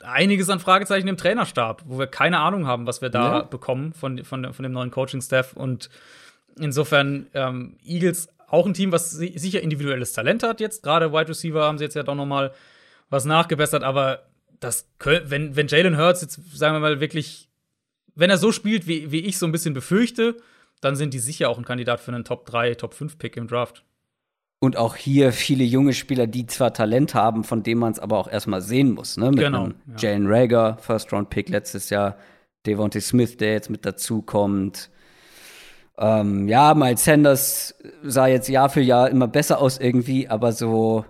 einiges an Fragezeichen im Trainerstab, wo wir keine Ahnung haben, was wir da ja. bekommen von, von, von dem neuen Coaching-Staff. Und insofern ähm, Eagles auch ein Team, was sicher individuelles Talent hat jetzt. Gerade Wide Receiver haben sie jetzt ja doch noch mal was nachgebessert. Aber das, wenn, wenn Jalen Hurts jetzt, sagen wir mal, wirklich, wenn er so spielt, wie, wie ich so ein bisschen befürchte, dann sind die sicher auch ein Kandidat für einen Top 3, Top 5 Pick im Draft. Und auch hier viele junge Spieler, die zwar Talent haben, von denen man es aber auch erstmal sehen muss. Ne? Mit genau. Ja. Jalen Rager, First-Round-Pick letztes Jahr, Devontae Smith, der jetzt mit dazukommt. Ähm, ja, Miles Sanders sah jetzt Jahr für Jahr immer besser aus irgendwie, aber so,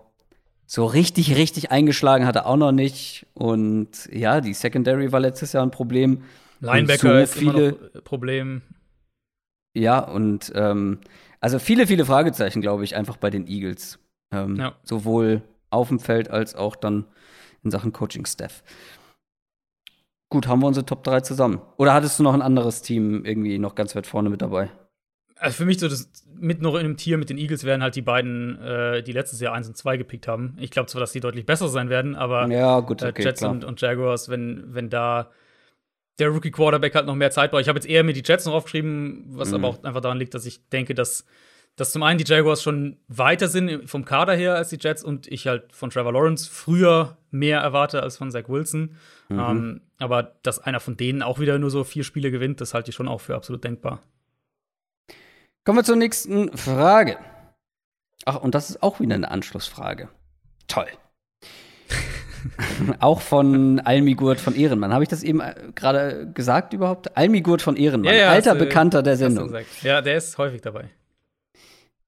so richtig, richtig eingeschlagen hat er auch noch nicht. Und ja, die Secondary war letztes Jahr ein Problem. Linebacker so ist viele, immer noch Problem. Ja, und ähm, also viele, viele Fragezeichen, glaube ich, einfach bei den Eagles. Ähm, ja. Sowohl auf dem Feld als auch dann in Sachen Coaching-Staff. Gut, haben wir unsere Top 3 zusammen. Oder hattest du noch ein anderes Team irgendwie noch ganz weit vorne mit dabei? Also für mich so das mit noch in einem Tier mit den Eagles wären halt die beiden, äh, die letztes Jahr 1 und 2 gepickt haben. Ich glaube zwar, dass die deutlich besser sein werden, aber ja, gut, okay, äh, Jets und, und, Jaguars, wenn, wenn da der Rookie Quarterback halt noch mehr Zeit braucht. Ich habe jetzt eher mir die Jets noch aufgeschrieben, was mhm. aber auch einfach daran liegt, dass ich denke, dass, dass zum einen die Jaguars schon weiter sind vom Kader her als die Jets und ich halt von Trevor Lawrence früher mehr erwarte als von Zach Wilson. Mhm. Ähm, aber dass einer von denen auch wieder nur so vier Spiele gewinnt, das halte ich schon auch für absolut denkbar. Kommen wir zur nächsten Frage. Ach, und das ist auch wieder eine Anschlussfrage. Toll. auch von Almigurt von Ehrenmann. Habe ich das eben äh, gerade gesagt überhaupt? Almigurt von Ehrenmann, ja, ja, alter du, Bekannter der Sendung. Ja, der ist häufig dabei.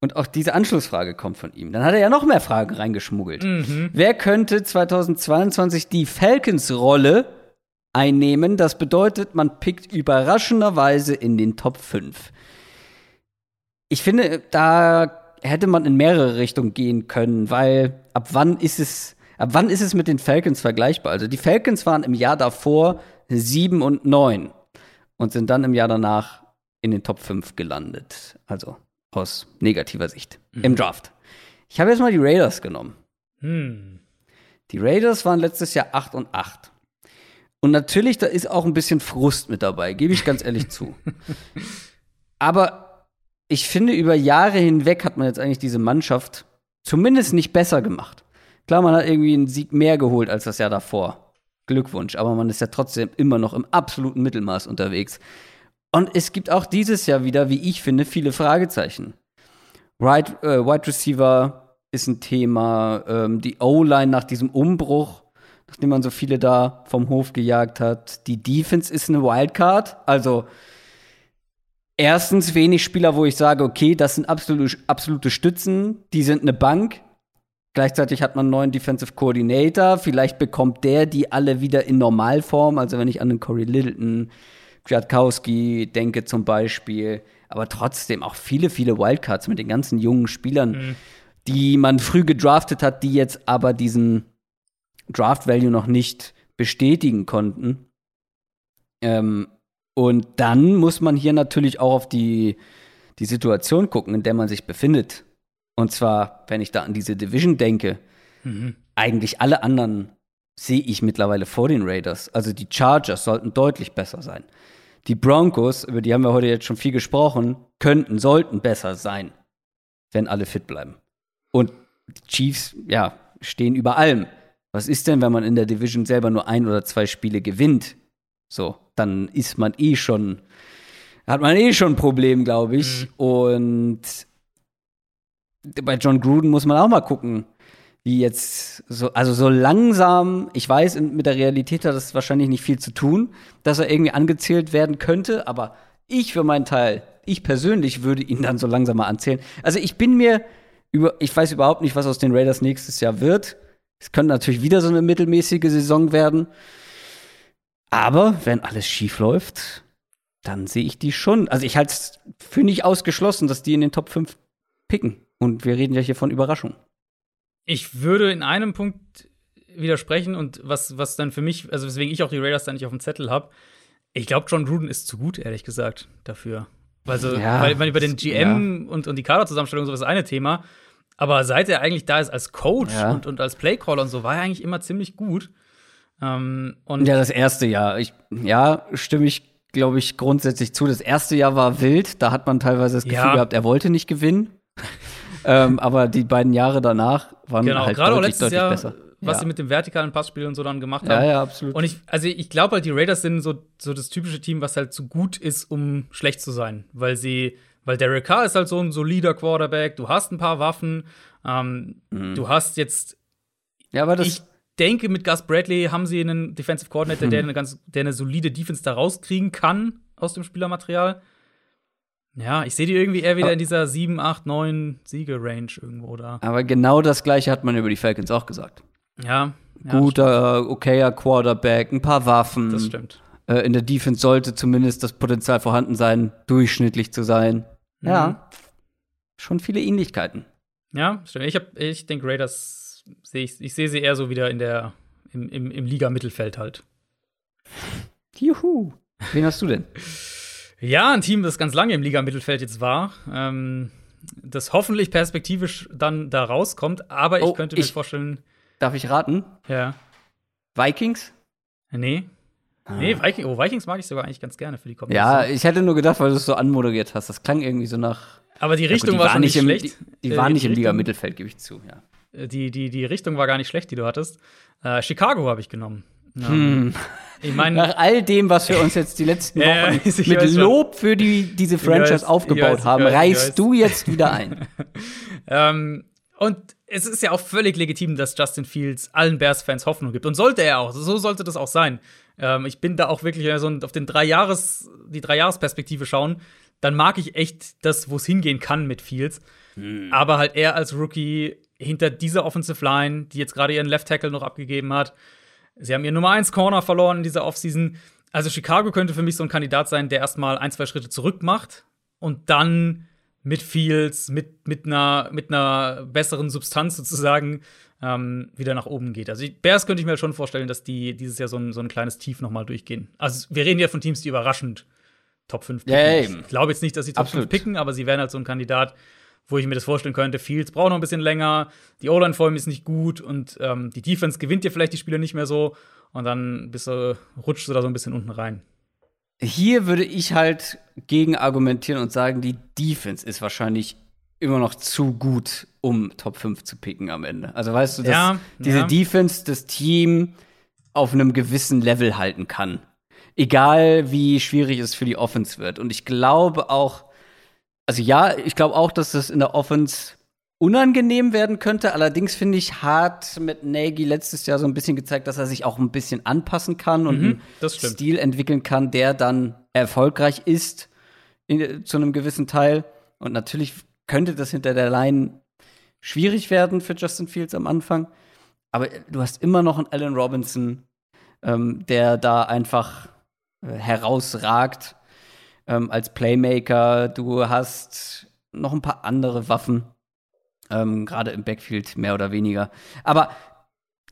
Und auch diese Anschlussfrage kommt von ihm. Dann hat er ja noch mehr Fragen reingeschmuggelt. Mhm. Wer könnte 2022 die Falcons-Rolle einnehmen? Das bedeutet, man pickt überraschenderweise in den Top 5. Ich finde, da hätte man in mehrere Richtungen gehen können, weil ab wann ist es Ab wann ist es mit den Falcons vergleichbar? Also die Falcons waren im Jahr davor 7 und 9 und sind dann im Jahr danach in den Top 5 gelandet. Also aus negativer Sicht mhm. im Draft. Ich habe jetzt mal die Raiders genommen. Hm. Die Raiders waren letztes Jahr 8 und 8. Und natürlich, da ist auch ein bisschen Frust mit dabei, gebe ich ganz ehrlich zu. Aber ich finde, über Jahre hinweg hat man jetzt eigentlich diese Mannschaft zumindest nicht besser gemacht. Klar, man hat irgendwie einen Sieg mehr geholt als das Jahr davor. Glückwunsch, aber man ist ja trotzdem immer noch im absoluten Mittelmaß unterwegs. Und es gibt auch dieses Jahr wieder, wie ich finde, viele Fragezeichen. Right, äh, Wide Receiver ist ein Thema, ähm, die O-Line nach diesem Umbruch, nachdem man so viele da vom Hof gejagt hat. Die Defense ist eine Wildcard, also erstens wenig Spieler, wo ich sage, okay, das sind absolute, absolute Stützen, die sind eine Bank. Gleichzeitig hat man einen neuen Defensive Coordinator. Vielleicht bekommt der die alle wieder in Normalform. Also wenn ich an den Corey Littleton, Kwiatkowski denke zum Beispiel. Aber trotzdem auch viele, viele Wildcards mit den ganzen jungen Spielern, mhm. die man früh gedraftet hat, die jetzt aber diesen Draft-Value noch nicht bestätigen konnten. Ähm, und dann muss man hier natürlich auch auf die, die Situation gucken, in der man sich befindet. Und zwar, wenn ich da an diese Division denke, mhm. eigentlich alle anderen sehe ich mittlerweile vor den Raiders. Also die Chargers sollten deutlich besser sein. Die Broncos, über die haben wir heute jetzt schon viel gesprochen, könnten, sollten besser sein, wenn alle fit bleiben. Und die Chiefs, ja, stehen über allem. Was ist denn, wenn man in der Division selber nur ein oder zwei Spiele gewinnt? So, dann ist man eh schon, hat man eh schon ein Problem, glaube ich. Mhm. Und bei John Gruden muss man auch mal gucken, wie jetzt so, also so langsam, ich weiß, mit der Realität hat das wahrscheinlich nicht viel zu tun, dass er irgendwie angezählt werden könnte, aber ich für meinen Teil, ich persönlich würde ihn dann so langsam mal anzählen. Also ich bin mir über, ich weiß überhaupt nicht, was aus den Raiders nächstes Jahr wird. Es könnte natürlich wieder so eine mittelmäßige Saison werden. Aber wenn alles schief läuft, dann sehe ich die schon. Also ich halte es für nicht ausgeschlossen, dass die in den Top 5 picken. Und wir reden ja hier von Überraschung. Ich würde in einem Punkt widersprechen und was, was dann für mich, also weswegen ich auch die Raiders dann nicht auf dem Zettel habe. Ich glaube, John Gruden ist zu gut, ehrlich gesagt, dafür. Also, Ja, weil man über den das- GM und, und die Kaderzusammenstellung sowas ist eine Thema. Aber seit er eigentlich da ist als Coach Ja. und, und als Playcaller und so, war er eigentlich immer ziemlich gut. Ähm, und Ja, das erste Jahr. Ich, ja, stimme ich, glaube ich, grundsätzlich zu. Das erste Jahr war wild. Da hat man teilweise das Gefühl Ja. gehabt, er wollte nicht gewinnen. Ähm, aber die beiden Jahre danach waren genau, halt gerade auch deutlich, letztes deutlich Jahr, besser. was ja. sie mit dem vertikalen Passspiel und so dann gemacht haben. ja, ja, absolut. Und ich, also ich glaube halt, die Raiders sind so, so das typische Team, was halt zu gut ist, um schlecht zu sein. Weil sie, weil Derek Carr ist halt so ein solider Quarterback, du hast ein paar Waffen, ähm, du hast jetzt, ja, aber das, ich denke, mit Gus Bradley haben sie einen Defensive Coordinator, der eine ganz, der eine solide Defense da rauskriegen kann aus dem Spielermaterial. Ja, ich sehe die irgendwie eher wieder Aber- in dieser 7, 8, 9 Siege-Range irgendwo da. aber genau das Gleiche hat man über die Falcons auch gesagt. Ja. ja Guter, okayer Quarterback, ein paar Waffen. Das stimmt. Äh, in der Defense sollte zumindest das Potenzial vorhanden sein, durchschnittlich zu sein. Mhm. Ja. Schon viele Ähnlichkeiten. Ja, stimmt. Ich, hab- ich denke, Raiders sehe ich, ich sehe sie eher so wieder in der, im, im, im Liga-Mittelfeld halt. Juhu. Wen hast du denn? Ja, ein Team, das ganz lange im Liga-Mittelfeld jetzt war, ähm, das hoffentlich perspektivisch dann da rauskommt, aber ich Oh, könnte mir ich- vorstellen, Darf ich raten? ja, Vikings? nee. Nee, Viking, oh, Vikings mag ich sogar eigentlich ganz gerne für die kommende Ja, ich hätte nur gedacht, weil du es so anmoderiert hast. Das klang irgendwie so nach. Aber die Ja, gut, Richtung die war schon nicht im, schlecht. Die, die Äh, waren nicht im Richtung- Liga-Mittelfeld, gebe ich zu. Ja. äh, Die, die, die Richtung war gar nicht schlecht, die du hattest. Äh, Chicago habe ich genommen. Ja. Hm. Ich meine, Nach all dem, was wir uns jetzt die letzten Wochen weiß mit. Lob für die, diese Franchise weiß, aufgebaut weiß, haben, weiß, reißt du jetzt wieder ein. Ähm, und es ist ja auch völlig legitim, dass Justin Fields allen Bears-Fans Hoffnung gibt. Und sollte er auch. So sollte das auch sein. Ähm, ich bin da auch wirklich so auf den drei Jahres, die Drei-Jahres-Perspektive schauen. Dann mag ich echt das, wo es hingehen kann mit Fields. Aber halt er als Rookie hinter dieser Offensive Line, die jetzt gerade ihren Left Tackle noch abgegeben hat. Sie haben ihren Nummer 1 Corner verloren in dieser Offseason. Also Chicago könnte für mich so ein Kandidat sein, der erstmal ein, zwei Schritte zurück macht und dann mit Fields, mit, mit, einer, mit einer besseren Substanz sozusagen ähm, wieder nach oben geht. Also die Bears könnte ich mir schon vorstellen, dass die dieses Jahr so ein, so ein kleines Tief noch mal durchgehen. Also wir reden ja von Teams, die überraschend Top 5 picken. Ja, ich glaube jetzt nicht, dass sie Top Absolut. 5 picken, aber sie wären halt so ein Kandidat, wo ich mir das vorstellen könnte. Fields braucht noch ein bisschen länger, die O-Line vor ihm ist nicht gut und ähm, die Defense gewinnt dir vielleicht die Spiele nicht mehr so und dann bist du, rutschst du da so ein bisschen unten rein. Hier würde ich halt gegen argumentieren und sagen, die Defense ist wahrscheinlich immer noch zu gut, um Top 5 zu picken am Ende. Also weißt du, dass Ja, diese ja. Defense das Team auf einem gewissen Level halten kann. Egal wie schwierig es für die Offense wird. Und ich glaube auch, also ja, ich glaube auch, dass das in der Offense unangenehm werden könnte. Allerdings finde ich, hat mit Nagy letztes Jahr so ein bisschen gezeigt, dass er sich auch ein bisschen anpassen kann und Mhm, einen. Stil entwickeln kann, der dann erfolgreich ist in, zu einem gewissen Teil. Und natürlich könnte das hinter der Line schwierig werden für Justin Fields am Anfang. Aber du hast immer noch einen Allen Robinson, ähm, der da einfach äh, herausragt ähm, als Playmaker. Du hast noch ein paar andere Waffen, ähm, gerade im Backfield mehr oder weniger. Aber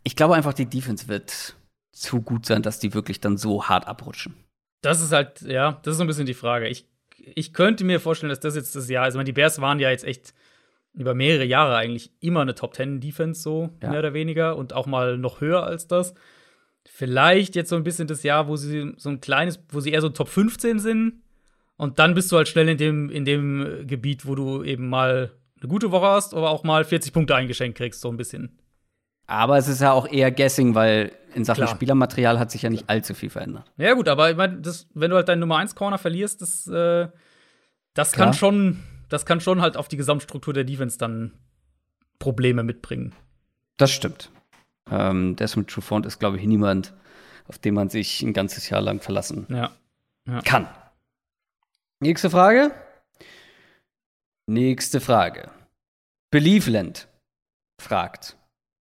ich glaube einfach, die Defense wird zu gut sein, dass die wirklich dann so hart abrutschen. Das ist halt, ja, das ist so ein bisschen die Frage. Ich, ich könnte mir vorstellen, dass das jetzt das Jahr, also ich meine, die Bears waren ja jetzt echt über mehrere Jahre eigentlich immer eine Top 10 Defense, so Ja. mehr oder weniger, und auch mal noch höher als das. Vielleicht jetzt so ein bisschen das Jahr, wo sie so ein kleines, wo sie eher so Top 15 sind. Und dann bist du halt schnell in dem, in dem Gebiet, wo du eben mal eine gute Woche hast, aber auch mal 40 Punkte eingeschenkt kriegst, so ein bisschen. Aber es ist ja auch eher Guessing, weil in Sachen Klar. Spielermaterial hat sich ja nicht allzu viel verändert. Ja, gut, aber ich meine, wenn du halt deinen Nummer 1 Corner verlierst, das, äh, das Klar. kann schon, das kann schon halt auf die Gesamtstruktur der Defense dann Probleme mitbringen. Das stimmt. Ähm, Desmond Trufant ist, glaube ich, niemand, auf den man sich ein ganzes Jahr lang verlassen Ja. kann. Nächste Frage. Nächste Frage. Believeland fragt: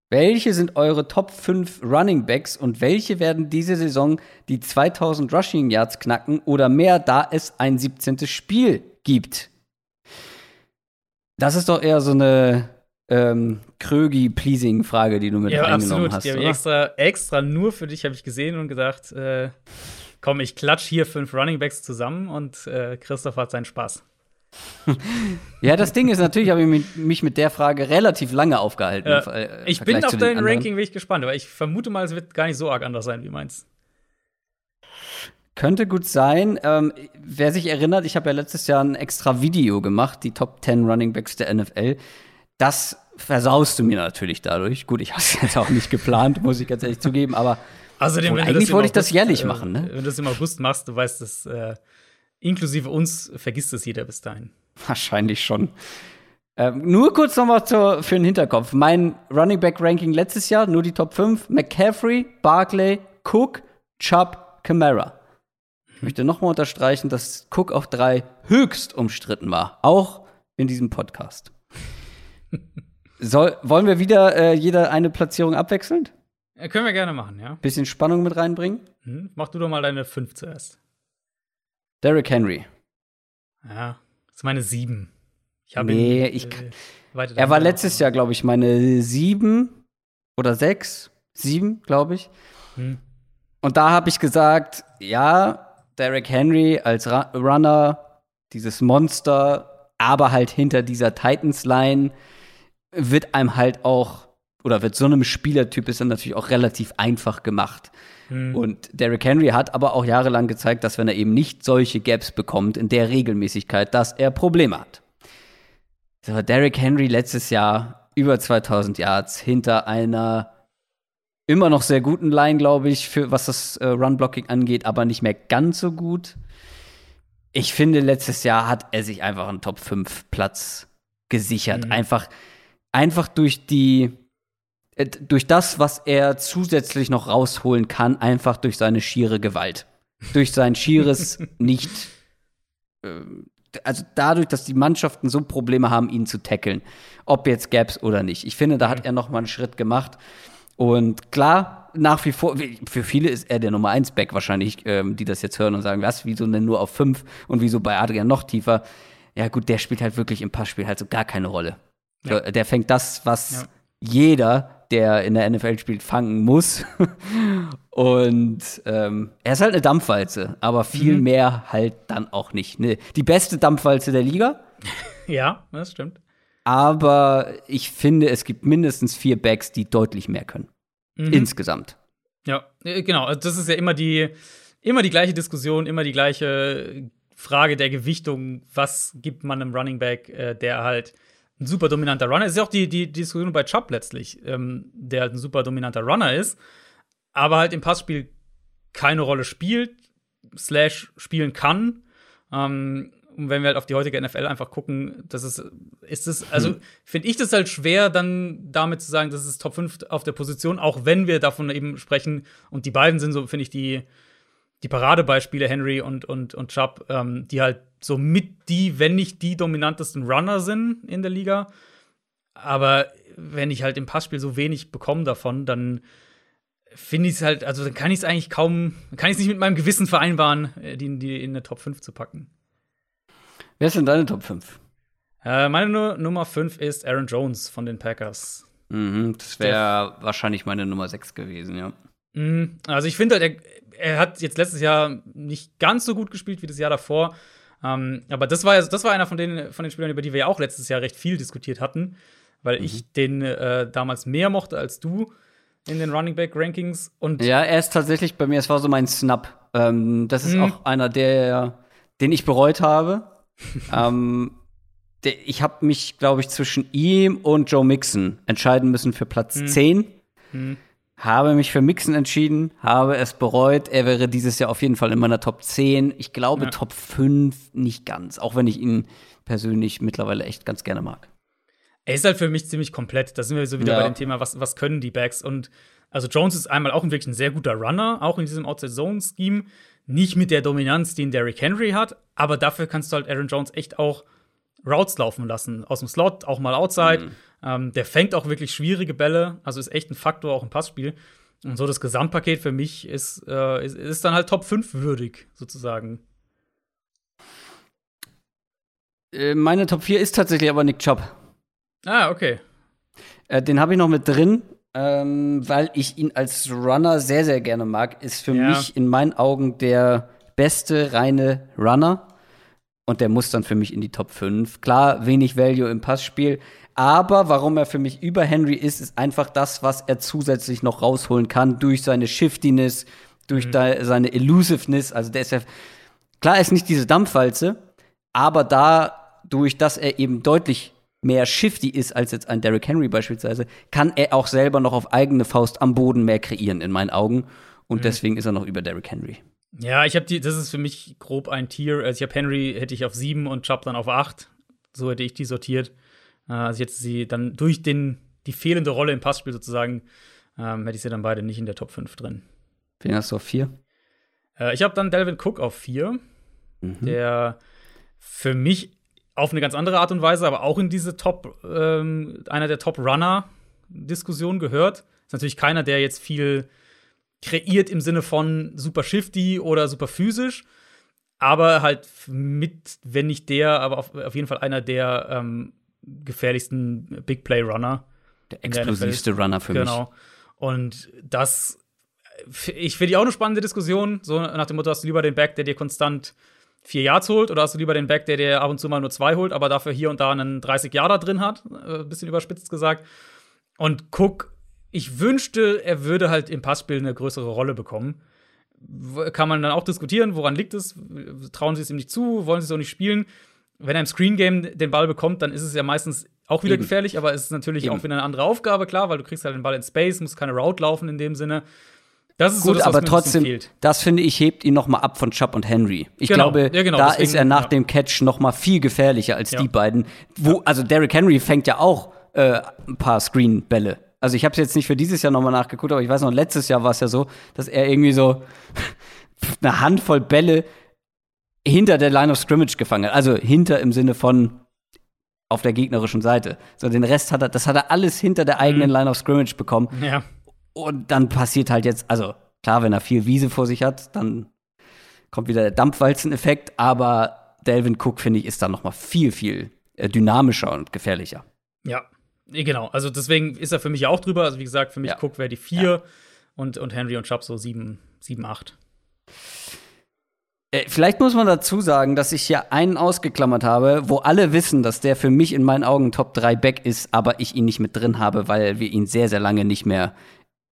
Welche sind eure Top 5 Running Backs und welche werden diese Saison die 2000 Rushing Yards knacken oder mehr, da es ein 17. Spiel gibt? Das ist doch eher so eine ähm, Krögi-Pleasing-Frage, die du mit ja, eingenommen absolut. hast. Ich oder? extra, extra nur für dich habe ich gesehen und gedacht, äh, komm, ich klatsch hier fünf Running Backs zusammen und äh, Christoph hat seinen Spaß. Ja, das Ding ist natürlich, habe ich mich- mit der Frage relativ lange aufgehalten. Äh, Ver- äh, im ich bin auf dein. Ranking wirklich gespannt, aber ich vermute mal, es wird gar nicht so arg anders sein wie meins. Könnte gut sein. Ähm, wer sich erinnert, ich habe ja letztes Jahr ein extra Video gemacht, die Top 10 Running Backs der NFL. Das versaust du mir natürlich dadurch. Gut, ich habe es jetzt auch nicht geplant, muss ich ganz ehrlich zugeben, aber Außerdem, du eigentlich wollte ich das August, jährlich äh, machen, ne? Wenn du das im August machst, du weißt, dass äh, inklusive uns vergisst es jeder bis dahin. wahrscheinlich schon. Ähm, nur kurz nochmal für den Hinterkopf. Mein Running Back Ranking letztes Jahr, nur die Top 5. McCaffrey, Barkley, Cook, Chubb, Kamara. Ich möchte nochmal unterstreichen, dass Cook auf drei höchst umstritten war. Auch in diesem Podcast. Soll, wollen wir wieder äh, jeder eine Platzierung abwechselnd? Können wir gerne machen, ja. Bisschen Spannung mit reinbringen? Hm? Mach du doch mal deine fünf zuerst. Derrick Henry. Ja, das ist meine sieben. Ich habe Nee, ihn, ich äh, Er war letztes Jahr, glaube ich, meine sieben oder sechs. Sieben, glaube ich. Hm. Und da habe ich gesagt, ja, Derrick Henry als Ra Runner, dieses Monster, aber halt hinter dieser Titans-Line wird einem halt auch, oder wird so einem Spielertyp ist dann natürlich auch relativ einfach gemacht. Hm. Und Derrick Henry hat aber auch jahrelang gezeigt, dass wenn er eben nicht solche Gaps bekommt in der Regelmäßigkeit, dass er Probleme hat. So, Derrick Henry letztes Jahr über 2000 Yards hinter einer immer noch sehr guten Line, glaube ich, für was das äh, Run-Blocking angeht, aber nicht mehr ganz so gut. Ich finde, letztes Jahr hat er sich einfach einen Top 5 Platz gesichert. Mhm. Einfach, einfach durch die, durch das, was er zusätzlich noch rausholen kann, einfach durch seine schiere Gewalt. Durch sein schieres nicht, ähm, also dadurch, dass die Mannschaften so Probleme haben, ihn zu tackeln. Ob jetzt Gaps oder nicht. Ich finde, da hat er noch mal einen Schritt gemacht. Und klar, nach wie vor, für viele ist er der Nummer 1 Back wahrscheinlich, ähm, die das jetzt hören und sagen, was, wieso denn nur auf 5 und wieso bei Adrian noch tiefer? Ja, gut, der spielt halt wirklich im Passspiel halt so gar keine Rolle. Ja. Der fängt das, was Ja. jeder, der in der NFL spielt, fangen muss. und ähm, er ist halt eine Dampfwalze, aber viel Mhm. mehr halt dann auch nicht. Ne? Die beste Dampfwalze der Liga. Ja, das stimmt. Aber ich finde, es gibt mindestens vier Backs, die deutlich mehr können. Mhm. Insgesamt. Ja, äh, genau. Also das ist ja immer die, immer die gleiche Diskussion, immer die gleiche Frage der Gewichtung. Was gibt man einem Running Back, äh, der halt ein super dominanter Runner ist? Ist ja auch die, die Diskussion bei Chubb letztlich, ähm, der halt ein super dominanter Runner ist, aber halt im Passspiel keine Rolle spielt, slash spielen kann. Ähm, und wenn wir halt auf die heutige NFL einfach gucken, das ist, ist es, also finde ich das halt schwer, dann damit zu sagen, das ist Top 5 auf der Position, auch wenn wir davon eben sprechen. Und die beiden sind so, finde ich, die, die Paradebeispiele, Henry und, und, und Chubb, ähm, die halt so mit die, wenn nicht die dominantesten Runner sind in der Liga. Aber wenn ich halt im Passspiel so wenig bekomme davon, dann finde ich es halt, also dann kann ich es eigentlich kaum, kann ich es nicht mit meinem Gewissen vereinbaren, äh, die, die in eine Top 5 zu packen. Wer ist denn deine Top 5? Äh, meine Nu- Nummer 5 ist Aaron Jones von den Packers. Mhm, das wäre wahrscheinlich meine Nummer 6 gewesen, ja. Mhm. Also ich finde halt, er, er hat jetzt letztes Jahr nicht ganz so gut gespielt wie das Jahr davor. Ähm, aber das war, ja- das war einer von den, von den Spielern, über die wir ja auch letztes Jahr recht viel diskutiert hatten, weil ich den äh, damals mehr mochte als du in den Running Back Rankings. Und Ja, er ist tatsächlich bei mir, es war so mein Snap. Ähm, das ist Mhm. auch einer, der, den ich bereut habe. ähm, der, ich habe mich, glaube ich, zwischen ihm und Joe Mixon entscheiden müssen für Platz 10. Mhm. Habe mich für Mixon entschieden, habe es bereut. Er wäre dieses Jahr auf jeden Fall in meiner Top 10. Ich glaube, Ja. Top 5 nicht ganz, auch wenn ich ihn persönlich mittlerweile echt ganz gerne mag. er ist halt für mich ziemlich komplett. Da sind wir so wieder Ja. bei dem Thema, was, was können die Backs? Und also Jones ist einmal auch ein wirklich ein sehr guter Runner, auch in diesem Outside-Zone-Scheme. Nicht mit der Dominanz, die ein Derrick Henry hat, aber dafür kannst du halt Aaron Jones echt auch Routes laufen lassen. Aus dem Slot, auch mal outside. Ähm, der fängt auch wirklich schwierige Bälle, also ist echt ein Faktor auch im Passspiel. Und so das Gesamtpaket für mich ist, äh, ist, ist dann halt Top 5 würdig, sozusagen. Äh, meine Top 4 ist tatsächlich aber Nick Chubb. Ah, okay. Äh, den habe ich noch mit drin, ähm, weil ich ihn als Runner sehr, sehr gerne mag. Ist für Ja. mich in meinen Augen der beste reine Runner. Und der muss dann für mich in die Top 5. Klar, wenig Value im Passspiel. Aber warum er für mich über Henry ist, ist einfach das, was er zusätzlich noch rausholen kann durch seine Shiftiness, durch da, seine Elusiveness. Also der ist ja, klar, er ist nicht diese Dampfwalze, aber dadurch, dass er eben deutlich mehr shifty ist als jetzt ein Derrick Henry beispielsweise, kann er auch selber noch auf eigene Faust am Boden mehr kreieren, in meinen Augen. Und deswegen ist er noch über Derrick Henry. Ja, ich habe die, das ist für mich grob ein Tier. Also ich habe Henry hätte ich auf 7 und Chubb dann auf 8. So hätte ich die sortiert. Äh, Also jetzt sie dann durch den, die fehlende Rolle im Passspiel sozusagen, ähm, hätte ich sie dann beide nicht in der Top 5 drin. Wen hast du auf vier? Äh, ich habe dann Delvin Cook auf 4, der für mich auf eine ganz andere Art und Weise, aber auch in diese Top, ähm, einer der Top-Runner-Diskussionen gehört. Ist natürlich keiner, der jetzt viel kreiert im Sinne von super shifty oder super physisch, aber halt mit, wenn nicht der, aber auf, auf jeden Fall einer der ähm, gefährlichsten Big Play Runner. Der explosivste Runner für mich. Genau. Und das, ich finde auch eine spannende Diskussion, so nach dem Motto, hast du lieber den Back, der dir konstant vier Yards holt, oder hast du lieber den Back, der dir ab und zu mal nur zwei holt, aber dafür hier und da einen 30 Yarder drin hat, äh, bisschen überspitzt gesagt. Und Cook, ich wünschte, er würde halt im Passspiel eine größere Rolle bekommen. Kann man dann auch diskutieren, woran liegt es? Trauen sie es ihm nicht zu? Wollen sie es auch nicht spielen? Wenn er im Screen Game den Ball bekommt, dann ist es ja meistens auch wieder Eben. gefährlich, aber es ist natürlich Eben. auch wieder eine andere Aufgabe, klar, weil du kriegst halt den Ball in Space, musst keine Route laufen in dem Sinne. Das ist so Gut, das, was aber trotzdem, das finde ich, hebt ihn noch mal ab von Chubb und Henry. Ich Genau, glaube, ja, genau, da deswegen, ist er nach ja. dem Catch noch mal viel gefährlicher als Ja. die beiden. Wo, also Derrick Henry fängt ja auch äh, ein paar Screen-Bälle. Also ich habe es jetzt nicht für dieses Jahr noch mal nachgeguckt, aber ich weiß noch, letztes Jahr war es ja so, dass er irgendwie so eine Handvoll Bälle hinter der Line of Scrimmage gefangen hat. Also hinter im Sinne von auf der gegnerischen Seite. So den Rest hat er, das hat er alles hinter der eigenen Mhm. Line of Scrimmage bekommen. Ja. Und dann passiert halt jetzt, also klar, wenn er viel Wiese vor sich hat, dann kommt wieder der Dampfwalzen-Effekt, aber Delvin Cook, finde ich, ist dann noch mal viel, viel äh, dynamischer und gefährlicher. Ja, Eh, genau. Also deswegen ist er für mich ja auch drüber. Also wie gesagt, für mich Ja. Cook wäre die 4 und, und Henry und Chubb so 7, 7 8. Äh, vielleicht muss man dazu sagen, dass ich hier einen ausgeklammert habe, wo alle wissen, dass der für mich in meinen Augen Top 3 Back ist, aber ich ihn nicht mit drin habe, weil wir ihn sehr, sehr lange nicht mehr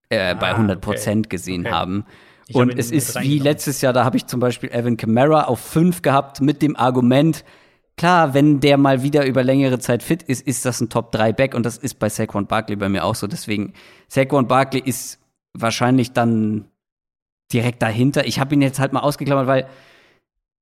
äh, bei Ah, 100 Prozent gesehen Okay. haben. Ich hab Und ihn es ist wie letztes Jahr, da habe ich zum Beispiel Evan Kamara auf 5 gehabt mit dem Argument, klar, wenn der mal wieder über längere Zeit fit ist, ist das ein Top 3 Back und das ist bei Saquon Barkley bei mir auch so. Deswegen, Saquon Barkley ist wahrscheinlich dann direkt dahinter. Ich habe ihn jetzt halt mal ausgeklammert, weil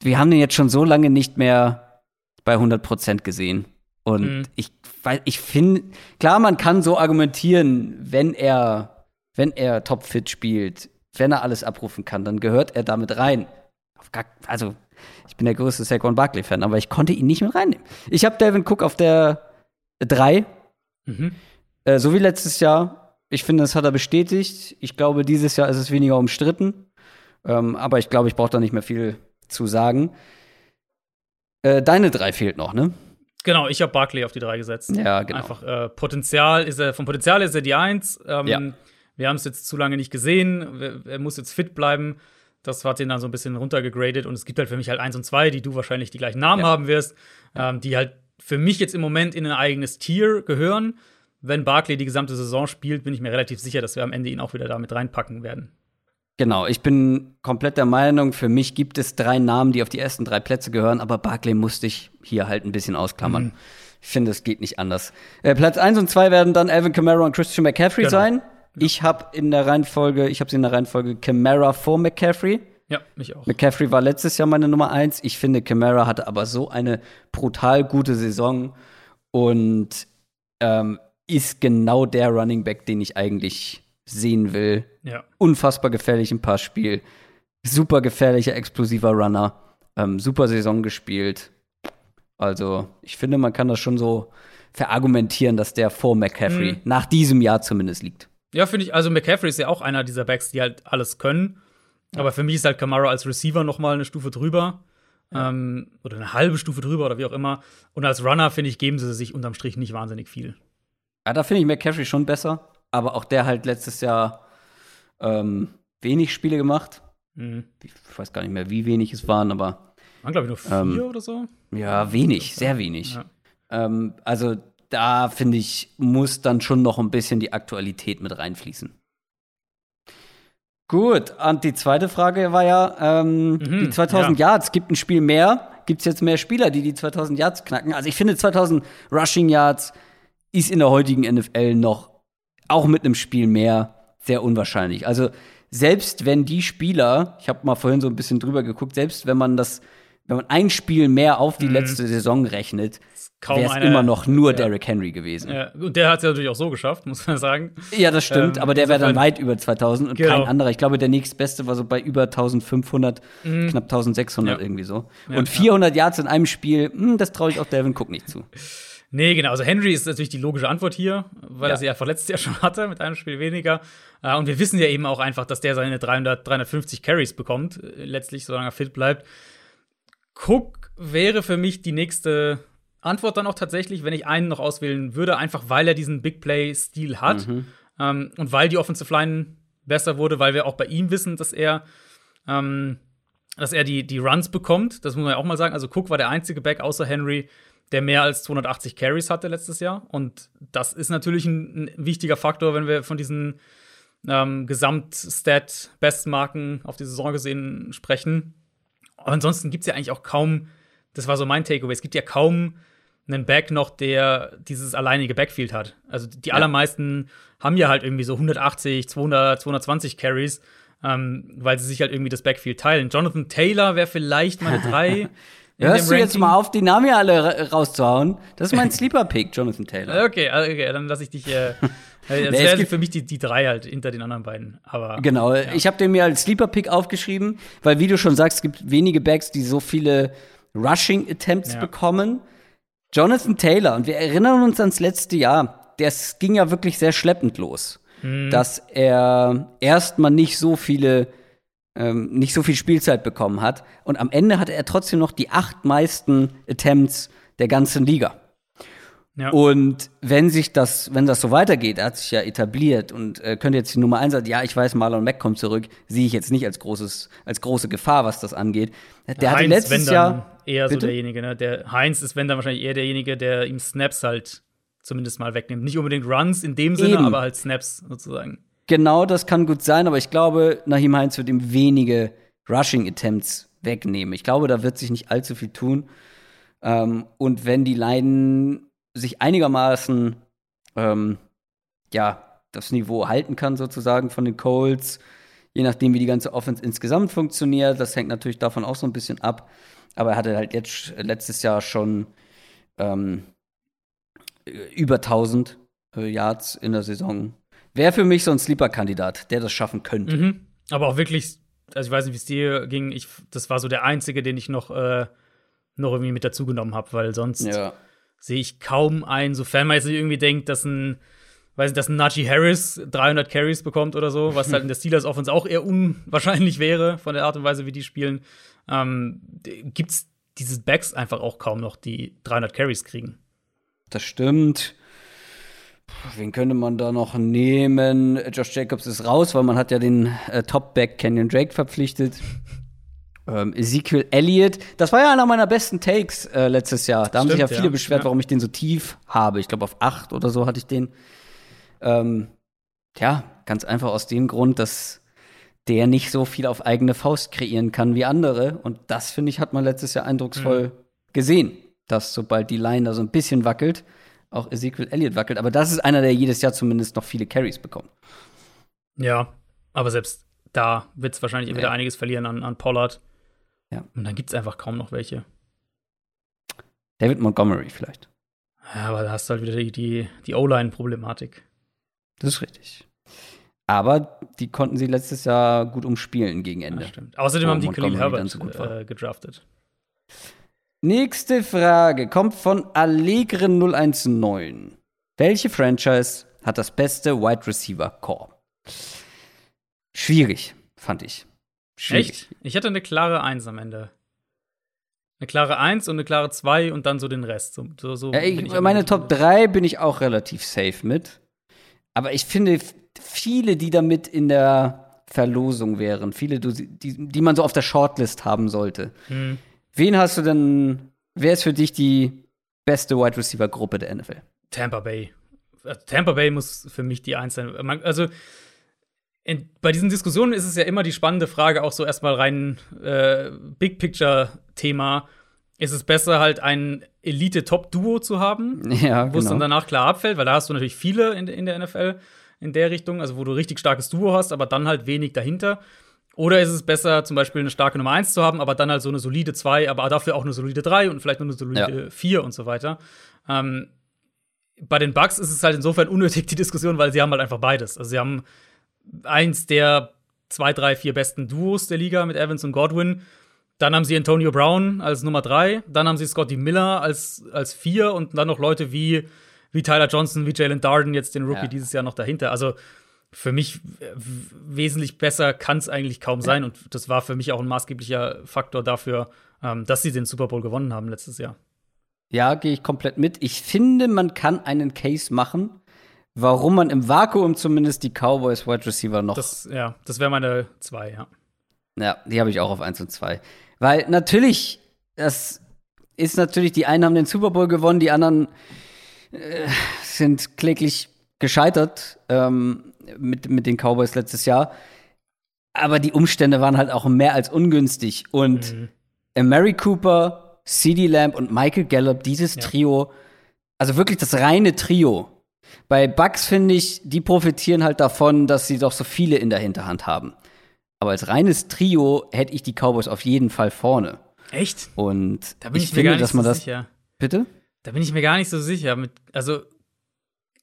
wir haben den jetzt schon so lange nicht mehr bei 100 Prozent gesehen. Und Mhm. ich, weil ich finde, klar, man kann so argumentieren, wenn er, wenn er topfit spielt, wenn er alles abrufen kann, dann gehört er damit rein. Also, ich bin der größte Saquon Barkley-Fan, aber ich konnte ihn nicht mit reinnehmen. Ich habe Devin Cook auf der 3, Mhm. äh, so wie letztes Jahr. Ich finde, das hat er bestätigt. Ich glaube, dieses Jahr ist es weniger umstritten. Ähm, aber ich glaube, ich brauche da nicht mehr viel zu sagen. Äh, deine drei fehlt noch, ne? Genau, ich habe Barkley auf die 3 gesetzt. Ja, genau. Einfach äh, Potenzial ist er, vom Potenzial ist er die 1. Ähm, Ja. Wir haben es jetzt zu lange nicht gesehen. Er muss jetzt fit bleiben. Das hat ihn dann so ein bisschen runtergegradet. Und es gibt halt für mich halt 1 und 2, die du wahrscheinlich die gleichen Namen Ja. haben wirst, ähm, die halt für mich jetzt im Moment in ein eigenes Tier gehören. Wenn Barkley die gesamte Saison spielt, bin ich mir relativ sicher, dass wir am Ende ihn auch wieder damit reinpacken werden. Genau, ich bin komplett der Meinung, für mich gibt es drei Namen, die auf die ersten drei Plätze gehören, aber Barclay musste ich hier halt ein bisschen ausklammern. Mhm. Ich finde, es geht nicht anders. Äh, Platz 1 und 2 werden dann Alvin Kamara und Christian McCaffrey Genau. sein. Ich habe in der Reihenfolge, ich habe sie in der Reihenfolge Kamara vor McCaffrey. Ja, mich auch. McCaffrey war letztes Jahr meine Nummer 1. Ich finde, Kamara hatte aber so eine brutal gute Saison und ähm, ist genau der Running Back, den ich eigentlich sehen will Ja. unfassbar gefährlich im Passspiel, super gefährlicher, explosiver Runner, ähm, super Saison gespielt. Also, ich finde, man kann das schon so verargumentieren, dass der vor McCaffrey Mhm. nach diesem Jahr zumindest liegt. Ja, finde ich, also McCaffrey ist ja auch einer dieser Backs, die halt alles können. Aber für mich ist halt Kamara als Receiver noch mal eine Stufe drüber. Ähm, oder eine halbe Stufe drüber oder wie auch immer. Und als Runner, finde ich, geben sie sich unterm Strich nicht wahnsinnig viel. Ja, da finde ich McCaffrey schon besser, aber auch der halt letztes Jahr ähm, wenig Spiele gemacht. Mhm. Ich weiß gar nicht mehr, wie wenig es waren, aber Waren, glaube ich, nur vier Ähm, oder so. ja, wenig, sehr wenig. Ja. Ähm, also da finde ich, muss dann schon noch ein bisschen die Aktualität mit reinfließen. Gut, und die zweite Frage war ja, ähm, Mhm, die 2000 Yards, gibt ein Spiel mehr? Gibt es jetzt mehr Spieler, die die 2000 Yards knacken? Also ich finde 2000 Rushing Yards ist in der heutigen NFL noch, auch mit einem Spiel mehr, sehr unwahrscheinlich. Also selbst wenn die Spieler, ich habe mal vorhin so ein bisschen drüber geguckt, selbst wenn man das, wenn man ein Spiel mehr auf die letzte Saison rechnet, wäre es immer noch nur ja. Derrick Henry gewesen. Ja, Ja, und der hat es ja natürlich auch so geschafft, muss man sagen. das stimmt, Ähm, aber der wäre dann weit über 2000 und Genau. kein anderer. Ich glaube, der nächstbeste war so bei über 1500, knapp 1600 Ja. irgendwie so. Ja, und 400 Yards in einem Spiel, hm, das traue ich auch Devin Cook nicht zu. Nee, genau. Also Henry ist natürlich die logische Antwort hier, weil Ja. er sie einfach letztes Jahr schon hatte mit einem Spiel weniger. Äh, Und wir wissen ja eben auch einfach, dass der seine 300, 350 Carries bekommt, äh, letztlich, solange er fit bleibt. Cook wäre für mich die nächste Antwort dann auch tatsächlich, wenn ich einen noch auswählen würde, einfach weil er diesen Big Play-Stil hat ähm, und weil die Offensive Line besser wurde, weil wir auch bei ihm wissen, dass er ähm, dass er die, die Runs bekommt. Das muss man ja auch mal sagen. Also Cook war der einzige Back außer Henry, der mehr als 280 Carries hatte letztes Jahr. Und das ist natürlich ein, ein wichtiger Faktor, wenn wir von diesen ähm, Gesamtstat-Bestmarken auf die Saison gesehen sprechen. Aber ansonsten gibt es ja eigentlich auch kaum, das war so mein Takeaway, es gibt ja kaum einen Back noch, der dieses alleinige Backfield hat. Also die allermeisten haben ja halt irgendwie so 180, 200, 220 Carries, ähm, weil sie sich halt irgendwie das Backfield teilen. Jonathan Taylor wäre vielleicht mal eine 3. in Hörst du jetzt Ranking. mal auf, die Namen hier alle ra- rauszuhauen? Das ist mein Sleeper-Pick, Jonathan Taylor. Okay, okay, dann lasse ich dich. Äh, das es wäre gibt- für mich die, die drei halt hinter den anderen beiden. Aber Genau, ich habe den mir als Sleeper-Pick aufgeschrieben, weil, wie du schon sagst, es gibt wenige Backs, die so viele Rushing-Attempts Ja. bekommen. Jonathan Taylor, und wir erinnern uns ans letzte Jahr, das ging ja wirklich sehr schleppend los, dass er erstmal nicht so viele, ähm, nicht so viel Spielzeit bekommen hat. Und am Ende hatte er trotzdem noch die acht meisten Attempts der ganzen Liga. ja. Und wenn sich das, wenn das so weitergeht, er hat sich ja etabliert und äh, könnte jetzt die Nummer eins sein, ja, ich weiß, Marlon Mack kommt zurück, sehe ich jetzt nicht als großes, als große Gefahr, was das angeht. Der hatte Heinz, letztes wenn dann Jahr eher so Bitte? derjenige, ne? Der Heinz ist, wenn dann wahrscheinlich eher derjenige, der ihm Snaps halt zumindest mal wegnimmt. Nicht unbedingt Runs in dem Sinne, Eben. aber halt Snaps sozusagen. Genau, das kann gut sein, aber ich glaube, Nahim Heinz wird ihm wenige Rushing Attempts wegnehmen. Ich glaube, da wird sich nicht allzu viel tun. Ähm, und wenn die Line sich einigermaßen, ähm, ja, das Niveau halten kann, sozusagen von den Colts, je nachdem, wie die ganze Offense insgesamt funktioniert, das hängt natürlich davon auch so ein bisschen ab. Aber er hatte halt jetzt letztes Jahr schon ähm, über 1000 äh, Yards in der Saison. Wäre für mich so ein Sleeper-Kandidat, der das schaffen könnte. Mhm. Aber auch wirklich, also ich weiß nicht, wie es dir ging. Ich, das war so der einzige, den ich noch, äh, noch irgendwie mit dazugenommen habe, weil sonst Ja. sehe ich kaum einen, sofern man jetzt nicht irgendwie denkt, dass ein, weiß nicht, dass ein Najee Harris 300 Carries bekommt oder so, was halt in der Steelers Offense auch eher unwahrscheinlich wäre, von der Art und Weise, wie die spielen, ähm, gibt's diese Backs einfach auch kaum noch, die 300 Carries kriegen. Das stimmt. Wen könnte man da noch nehmen? Josh Jacobs ist raus, weil man hat ja den äh, Top-Back Kenyon Drake verpflichtet. Ähm, Ezekiel Elliott, das war ja einer meiner besten Takes äh, letztes Jahr. Da haben sich ja Stimmt, viele ja. beschwert, Ja. warum ich den so tief habe. Ich glaube, auf acht oder so hatte ich den. Ähm, tja, ganz einfach aus dem Grund, dass der nicht so viel auf eigene Faust kreieren kann wie andere. Und das, finde ich, hat man letztes Jahr eindrucksvoll Mhm. gesehen, dass sobald die Line da so ein bisschen wackelt, auch Ezekiel Elliott wackelt. Aber das ist einer, der jedes Jahr zumindest noch viele Carries bekommt. Ja, aber selbst da wird es wahrscheinlich wieder Ja. einiges verlieren an, an Pollard. Ja. Und dann gibt's einfach kaum noch welche. David Montgomery vielleicht. Ja, aber da hast du halt wieder die, die, die O-Line-Problematik. Das ist richtig. Aber die konnten sie letztes Jahr gut umspielen gegen Ende. Ja, stimmt. Außerdem haben die Khalil Herbert so äh, gedraftet. Nächste Frage kommt von Allegren019. Welche Franchise hat das beste Wide Receiver Core? Schwierig, fand ich. Schwierig. Echt? Ich hatte eine klare Eins am Ende. Eine klare Eins und eine klare Zwei und dann so den Rest. So, so ja, ich, meine Top 3 bin ich auch relativ safe mit. Aber ich finde, viele, die damit in der Verlosung wären, viele, die, die man so auf der Shortlist haben sollte. Hm. Wen hast du denn, wer ist für dich die beste Wide Receiver Gruppe der NFL? Tampa Bay. Äh, Tampa Bay muss für mich die Eins sein. Also, in, bei diesen Diskussionen ist es ja immer die spannende Frage, auch so erstmal rein äh, Big Picture-Thema. Ist es besser, halt ein Elite-Top-Duo zu haben, ja, wo es genau. dann danach klar abfällt, weil da hast du natürlich viele in, in der NFL in der Richtung, also wo du richtig starkes Duo hast, aber dann halt wenig dahinter. Oder ist es besser, zum Beispiel eine starke Nummer 1 zu haben, aber dann halt so eine solide 2, aber dafür auch eine solide 3 und vielleicht nur eine solide ja. 4 und so weiter. Ähm, bei den Bugs ist es halt insofern unnötig, die Diskussion, weil sie haben halt einfach beides. Also sie haben eins der zwei, drei, vier besten Duos der Liga mit Evans und Godwin. Dann haben sie Antonio Brown als Nummer drei. Dann haben sie Scotty Miller als, als vier und dann noch Leute wie, wie Tyler Johnson, wie Jalen Darden, jetzt den Rookie ja. dieses Jahr noch dahinter. Also für mich wesentlich besser kann es eigentlich kaum sein. Und das war für mich auch ein maßgeblicher Faktor dafür, ähm, dass sie den Super Bowl gewonnen haben letztes Jahr. Ja, gehe ich komplett mit. Ich finde, man kann einen Case machen, warum man im Vakuum zumindest die Cowboys Wide Receiver noch. Das, ja, das wäre meine zwei, ja. Ja, die habe ich auch auf 1 und 2. Weil natürlich, das ist natürlich, die einen haben den Super Bowl gewonnen, die anderen äh, sind kläglich gescheitert ähm, mit, mit den Cowboys letztes Jahr. Aber die Umstände waren halt auch mehr als ungünstig. Und mhm. Mary Cooper, CD Lamb und Michael Gallup, dieses ja. Trio, also wirklich das reine Trio, bei Bugs finde ich, die profitieren halt davon, dass sie doch so viele in der Hinterhand haben. Aber als reines Trio hätte ich die Cowboys auf jeden Fall vorne. Echt? Und da bin ich, ich finde, dass man so das. Sicher. Bitte? Da bin ich mir gar nicht so sicher. Mit, also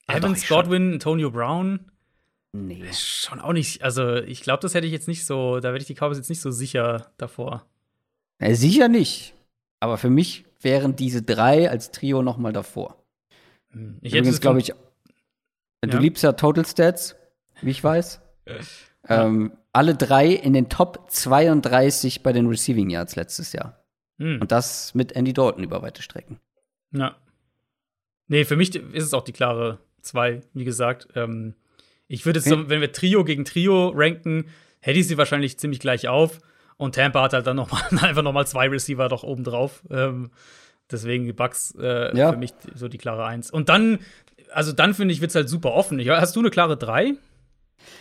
ja, Evans, doch, Godwin, Antonio Brown. Nee. Schon auch nicht. Also, ich glaube, das hätte ich jetzt nicht so. Da werde ich die Cowboys jetzt nicht so sicher davor. Ja, sicher nicht. Aber für mich wären diese drei als Trio noch mal davor. Hm. Ich Übrigens glaube ich Du ja. liebst ja Total Stats, wie ich weiß. Ähm, alle drei in den Top 32 bei den Receiving Yards letztes Jahr. Mhm. Und das mit Andy Dalton über weite Strecken. Ja. Nee, für mich ist es auch die klare 2, wie gesagt. Ähm, ich würde so, wenn wir Trio gegen Trio ranken, hätte ich sie wahrscheinlich ziemlich gleich auf. Und Tampa hat halt dann noch mal, einfach noch mal zwei Receiver doch oben drauf. Ähm, deswegen die Bucks äh, ja. für mich so die klare 1. Und dann also dann finde ich, wird es halt super offen. Hast du eine klare 3?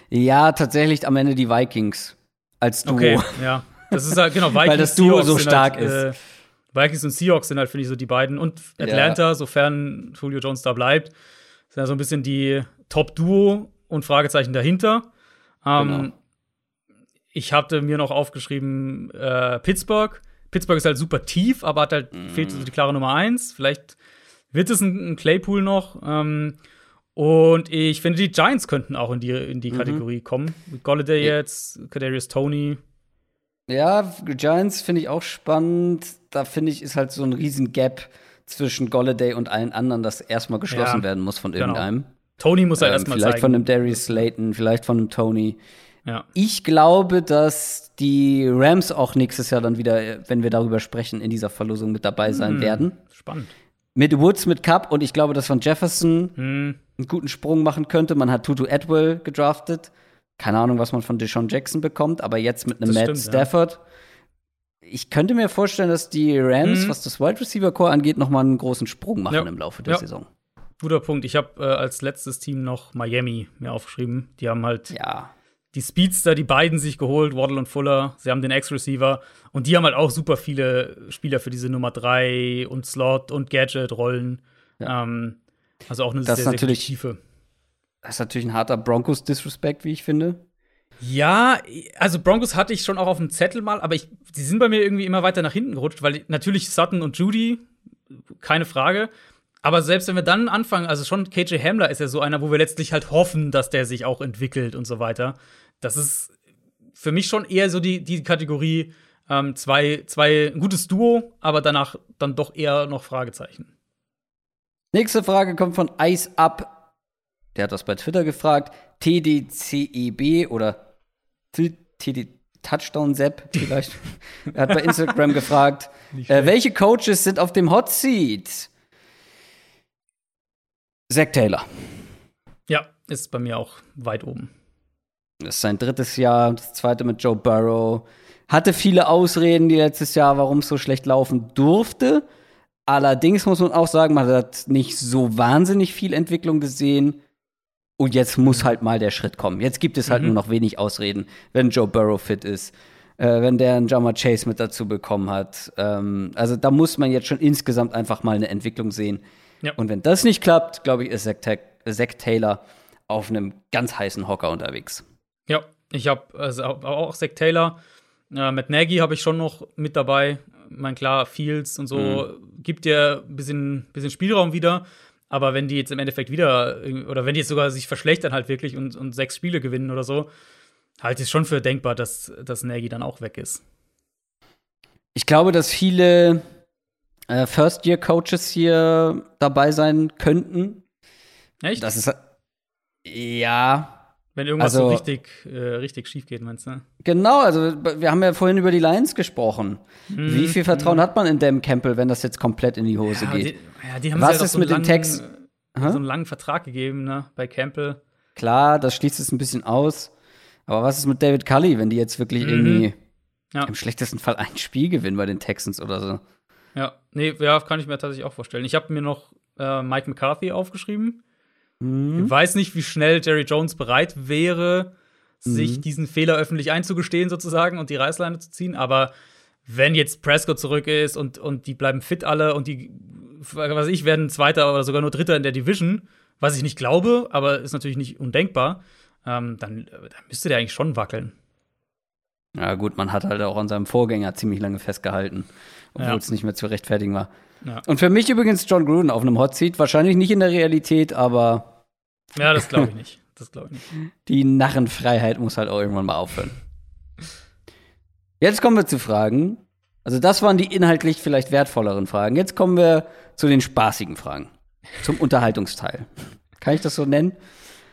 Ja, tatsächlich am Ende die Vikings als Duo. Okay, ja. Das ist halt, genau, Vikings. Weil das Duo Seahawks so stark halt, ist. Äh, Vikings und Seahawks sind halt, finde ich, so die beiden. Und Atlanta, ja. sofern Julio Jones da bleibt, sind ja so ein bisschen die Top-Duo und Fragezeichen dahinter. Ähm, genau. Ich hatte mir noch aufgeschrieben, äh, Pittsburgh. Pittsburgh ist halt super tief, aber hat halt, mm. fehlt so die klare Nummer 1. Vielleicht wird es ein, ein Claypool noch. Ähm, und ich finde, die Giants könnten auch in die, in die mhm. Kategorie kommen. Mit Golladay ja. jetzt, Kadarius Tony. Ja, Giants finde ich auch spannend. Da finde ich, ist halt so ein riesen Gap zwischen Golladay und allen anderen, das erstmal geschlossen ja, werden muss von genau. irgendeinem. Genau. Tony muss er ähm, erstmal Vielleicht zeigen. von einem Darius Slayton, vielleicht von einem Tony. Ja. Ich glaube, dass die Rams auch nächstes Jahr dann wieder, wenn wir darüber sprechen, in dieser Verlosung mit dabei sein hm, werden. Spannend mit Woods, mit Cup und ich glaube, dass von Jefferson hm. einen guten Sprung machen könnte. Man hat Tutu Atwell gedraftet. Keine Ahnung, was man von Deshaun Jackson bekommt, aber jetzt mit einem das Matt stimmt, Stafford. Ja. Ich könnte mir vorstellen, dass die Rams, hm. was das Wide Receiver Core angeht, noch mal einen großen Sprung machen ja. im Laufe der. Saison. Guter Punkt. Ich habe äh, als letztes Team noch Miami mir aufgeschrieben. Die haben halt ja die Speedster, die beiden sich geholt, Waddle und Fuller. Sie haben den Ex-Receiver. Und die haben halt auch super viele Spieler für diese Nummer 3 und Slot und Gadget-Rollen. Ja. Ähm, also auch eine das sehr, sehr Tiefe. Das ist natürlich ein harter Broncos-Disrespect, wie ich finde. Ja, also Broncos hatte ich schon auch auf dem Zettel mal, aber ich, die sind bei mir irgendwie immer weiter nach hinten gerutscht, weil natürlich Sutton und Judy, keine Frage. Aber selbst wenn wir dann anfangen, also schon KJ Hamler ist ja so einer, wo wir letztlich halt hoffen, dass der sich auch entwickelt und so weiter. Das ist für mich schon eher so die, die Kategorie, Ähm, zwei, zwei, ein gutes Duo, aber danach dann doch eher noch Fragezeichen. Nächste Frage kommt von Ice Up. Der hat das bei Twitter gefragt. TDCEB oder TD Touchdown Sepp vielleicht. er hat bei Instagram gefragt, äh, welche Coaches sind auf dem Hot Seat? Zach Taylor. Ja, ist bei mir auch weit oben. Das ist sein drittes Jahr, das zweite mit Joe Burrow. Hatte viele Ausreden die letztes Jahr, warum es so schlecht laufen durfte. Allerdings muss man auch sagen, man hat nicht so wahnsinnig viel Entwicklung gesehen. Und jetzt muss halt mal der Schritt kommen. Jetzt gibt es halt mhm. nur noch wenig Ausreden, wenn Joe Burrow fit ist, äh, wenn der einen Jammer Chase mit dazu bekommen hat. Ähm, also da muss man jetzt schon insgesamt einfach mal eine Entwicklung sehen. Ja. Und wenn das nicht klappt, glaube ich, ist Zach, Zach, Taylor auf einem ganz heißen Hocker unterwegs. Ja, ich habe also auch Zach Taylor. Äh, mit Nagy habe ich schon noch mit dabei. Mein klar, Fields und so mhm. gibt dir ein bisschen, bisschen Spielraum wieder. Aber wenn die jetzt im Endeffekt wieder, oder wenn die jetzt sogar sich verschlechtern halt wirklich und, und sechs Spiele gewinnen oder so, halte ich es schon für denkbar, dass, dass Nagy dann auch weg ist. Ich glaube, dass viele äh, First-Year-Coaches hier dabei sein könnten. Echt? Das ist ja. Wenn irgendwas also, so richtig, äh, richtig schief geht, meinst du? Genau, also wir haben ja vorhin über die Lions gesprochen. Mhm. Wie viel Vertrauen mhm. hat man in Dan Campbell, wenn das jetzt komplett in die Hose ja, geht? Die, ja, die haben Was ist so mit dem Text? So einen langen Vertrag gegeben, ne, bei Campbell. Klar, das schließt es ein bisschen aus. Aber was ist mit David Cully, wenn die jetzt wirklich mhm. irgendwie ja. im schlechtesten Fall ein Spiel gewinnen bei den Texans oder so? Ja, nee, ja, kann ich mir tatsächlich auch vorstellen. Ich habe mir noch äh, Mike McCarthy aufgeschrieben. Mhm. Ich weiß nicht, wie schnell Jerry Jones bereit wäre, sich mhm. diesen Fehler öffentlich einzugestehen, sozusagen, und die Reißleine zu ziehen. Aber wenn jetzt Prescott zurück ist und, und die bleiben fit alle und die, was ich, werden Zweiter oder sogar nur Dritter in der Division, was ich nicht glaube, aber ist natürlich nicht undenkbar, ähm, dann, dann müsste der eigentlich schon wackeln. Ja, gut, man hat halt auch an seinem Vorgänger ziemlich lange festgehalten, obwohl ja. es nicht mehr zu rechtfertigen war. Ja. Und für mich übrigens John Gruden auf einem Hot Seat. Wahrscheinlich nicht in der Realität, aber. Ja, das glaube ich nicht. Das glaube ich nicht. Die Narrenfreiheit muss halt auch irgendwann mal aufhören. Jetzt kommen wir zu Fragen. Also, das waren die inhaltlich vielleicht wertvolleren Fragen. Jetzt kommen wir zu den spaßigen Fragen. Zum Unterhaltungsteil. Kann ich das so nennen?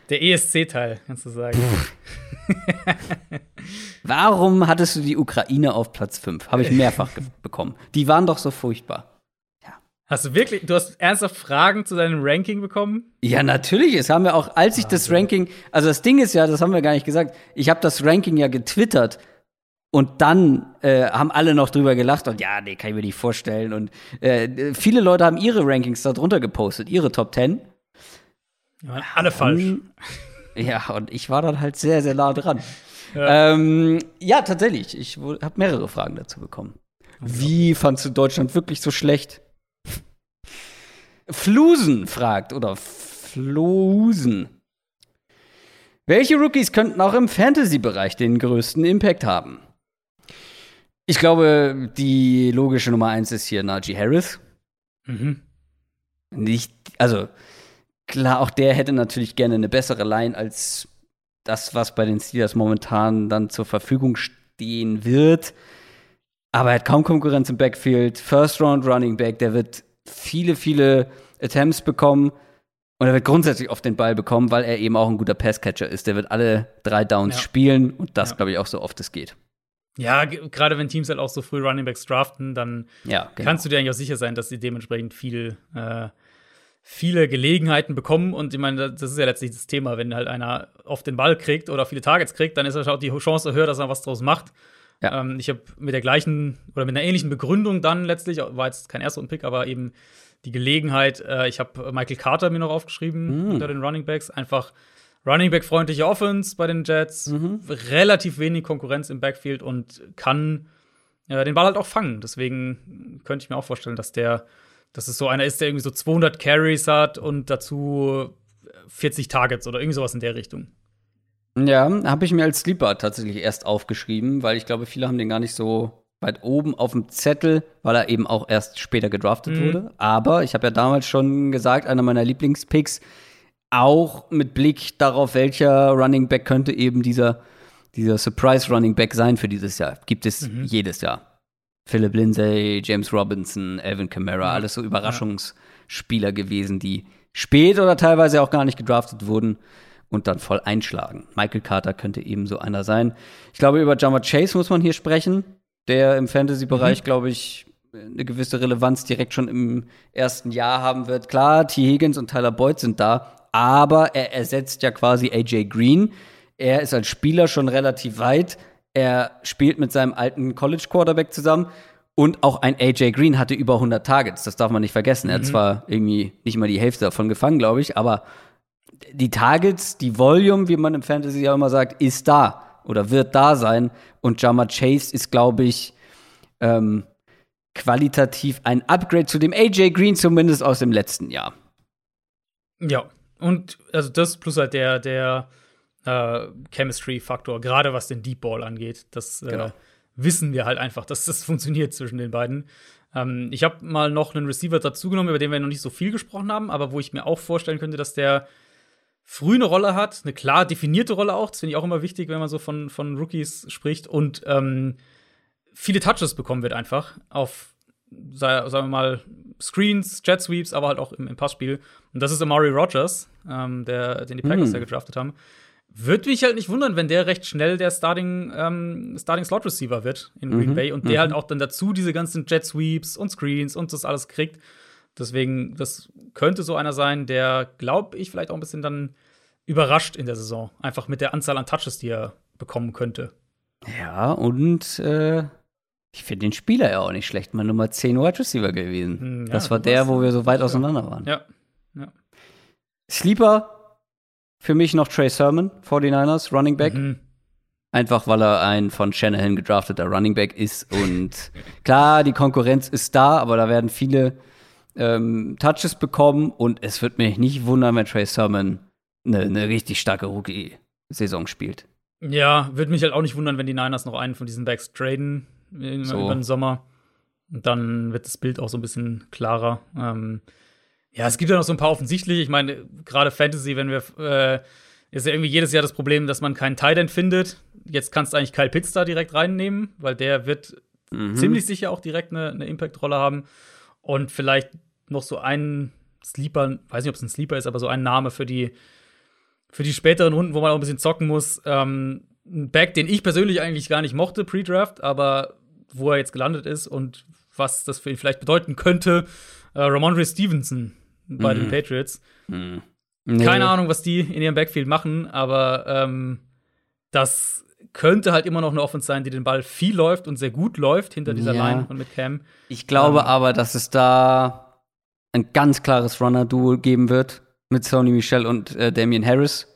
Der ESC-Teil, kannst du sagen. Warum hattest du die Ukraine auf Platz 5? Habe ich mehrfach bekommen. Die waren doch so furchtbar. Hast du wirklich, du hast ernsthaft Fragen zu deinem Ranking bekommen? Ja, natürlich. Es haben wir auch, als ich das Ranking, also das Ding ist ja, das haben wir gar nicht gesagt, ich habe das Ranking ja getwittert und dann äh, haben alle noch drüber gelacht und ja, nee, kann ich mir nicht vorstellen. Und äh, viele Leute haben ihre Rankings da drunter gepostet, ihre Top 10. Ja, alle falsch. Ja, und ich war dann halt sehr, sehr nah dran. Ja, ähm, ja tatsächlich. Ich habe mehrere Fragen dazu bekommen. Wie fandst du Deutschland wirklich so schlecht? Flusen fragt, oder Flusen. Welche Rookies könnten auch im Fantasy-Bereich den größten Impact haben? Ich glaube, die logische Nummer eins ist hier Najee Harris. Mhm. Nicht, also klar, auch der hätte natürlich gerne eine bessere Line als das, was bei den Steelers momentan dann zur Verfügung stehen wird. Aber er hat kaum Konkurrenz im Backfield. First Round Running Back, der wird viele, viele Attempts bekommen und er wird grundsätzlich oft den Ball bekommen, weil er eben auch ein guter Passcatcher ist. Der wird alle drei Downs ja. spielen und das, ja. glaube ich, auch so oft es geht. Ja, gerade wenn Teams halt auch so früh Runningbacks draften, dann ja, genau. kannst du dir eigentlich auch sicher sein, dass sie dementsprechend viel, äh, viele Gelegenheiten bekommen. Und ich meine, das ist ja letztlich das Thema, wenn halt einer oft den Ball kriegt oder viele Targets kriegt, dann ist halt auch die Chance höher, dass er was draus macht. Ja. Ähm, ich habe mit der gleichen oder mit einer ähnlichen Begründung dann letztlich, war jetzt kein erster Pick, aber eben die Gelegenheit, äh, ich habe Michael Carter mir noch aufgeschrieben mm. unter den Running Backs, einfach Running Back freundliche Offense bei den Jets, mhm. relativ wenig Konkurrenz im Backfield und kann äh, den Ball halt auch fangen. Deswegen könnte ich mir auch vorstellen, dass der, dass es so einer ist, der irgendwie so 200 Carries hat und dazu 40 Targets oder irgendwie sowas in der Richtung. Ja, habe ich mir als Sleeper tatsächlich erst aufgeschrieben, weil ich glaube, viele haben den gar nicht so weit oben auf dem Zettel, weil er eben auch erst später gedraftet mhm. wurde. Aber ich habe ja damals schon gesagt, einer meiner Lieblingspicks, auch mit Blick darauf, welcher Running Back könnte eben dieser, dieser Surprise Running Back sein für dieses Jahr. Gibt es mhm. jedes Jahr. Philip Lindsay, James Robinson, Alvin Kamara, alles so Überraschungsspieler gewesen, die spät oder teilweise auch gar nicht gedraftet wurden und dann voll einschlagen. Michael Carter könnte ebenso einer sein. Ich glaube, über Jama Chase muss man hier sprechen, der im Fantasy-Bereich, mhm. glaube ich, eine gewisse Relevanz direkt schon im ersten Jahr haben wird. Klar, T. Higgins und Tyler Boyd sind da, aber er ersetzt ja quasi AJ Green. Er ist als Spieler schon relativ weit. Er spielt mit seinem alten College Quarterback zusammen und auch ein AJ Green hatte über 100 Targets. Das darf man nicht vergessen. Er hat mhm. zwar irgendwie nicht mal die Hälfte davon gefangen, glaube ich, aber die Targets, die Volume, wie man im Fantasy ja immer sagt, ist da oder wird da sein. Und Jama Chase ist, glaube ich, ähm, qualitativ ein Upgrade zu dem AJ Green, zumindest aus dem letzten Jahr. Ja, und also das plus halt der, der äh, Chemistry-Faktor, gerade was den Deep Ball angeht. Das äh, genau. wissen wir halt einfach, dass das funktioniert zwischen den beiden. Ähm, ich habe mal noch einen Receiver dazugenommen, über den wir noch nicht so viel gesprochen haben, aber wo ich mir auch vorstellen könnte, dass der früh eine Rolle hat, eine klar definierte Rolle auch. Das finde ich auch immer wichtig, wenn man so von, von Rookies spricht und ähm, viele Touches bekommen wird einfach auf, sagen wir mal, Screens, Jet Sweeps, aber halt auch im, im Passspiel. Und das ist Amari Rogers, ähm, der, den die Packers mm. ja gedraftet haben. Würde mich halt nicht wundern, wenn der recht schnell der Starting, ähm, Starting Slot Receiver wird in Green mhm. Bay und der mhm. halt auch dann dazu diese ganzen Jet Sweeps und Screens und das alles kriegt. Deswegen, das könnte so einer sein, der, glaube ich, vielleicht auch ein bisschen dann überrascht in der Saison. Einfach mit der Anzahl an Touches, die er bekommen könnte. Ja, und äh, ich finde den Spieler ja auch nicht schlecht. Mal Nummer 10 Wide Receiver gewesen. Hm, ja, das war der, wo wir so weit auseinander waren. Ja. ja. Sleeper für mich noch Trey Sermon, 49ers, Running Back. Mhm. Einfach weil er ein von Shanahan gedrafteter Running Back ist. Und klar, die Konkurrenz ist da, aber da werden viele ähm, Touches bekommen. Und es wird mich nicht wundern, wenn Trey Sermon eine, eine richtig starke Rookie-Saison spielt. Ja, würde mich halt auch nicht wundern, wenn die Niners noch einen von diesen Backs traden so. über den Sommer. Und dann wird das Bild auch so ein bisschen klarer. Ähm, ja, es gibt ja noch so ein paar offensichtliche. Ich meine, gerade Fantasy, wenn wir äh, ist ja irgendwie jedes Jahr das Problem, dass man keinen Tight findet. Jetzt kannst du eigentlich Kyle Pitts da direkt reinnehmen, weil der wird mhm. ziemlich sicher auch direkt eine, eine Impact-Rolle haben. Und vielleicht noch so einen Sleeper, weiß nicht, ob es ein Sleeper ist, aber so ein Name für die, für die späteren Runden, wo man auch ein bisschen zocken muss. Ähm, ein Back, den ich persönlich eigentlich gar nicht mochte, Pre-Draft, aber wo er jetzt gelandet ist und was das für ihn vielleicht bedeuten könnte. Äh, Ramondre Stevenson bei mhm. den Patriots. Mhm. Nee. Keine Ahnung, was die in ihrem Backfield machen, aber ähm, das könnte halt immer noch eine Offense sein, die den Ball viel läuft und sehr gut läuft hinter dieser ja. Line und mit Cam. Ich glaube ähm, aber, dass es da ein ganz klares Runner-Duo geben wird mit Sony Michel und äh, Damian Harris.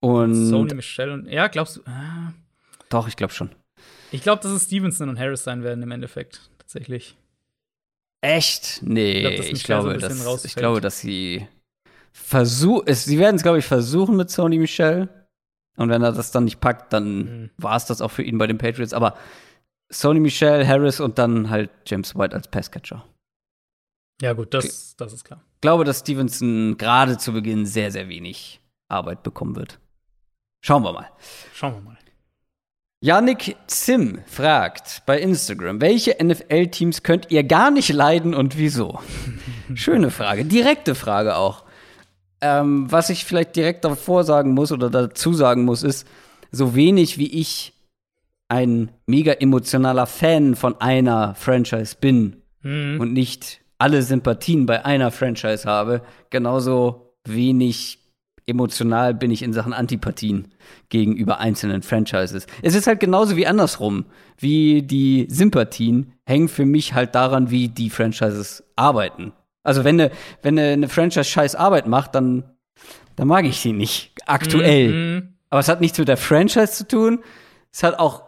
Und Sony Michel und ja, glaubst du? Ah. Doch, ich glaube schon. Ich glaube, dass es Stevenson und Harris sein werden im Endeffekt tatsächlich. Echt? Nee, ich, glaub, ich glaube, dass, ich glaube, dass sie versuchen, sie werden es, glaube ich, versuchen mit Sony Michel. Und wenn er das dann nicht packt, dann mhm. war es das auch für ihn bei den Patriots. Aber Sony Michel, Harris und dann halt James White als Passcatcher. Ja, gut, das, das ist klar. Ich glaube, dass Stevenson gerade zu Beginn sehr, sehr wenig Arbeit bekommen wird. Schauen wir mal. Schauen wir mal. Yannick Zim fragt bei Instagram, welche NFL-Teams könnt ihr gar nicht leiden und wieso? Schöne Frage, direkte Frage auch. Ähm, was ich vielleicht direkt davor sagen muss oder dazu sagen muss, ist, so wenig wie ich ein mega emotionaler Fan von einer Franchise bin mhm. und nicht alle Sympathien bei einer Franchise habe, genauso wenig emotional bin ich in Sachen Antipathien gegenüber einzelnen Franchises. Es ist halt genauso wie andersrum, wie die Sympathien hängen für mich halt daran, wie die Franchises arbeiten. Also wenn eine, wenn eine, eine Franchise scheiß Arbeit macht, dann, dann mag ich sie nicht, aktuell. Mhm. Aber es hat nichts mit der Franchise zu tun. Es hat auch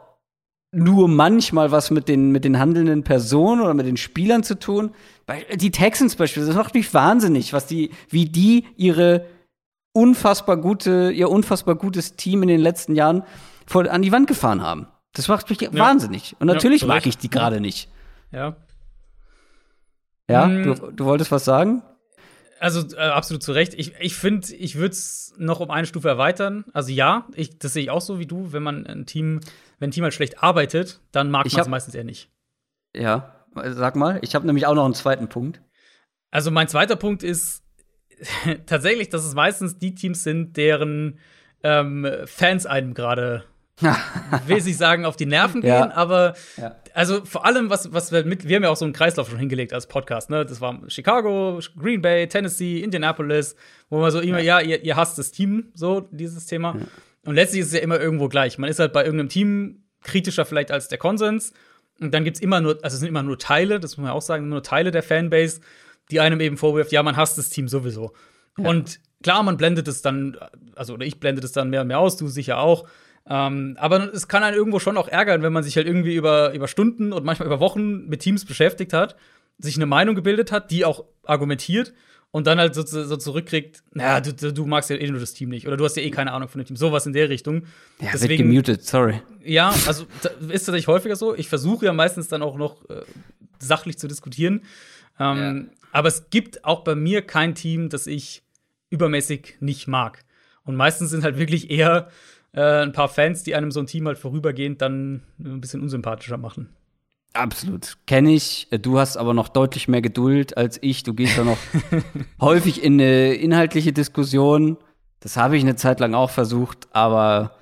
nur manchmal was mit den, mit den handelnden Personen oder mit den Spielern zu tun. Die Texans beispielsweise, das macht mich wahnsinnig, was die, wie die ihre unfassbar gute, ihr unfassbar gutes Team in den letzten Jahren vor, an die Wand gefahren haben. Das macht mich ja. wahnsinnig. Und natürlich ja, mag ich die gerade nicht. Ja. Ja, hm. du, du wolltest was sagen? Also äh, absolut zu Recht. Ich, ich finde, ich würde es noch um eine Stufe erweitern. Also ja, ich, das sehe ich auch so wie du. Wenn man ein Team, wenn ein Team halt schlecht arbeitet, dann mag man es meistens eher nicht. Ja, sag mal. Ich habe nämlich auch noch einen zweiten Punkt. Also mein zweiter Punkt ist tatsächlich, dass es meistens die Teams sind, deren ähm, Fans einem gerade will ich sagen, auf die Nerven gehen, ja. aber ja. also vor allem, was, was wir mit, wir haben ja auch so einen Kreislauf schon hingelegt als Podcast, ne? Das war Chicago, Green Bay, Tennessee, Indianapolis, wo man so immer, ja, ja ihr, ihr, hasst das Team, so dieses Thema. Und letztlich ist es ja immer irgendwo gleich. Man ist halt bei irgendeinem Team kritischer vielleicht als der Konsens. Und dann gibt's immer nur, also es sind immer nur Teile, das muss man auch sagen, nur Teile der Fanbase, die einem eben vorwirft, ja, man hasst das Team sowieso. Und klar, man blendet es dann, also oder ich blende es dann mehr und mehr aus, du sicher auch. Ähm, aber es kann einen irgendwo schon auch ärgern, wenn man sich halt irgendwie über, über Stunden und manchmal über Wochen mit Teams beschäftigt hat, sich eine Meinung gebildet hat, die auch argumentiert und dann halt so, so zurückkriegt, naja, du, du, magst ja eh nur das Team nicht oder du hast ja eh keine Ahnung von dem Team. Sowas in der Richtung. Ja, Deswegen, wird gemutet, sorry. Ja, also ist tatsächlich häufiger so. Ich versuche ja meistens dann auch noch äh, sachlich zu diskutieren. Ähm, ja. Aber es gibt auch bei mir kein Team, das ich übermäßig nicht mag. Und meistens sind halt wirklich eher äh, ein paar Fans, die einem so ein Team halt vorübergehend dann ein bisschen unsympathischer machen. Absolut. Kenne ich. Du hast aber noch deutlich mehr Geduld als ich. Du gehst da noch häufig in eine inhaltliche Diskussion. Das habe ich eine Zeit lang auch versucht, aber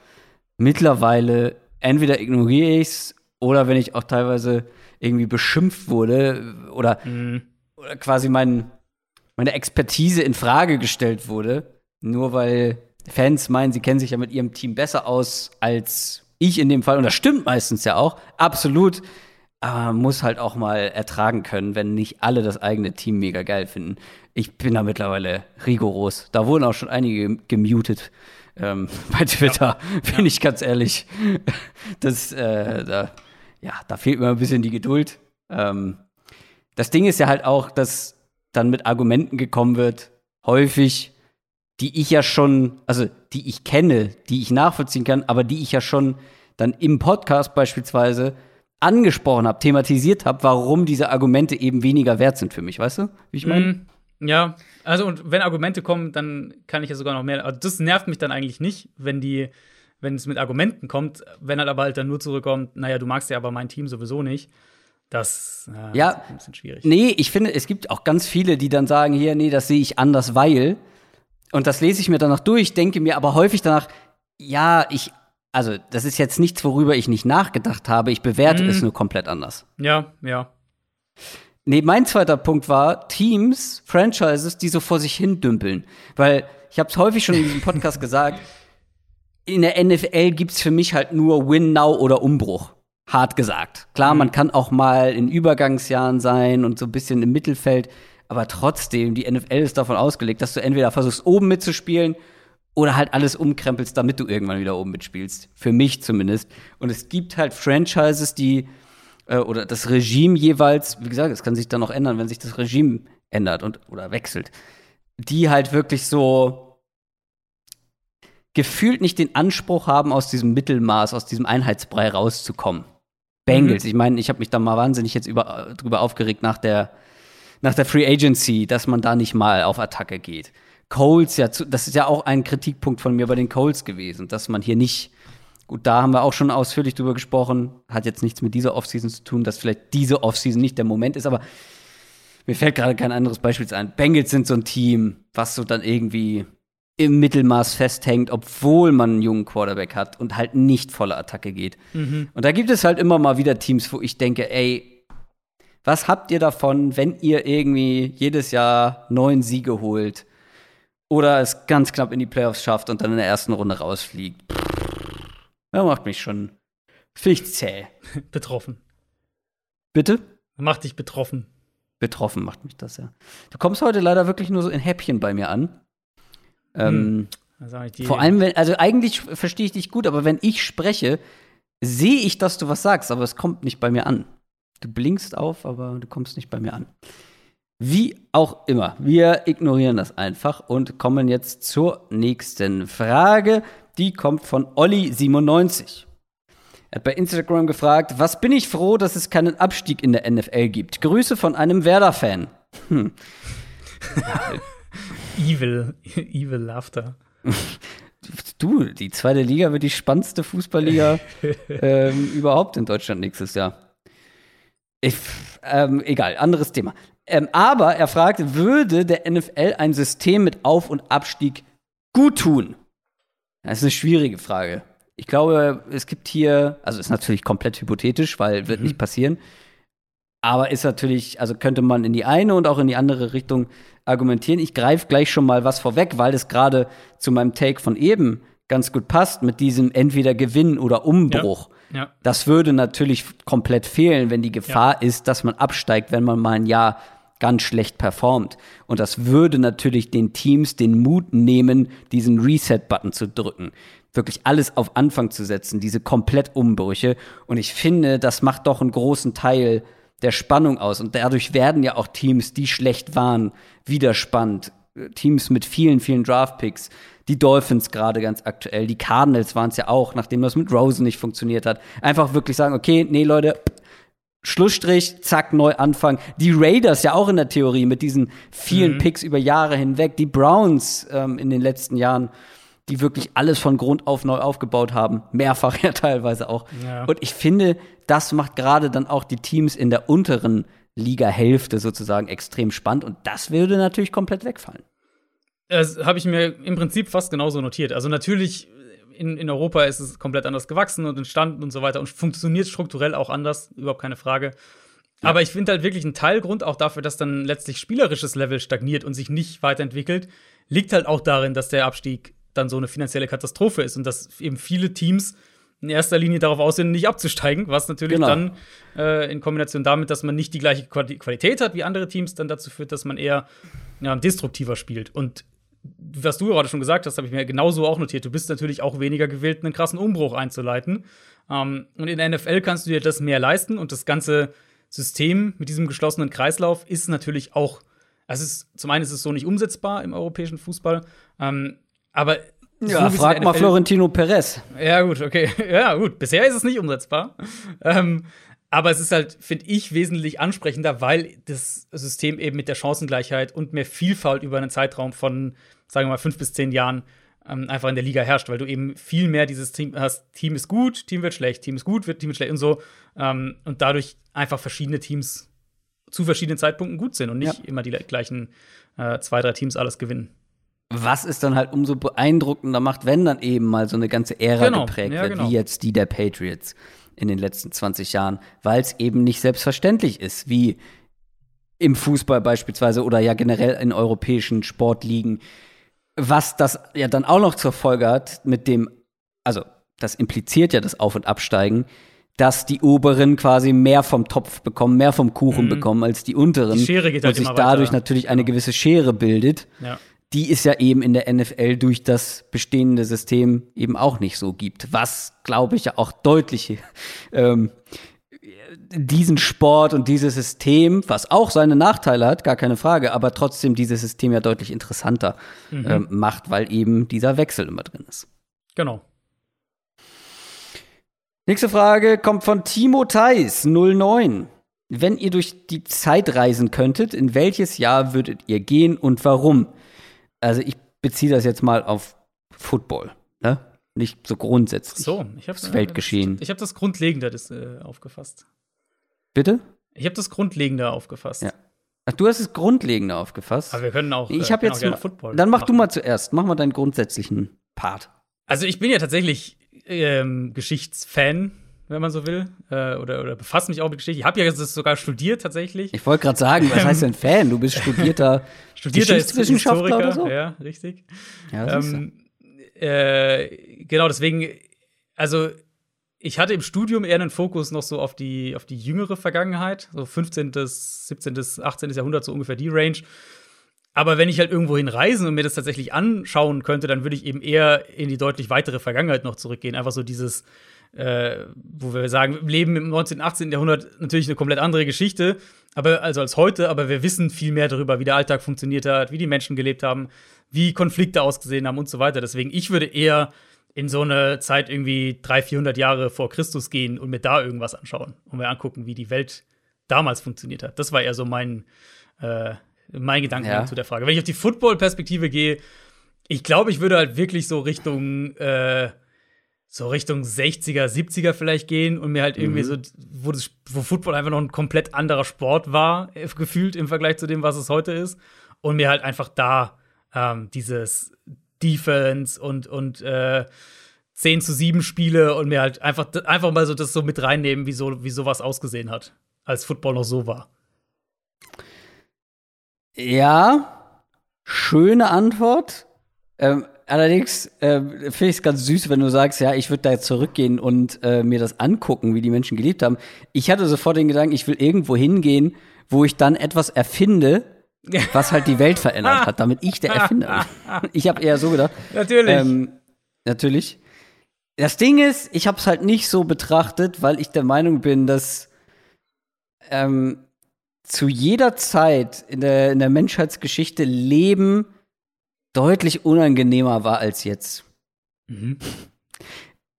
mittlerweile entweder ignoriere ich es oder wenn ich auch teilweise irgendwie beschimpft wurde oder, mhm. Oder quasi mein, meine Expertise in Frage gestellt wurde, nur weil Fans meinen, sie kennen sich ja mit ihrem Team besser aus als ich in dem Fall. Und das stimmt meistens ja auch. Absolut. Aber man muss halt auch mal ertragen können, wenn nicht alle das eigene Team mega geil finden. Ich bin da mittlerweile rigoros. Da wurden auch schon einige gemutet ähm, bei Twitter, ja. bin ich ganz ehrlich. Das, äh, da, ja, da fehlt mir ein bisschen die Geduld. Ähm, das Ding ist ja halt auch, dass dann mit Argumenten gekommen wird, häufig, die ich ja schon, also die ich kenne, die ich nachvollziehen kann, aber die ich ja schon dann im Podcast beispielsweise angesprochen habe, thematisiert habe, warum diese Argumente eben weniger wert sind für mich, weißt du, wie ich meine? Mm, ja, also und wenn Argumente kommen, dann kann ich ja sogar noch mehr. Also das nervt mich dann eigentlich nicht, wenn die, wenn es mit Argumenten kommt, wenn halt aber halt dann nur zurückkommt, naja, du magst ja aber mein Team sowieso nicht. Das äh, ja, ist ein bisschen schwierig. Nee, ich finde, es gibt auch ganz viele, die dann sagen, hier, nee, das sehe ich anders, weil und das lese ich mir danach durch, denke mir aber häufig danach, ja, ich, also das ist jetzt nichts, worüber ich nicht nachgedacht habe. Ich bewerte mm. es nur komplett anders. Ja, ja. Nee, mein zweiter Punkt war Teams, Franchises, die so vor sich hin dümpeln. Weil ich habe es häufig schon in diesem Podcast gesagt, in der NFL gibt's für mich halt nur Win Now oder Umbruch. Hart gesagt. Klar, mhm. man kann auch mal in Übergangsjahren sein und so ein bisschen im Mittelfeld. Aber trotzdem, die NFL ist davon ausgelegt, dass du entweder versuchst, oben mitzuspielen oder halt alles umkrempelst, damit du irgendwann wieder oben mitspielst. Für mich zumindest. Und es gibt halt Franchises, die äh, oder das Regime jeweils, wie gesagt, es kann sich dann noch ändern, wenn sich das Regime ändert und oder wechselt, die halt wirklich so gefühlt nicht den Anspruch haben, aus diesem Mittelmaß, aus diesem Einheitsbrei rauszukommen. Bengals, mhm. ich meine, ich habe mich da mal wahnsinnig jetzt über, drüber aufgeregt nach der nach der Free Agency, dass man da nicht mal auf Attacke geht. Coles, ja, das ist ja auch ein Kritikpunkt von mir bei den Coles gewesen, dass man hier nicht, gut, da haben wir auch schon ausführlich drüber gesprochen, hat jetzt nichts mit dieser Offseason zu tun, dass vielleicht diese Offseason nicht der Moment ist, aber mir fällt gerade kein anderes Beispiel ein. Bengals sind so ein Team, was so dann irgendwie im Mittelmaß festhängt, obwohl man einen jungen Quarterback hat und halt nicht volle Attacke geht. Mhm. Und da gibt es halt immer mal wieder Teams, wo ich denke, ey, was habt ihr davon, wenn ihr irgendwie jedes Jahr neun Siege holt oder es ganz knapp in die Playoffs schafft und dann in der ersten Runde rausfliegt? Das macht mich schon finde zäh. Betroffen. Bitte? Macht dich betroffen. Betroffen macht mich das, ja. Du kommst heute leider wirklich nur so in Häppchen bei mir an. Ähm, hm. Vor allem, wenn, also eigentlich verstehe ich dich gut, aber wenn ich spreche, sehe ich, dass du was sagst, aber es kommt nicht bei mir an. Du blinkst auf, aber du kommst nicht bei mir an. Wie auch immer, wir ignorieren das einfach und kommen jetzt zur nächsten Frage. Die kommt von Olli97. Er hat bei Instagram gefragt, was bin ich froh, dass es keinen Abstieg in der NFL gibt. Grüße von einem Werder-Fan. Hm. Evil, evil Laughter. Du, die zweite Liga wird die spannendste Fußballliga ähm, überhaupt in Deutschland nächstes Jahr. Ich, ähm, egal, anderes Thema. Ähm, aber er fragt, würde der NFL ein System mit Auf- und Abstieg gut tun? Das ist eine schwierige Frage. Ich glaube, es gibt hier, also ist natürlich komplett hypothetisch, weil wird mhm. nicht passieren. Aber ist natürlich, also könnte man in die eine und auch in die andere Richtung argumentieren. Ich greife gleich schon mal was vorweg, weil das gerade zu meinem Take von eben ganz gut passt mit diesem entweder Gewinn oder Umbruch. Ja, ja. Das würde natürlich komplett fehlen, wenn die Gefahr ja. ist, dass man absteigt, wenn man mal ein Jahr ganz schlecht performt. Und das würde natürlich den Teams den Mut nehmen, diesen Reset-Button zu drücken. Wirklich alles auf Anfang zu setzen, diese Komplettumbrüche. Und ich finde, das macht doch einen großen Teil der Spannung aus. Und dadurch werden ja auch Teams, die schlecht waren, wieder spannend. Teams mit vielen, vielen Draftpicks. Die Dolphins gerade ganz aktuell. Die Cardinals waren es ja auch, nachdem das mit Rosen nicht funktioniert hat. Einfach wirklich sagen, okay, nee, Leute, Schlussstrich, zack, neu anfangen. Die Raiders ja auch in der Theorie mit diesen vielen mhm. Picks über Jahre hinweg. Die Browns ähm, in den letzten Jahren die wirklich alles von Grund auf neu aufgebaut haben. Mehrfach ja teilweise auch. Ja. Und ich finde, das macht gerade dann auch die Teams in der unteren Liga-Hälfte sozusagen extrem spannend. Und das würde natürlich komplett wegfallen. Das habe ich mir im Prinzip fast genauso notiert. Also natürlich in, in Europa ist es komplett anders gewachsen und entstanden und so weiter und funktioniert strukturell auch anders, überhaupt keine Frage. Ja. Aber ich finde halt wirklich ein Teilgrund auch dafür, dass dann letztlich spielerisches Level stagniert und sich nicht weiterentwicklt, liegt halt auch darin, dass der Abstieg dann so eine finanzielle Katastrophe ist und dass eben viele Teams in erster Linie darauf aussehen, nicht abzusteigen, was natürlich genau. dann äh, in Kombination damit, dass man nicht die gleiche Qualität hat wie andere Teams, dann dazu führt, dass man eher ja, destruktiver spielt. Und was du gerade schon gesagt hast, habe ich mir genauso auch notiert. Du bist natürlich auch weniger gewillt, einen krassen Umbruch einzuleiten. Ähm, und in der NFL kannst du dir das mehr leisten und das ganze System mit diesem geschlossenen Kreislauf ist natürlich auch, also ist, zum einen ist es so nicht umsetzbar im europäischen Fußball, ähm, aber ja, so frag mal Florentino Perez. Ja, gut, okay. Ja, gut. Bisher ist es nicht umsetzbar. Ähm, aber es ist halt, finde ich, wesentlich ansprechender, weil das System eben mit der Chancengleichheit und mehr Vielfalt über einen Zeitraum von, sagen wir mal, fünf bis zehn Jahren ähm, einfach in der Liga herrscht, weil du eben viel mehr dieses Team hast, Team ist gut, Team wird schlecht, Team ist gut, wird Team wird schlecht und so. Ähm, und dadurch einfach verschiedene Teams zu verschiedenen Zeitpunkten gut sind und nicht ja. immer die gleichen äh, zwei, drei Teams alles gewinnen was es dann halt umso beeindruckender macht, wenn dann eben mal so eine ganze Ära genau. geprägt ja, wird, genau. wie jetzt die der Patriots in den letzten 20 Jahren, weil es eben nicht selbstverständlich ist, wie im Fußball beispielsweise oder ja generell in europäischen Sportligen, was das ja dann auch noch zur Folge hat mit dem, also das impliziert ja das Auf- und Absteigen, dass die oberen quasi mehr vom Topf bekommen, mehr vom Kuchen mhm. bekommen als die unteren. Die Schere geht halt und sich dadurch natürlich eine genau. gewisse Schere bildet. Ja die es ja eben in der NFL durch das bestehende System eben auch nicht so gibt. Was, glaube ich, ja auch deutlich ähm, diesen Sport und dieses System, was auch seine Nachteile hat, gar keine Frage, aber trotzdem dieses System ja deutlich interessanter mhm. ähm, macht, weil eben dieser Wechsel immer drin ist. Genau. Nächste Frage kommt von Timo Theis, 09. Wenn ihr durch die Zeit reisen könntet, in welches Jahr würdet ihr gehen und warum? Also ich beziehe das jetzt mal auf Football, ne? Nicht so grundsätzlich. So, ich habe das Weltgeschehen. Ich habe das Grundlegende das, äh, aufgefasst. Bitte? Ich habe das Grundlegende aufgefasst. Ja. Ach, du hast das Grundlegende aufgefasst. Aber wir können auch. Ich habe äh, jetzt mal, Football. Dann mach machen. du mal zuerst. Mach mal deinen grundsätzlichen Part. Also ich bin ja tatsächlich ähm, Geschichtsfan wenn man so will, äh, oder, oder befasse mich auch mit Geschichte. Ich habe ja das sogar studiert tatsächlich. Ich wollte gerade sagen, was heißt denn Fan? Du bist studierter, studierter Geschichtswissenschaftler oder so? Ja, richtig. Ja, ähm, äh, genau, deswegen, also ich hatte im Studium eher einen Fokus noch so auf die, auf die jüngere Vergangenheit, so 15., 17., 18. Jahrhundert, so ungefähr die Range. Aber wenn ich halt irgendwo hinreisen und mir das tatsächlich anschauen könnte, dann würde ich eben eher in die deutlich weitere Vergangenheit noch zurückgehen. Einfach so dieses äh, wo wir sagen, wir leben im 19., 18. Jahrhundert natürlich eine komplett andere Geschichte, aber also als heute, aber wir wissen viel mehr darüber, wie der Alltag funktioniert hat, wie die Menschen gelebt haben, wie Konflikte ausgesehen haben und so weiter. Deswegen, ich würde eher in so eine Zeit irgendwie 300, 400 Jahre vor Christus gehen und mir da irgendwas anschauen und mir angucken, wie die Welt damals funktioniert hat. Das war eher so mein, äh, Mein Gedanke Ja. zu der Frage. Wenn ich auf die Football-Perspektive gehe, ich glaube, ich würde halt wirklich so Richtung, äh, so Richtung 60er, 70er vielleicht gehen und mir halt irgendwie Mhm. so, wo, das, wo Football einfach noch ein komplett anderer Sport war, äh, gefühlt im Vergleich zu dem, was es heute ist. Und mir halt einfach da ähm, dieses Defense und, und äh, 10 zu 7 Spiele und mir halt einfach, einfach mal so das so mit reinnehmen, wie, so, wie sowas ausgesehen hat, als Football noch so war. Ja, schöne Antwort. Ähm, allerdings ähm, finde ich es ganz süß, wenn du sagst, ja, ich würde da jetzt zurückgehen und äh, mir das angucken, wie die Menschen gelebt haben. Ich hatte sofort den Gedanken, ich will irgendwo hingehen, wo ich dann etwas erfinde, was halt die Welt verändert hat, damit ich der Erfinder bin. Ich habe eher so gedacht. Natürlich. Ähm, natürlich. Das Ding ist, ich habe es halt nicht so betrachtet, weil ich der Meinung bin, dass ähm, zu jeder Zeit in der, in der Menschheitsgeschichte Leben deutlich unangenehmer war als jetzt. Mhm.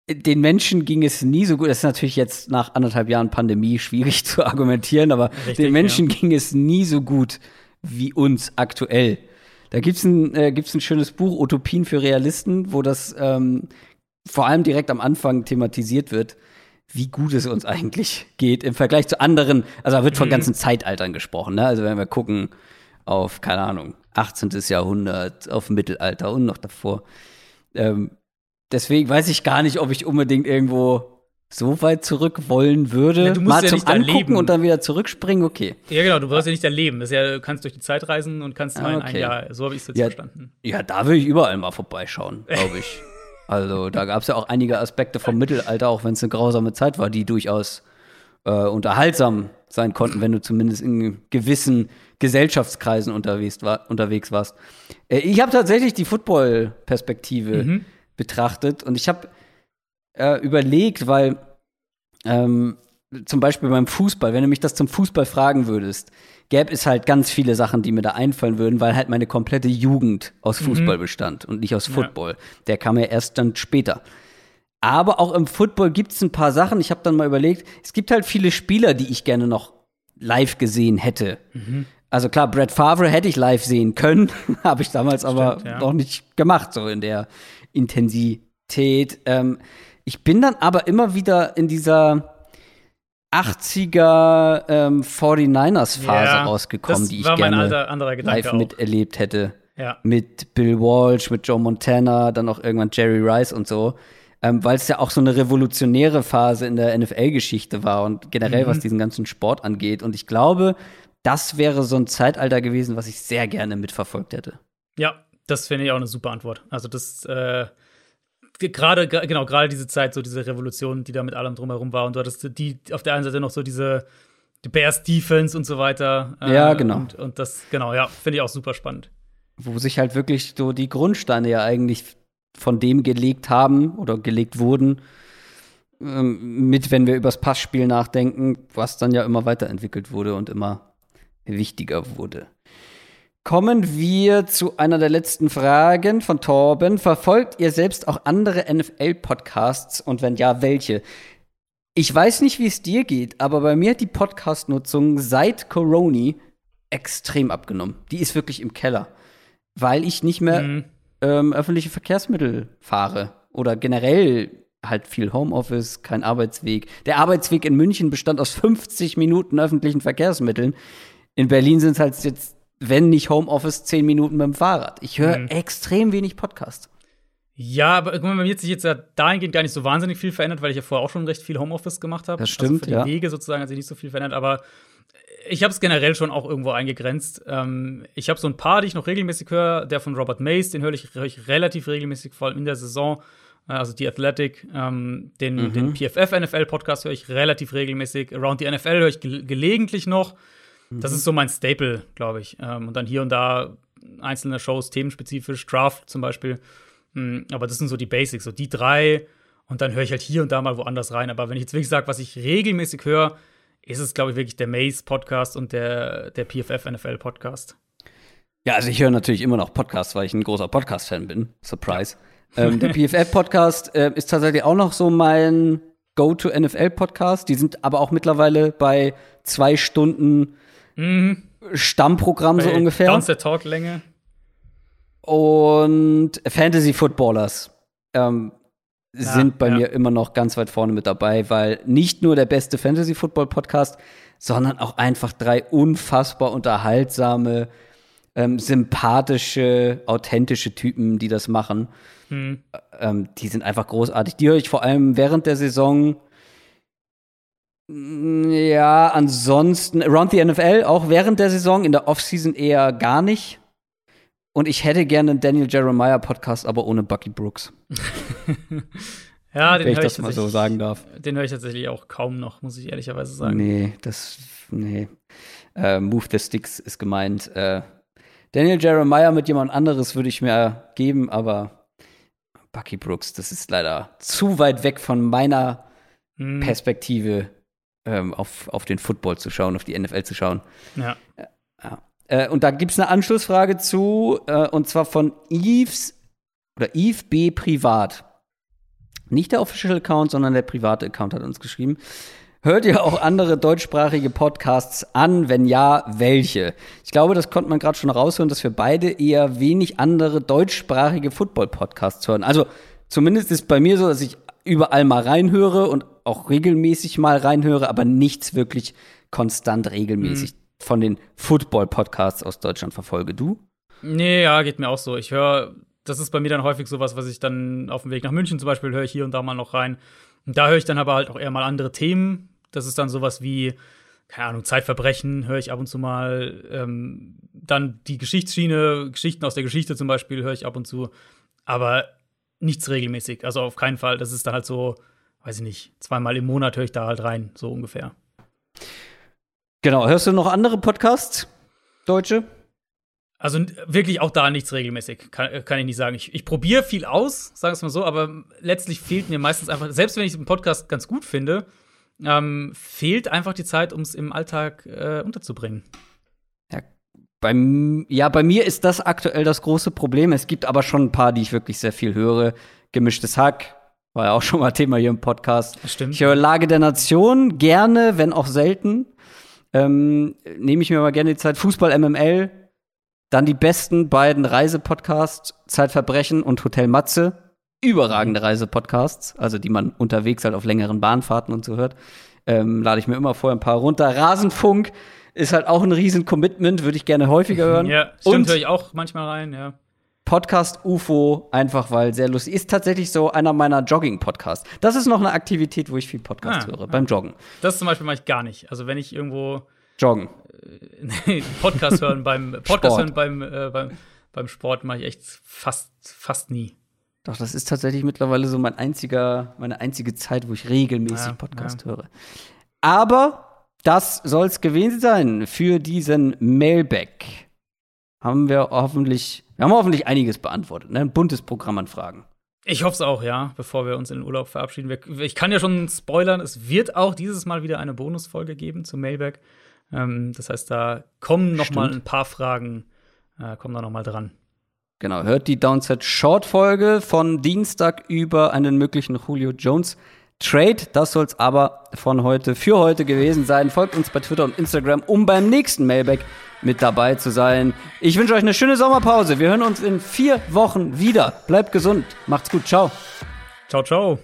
Den Menschen ging es nie so gut. Das ist natürlich jetzt nach anderthalb Jahren Pandemie schwierig zu argumentieren, aber Richtig, den Menschen ging es nie so gut wie uns aktuell. Da gibt's ein, äh, gibt's ein schönes Buch, Utopien für Realisten, wo das ähm, vor allem direkt am Anfang thematisiert wird, wie gut es uns eigentlich geht im Vergleich zu anderen. Also da wird von Mhm. ganzen Zeitaltern gesprochen. Ne? Also wenn wir gucken auf, keine Ahnung, 18. Jahrhundert, auf Mittelalter und noch davor. Ähm, deswegen weiß ich gar nicht, ob ich unbedingt irgendwo so weit zurück wollen würde. Ja, du musst Mal ja zum Angucken leben. und dann wieder zurückspringen, okay. Ja, genau, du brauchst ja nicht erleben. Das ist ja, du kannst durch die Zeit reisen und kannst mal in ein okay. Jahr. So habe ich es jetzt Ja. verstanden. Ja, da will ich überall mal vorbeischauen, glaube ich. also da gab es ja auch einige Aspekte vom Mittelalter, auch wenn es eine grausame Zeit war, die durchaus äh, unterhaltsam sein konnten, wenn du zumindest in gewissen Gesellschaftskreisen unterwegs, war, unterwegs warst. Äh, ich habe tatsächlich die Football-Perspektive Mhm. betrachtet und ich habe äh, überlegt, weil ähm, zum Beispiel beim Fußball, wenn du mich das zum Fußball fragen würdest, gäbe es halt ganz viele Sachen, die mir da einfallen würden, weil halt meine komplette Jugend aus Fußball bestand und nicht aus Ja. Football. Der kam ja erst dann später. Aber auch im Football gibt es ein paar Sachen. Ich habe dann mal überlegt, es gibt halt viele Spieler, die ich gerne noch live gesehen hätte. Also klar, Brett Favre hätte ich live sehen können, habe ich damals aber ja. noch nicht gemacht, so in der Intensität. Ähm, ich bin dann aber immer wieder in dieser 80er ähm, 49ers-Phase Ja, rausgekommen, die ich gerne alter, live auch. miterlebt hätte Ja. mit Bill Walsh, mit Joe Montana, dann auch irgendwann Jerry Rice und so. Ähm, Weil es ja auch so eine revolutionäre Phase in der NFL-Geschichte war und generell, Mhm. was diesen ganzen Sport angeht. Und ich glaube, das wäre so ein Zeitalter gewesen, was ich sehr gerne mitverfolgt hätte. Ja, das finde ich auch eine super Antwort. Also das äh, gerade genau gerade diese Zeit, so diese Revolution, die da mit allem drumherum war und du hattest die auf der einen Seite noch so diese die Bears Defense und so weiter. Äh, Ja, genau. Und, und das genau, ja, finde ich auch super spannend. Wo sich halt wirklich so die Grundsteine ja eigentlich von dem gelegt haben oder gelegt wurden, ähm, mit, wenn wir übers Passspiel nachdenken, was dann ja immer weiterentwickelt wurde und immer wichtiger wurde. Kommen wir zu einer der letzten Fragen von Torben. Verfolgt ihr selbst auch andere NFL-Podcasts und wenn ja, welche? Ich weiß nicht, wie es dir geht, aber bei mir hat die Podcast-Nutzung seit Coroni extrem abgenommen. Die ist wirklich im Keller, weil ich nicht mehr Mhm. ähm, öffentliche Verkehrsmittel fahre oder generell halt viel Homeoffice, kein Arbeitsweg. Der Arbeitsweg in München bestand aus 50 Minuten öffentlichen Verkehrsmitteln. In Berlin sind es halt jetzt, wenn nicht Homeoffice, 10 Minuten mit dem Fahrrad. Ich höre Mhm. extrem wenig Podcast. Ja, aber guck mal, bei mir hat sich jetzt ja dahingehend gar nicht so wahnsinnig viel verändert, weil ich ja vorher auch schon recht viel Homeoffice gemacht habe. Das stimmt, also für die ja. Wege sozusagen hat sich nicht so viel verändert, aber ich habe es generell schon auch irgendwo eingegrenzt. Ähm, ich habe so ein paar, die ich noch regelmäßig höre. Der von Robert Mays, den höre ich, höre ich relativ regelmäßig, vor allem in der Saison. Äh, Also die Athletic, ähm, den, Mhm. den PFF NFL Podcast höre ich relativ regelmäßig. Around the NFL höre ich ge gelegentlich noch. Das Mhm. ist so mein Staple, glaube ich. Ähm, und dann hier und da einzelne Shows, themenspezifisch, Draft zum Beispiel. Mm, Aber das sind so die Basics, so die drei. Und dann höre ich halt hier und da mal woanders rein. Aber wenn ich jetzt wirklich sage, was ich regelmäßig höre, ist es, glaube ich, wirklich der Maze Podcast und der, der PFF NFL Podcast. Ja, also ich höre natürlich immer noch Podcasts, weil ich ein großer Podcast-Fan bin. Surprise. ähm, der PFF-Podcast äh, ist tatsächlich auch noch so mein Go-to-NFL-Podcast. Die sind aber auch mittlerweile bei zwei Stunden Mhm. Stammprogramm so Bei ungefähr. Downset Talk-Länge. Und Fantasy Footballers ähm, sind bei ja. mir immer noch ganz weit vorne mit dabei, weil nicht nur der beste Fantasy Football Podcast, sondern auch einfach drei unfassbar unterhaltsame, ähm, sympathische, authentische Typen, die das machen. Hm. Ähm, die sind einfach großartig. Die höre ich vor allem während der Saison. Ja, ansonsten Around the NFL auch während der Saison, in der Offseason eher gar nicht. Und ich hätte gerne einen Daniel Jeremiah Podcast, aber ohne Bucky Brooks, Ja, den höre ich, das mal so sagen darf. Den höre ich tatsächlich auch kaum noch, muss ich ehrlicherweise sagen. Nee, das, nee. Äh, Move the Sticks ist gemeint. Äh, Daniel Jeremiah mit jemand anderes würde ich mir geben, aber Bucky Brooks, das ist leider zu weit weg von meiner Hm, Perspektive ähm, auf, auf den Football zu schauen, auf die NFL zu schauen. ja. Äh, und da gibt es eine Anschlussfrage zu, äh, und zwar von Yves oder Yves B. Privat. Nicht der Official Account, sondern der private Account hat uns geschrieben. Hört ihr auch andere deutschsprachige Podcasts an? Wenn ja, welche? Ich glaube, das konnte man gerade schon raushören, dass wir beide eher wenig andere deutschsprachige Football-Podcasts hören. Also zumindest ist bei mir so, dass ich überall mal reinhöre und auch regelmäßig mal reinhöre, aber nichts wirklich konstant regelmäßig von den Football-Podcasts aus Deutschland verfolge. Du? Nee, ja, geht mir auch so. Ich höre, das ist bei mir dann häufig sowas, was ich dann auf dem Weg nach München zum Beispiel höre ich hier und da mal noch rein. Und da höre ich dann aber halt auch eher mal andere Themen. Das ist dann sowas wie, keine Ahnung, Zeitverbrechen höre ich ab und zu mal. Ähm, dann die Geschichtsschiene, Geschichten aus der Geschichte zum Beispiel höre ich ab und zu. Aber nichts regelmäßig. Also auf keinen Fall. Das ist dann halt so, weiß ich nicht, zweimal im Monat höre ich da halt rein, so ungefähr. Genau. Hörst du noch andere Podcasts? Deutsche? Also wirklich auch da nichts regelmäßig, kann, äh, kann ich nicht sagen. Ich, ich probiere viel aus, sagen wir es mal so, aber letztlich fehlt mir meistens einfach, selbst wenn ich den Podcast ganz gut finde, ähm, fehlt einfach die Zeit, um es im Alltag äh, unterzubringen. Bei, m- ja, bei mir ist das aktuell das große Problem. Es gibt aber schon ein paar, die ich wirklich sehr viel höre. Gemischtes Hack war ja auch schon mal Thema hier im Podcast. Stimmt. Ich höre Lage der Nation gerne, wenn auch selten. Ähm, Nehme ich mir mal gerne die Zeit. Fußball MML. Dann die besten beiden Reisepodcasts, Zeitverbrechen und Hotel Matze. Überragende Reisepodcasts, also die man unterwegs halt auf längeren Bahnfahrten und so hört. Ähm, lade ich mir immer vorher ein paar runter. Rasenfunk ist halt auch ein riesen Commitment, würde ich gerne häufiger hören. Ja, stimmt, und höre ich auch manchmal rein, ja. Podcast UFO, einfach weil sehr lustig. Ist tatsächlich so einer meiner Jogging-Podcasts. Das ist noch eine Aktivität, wo ich viel Podcast Ah, höre, ah. beim Joggen. Das zum Beispiel mache ich gar nicht. Also wenn ich irgendwo Joggen. nee, Podcast hören beim Podcast Sport. hören beim, äh, beim, beim Sport mache ich echt fast, fast nie. Doch, das ist tatsächlich mittlerweile so mein einziger, meine einzige Zeit, wo ich regelmäßig Ja, Podcast höre. Aber das soll es gewesen sein für diesen Mailback. Haben wir hoffentlich, wir haben hoffentlich einiges beantwortet, ne? Ein buntes Programm an Fragen. Ich hoffe es auch, ja, bevor wir uns in den Urlaub verabschieden. Ich kann ja schon spoilern, es wird auch dieses Mal wieder eine Bonusfolge geben zum Mailback. Ähm, das heißt, da kommen noch mal Stimmt. ein paar Fragen, äh, kommen da noch mal dran. Genau, hört die Downset Short Folge von Dienstag über einen möglichen Julio Jones Trade. Das soll es aber von heute für heute gewesen sein. Folgt uns bei Twitter und Instagram, um beim nächsten Mailback mit dabei zu sein. Ich wünsche euch eine schöne Sommerpause. Wir hören uns in vier Wochen wieder. Bleibt gesund. Macht's gut. Ciao. Ciao, ciao.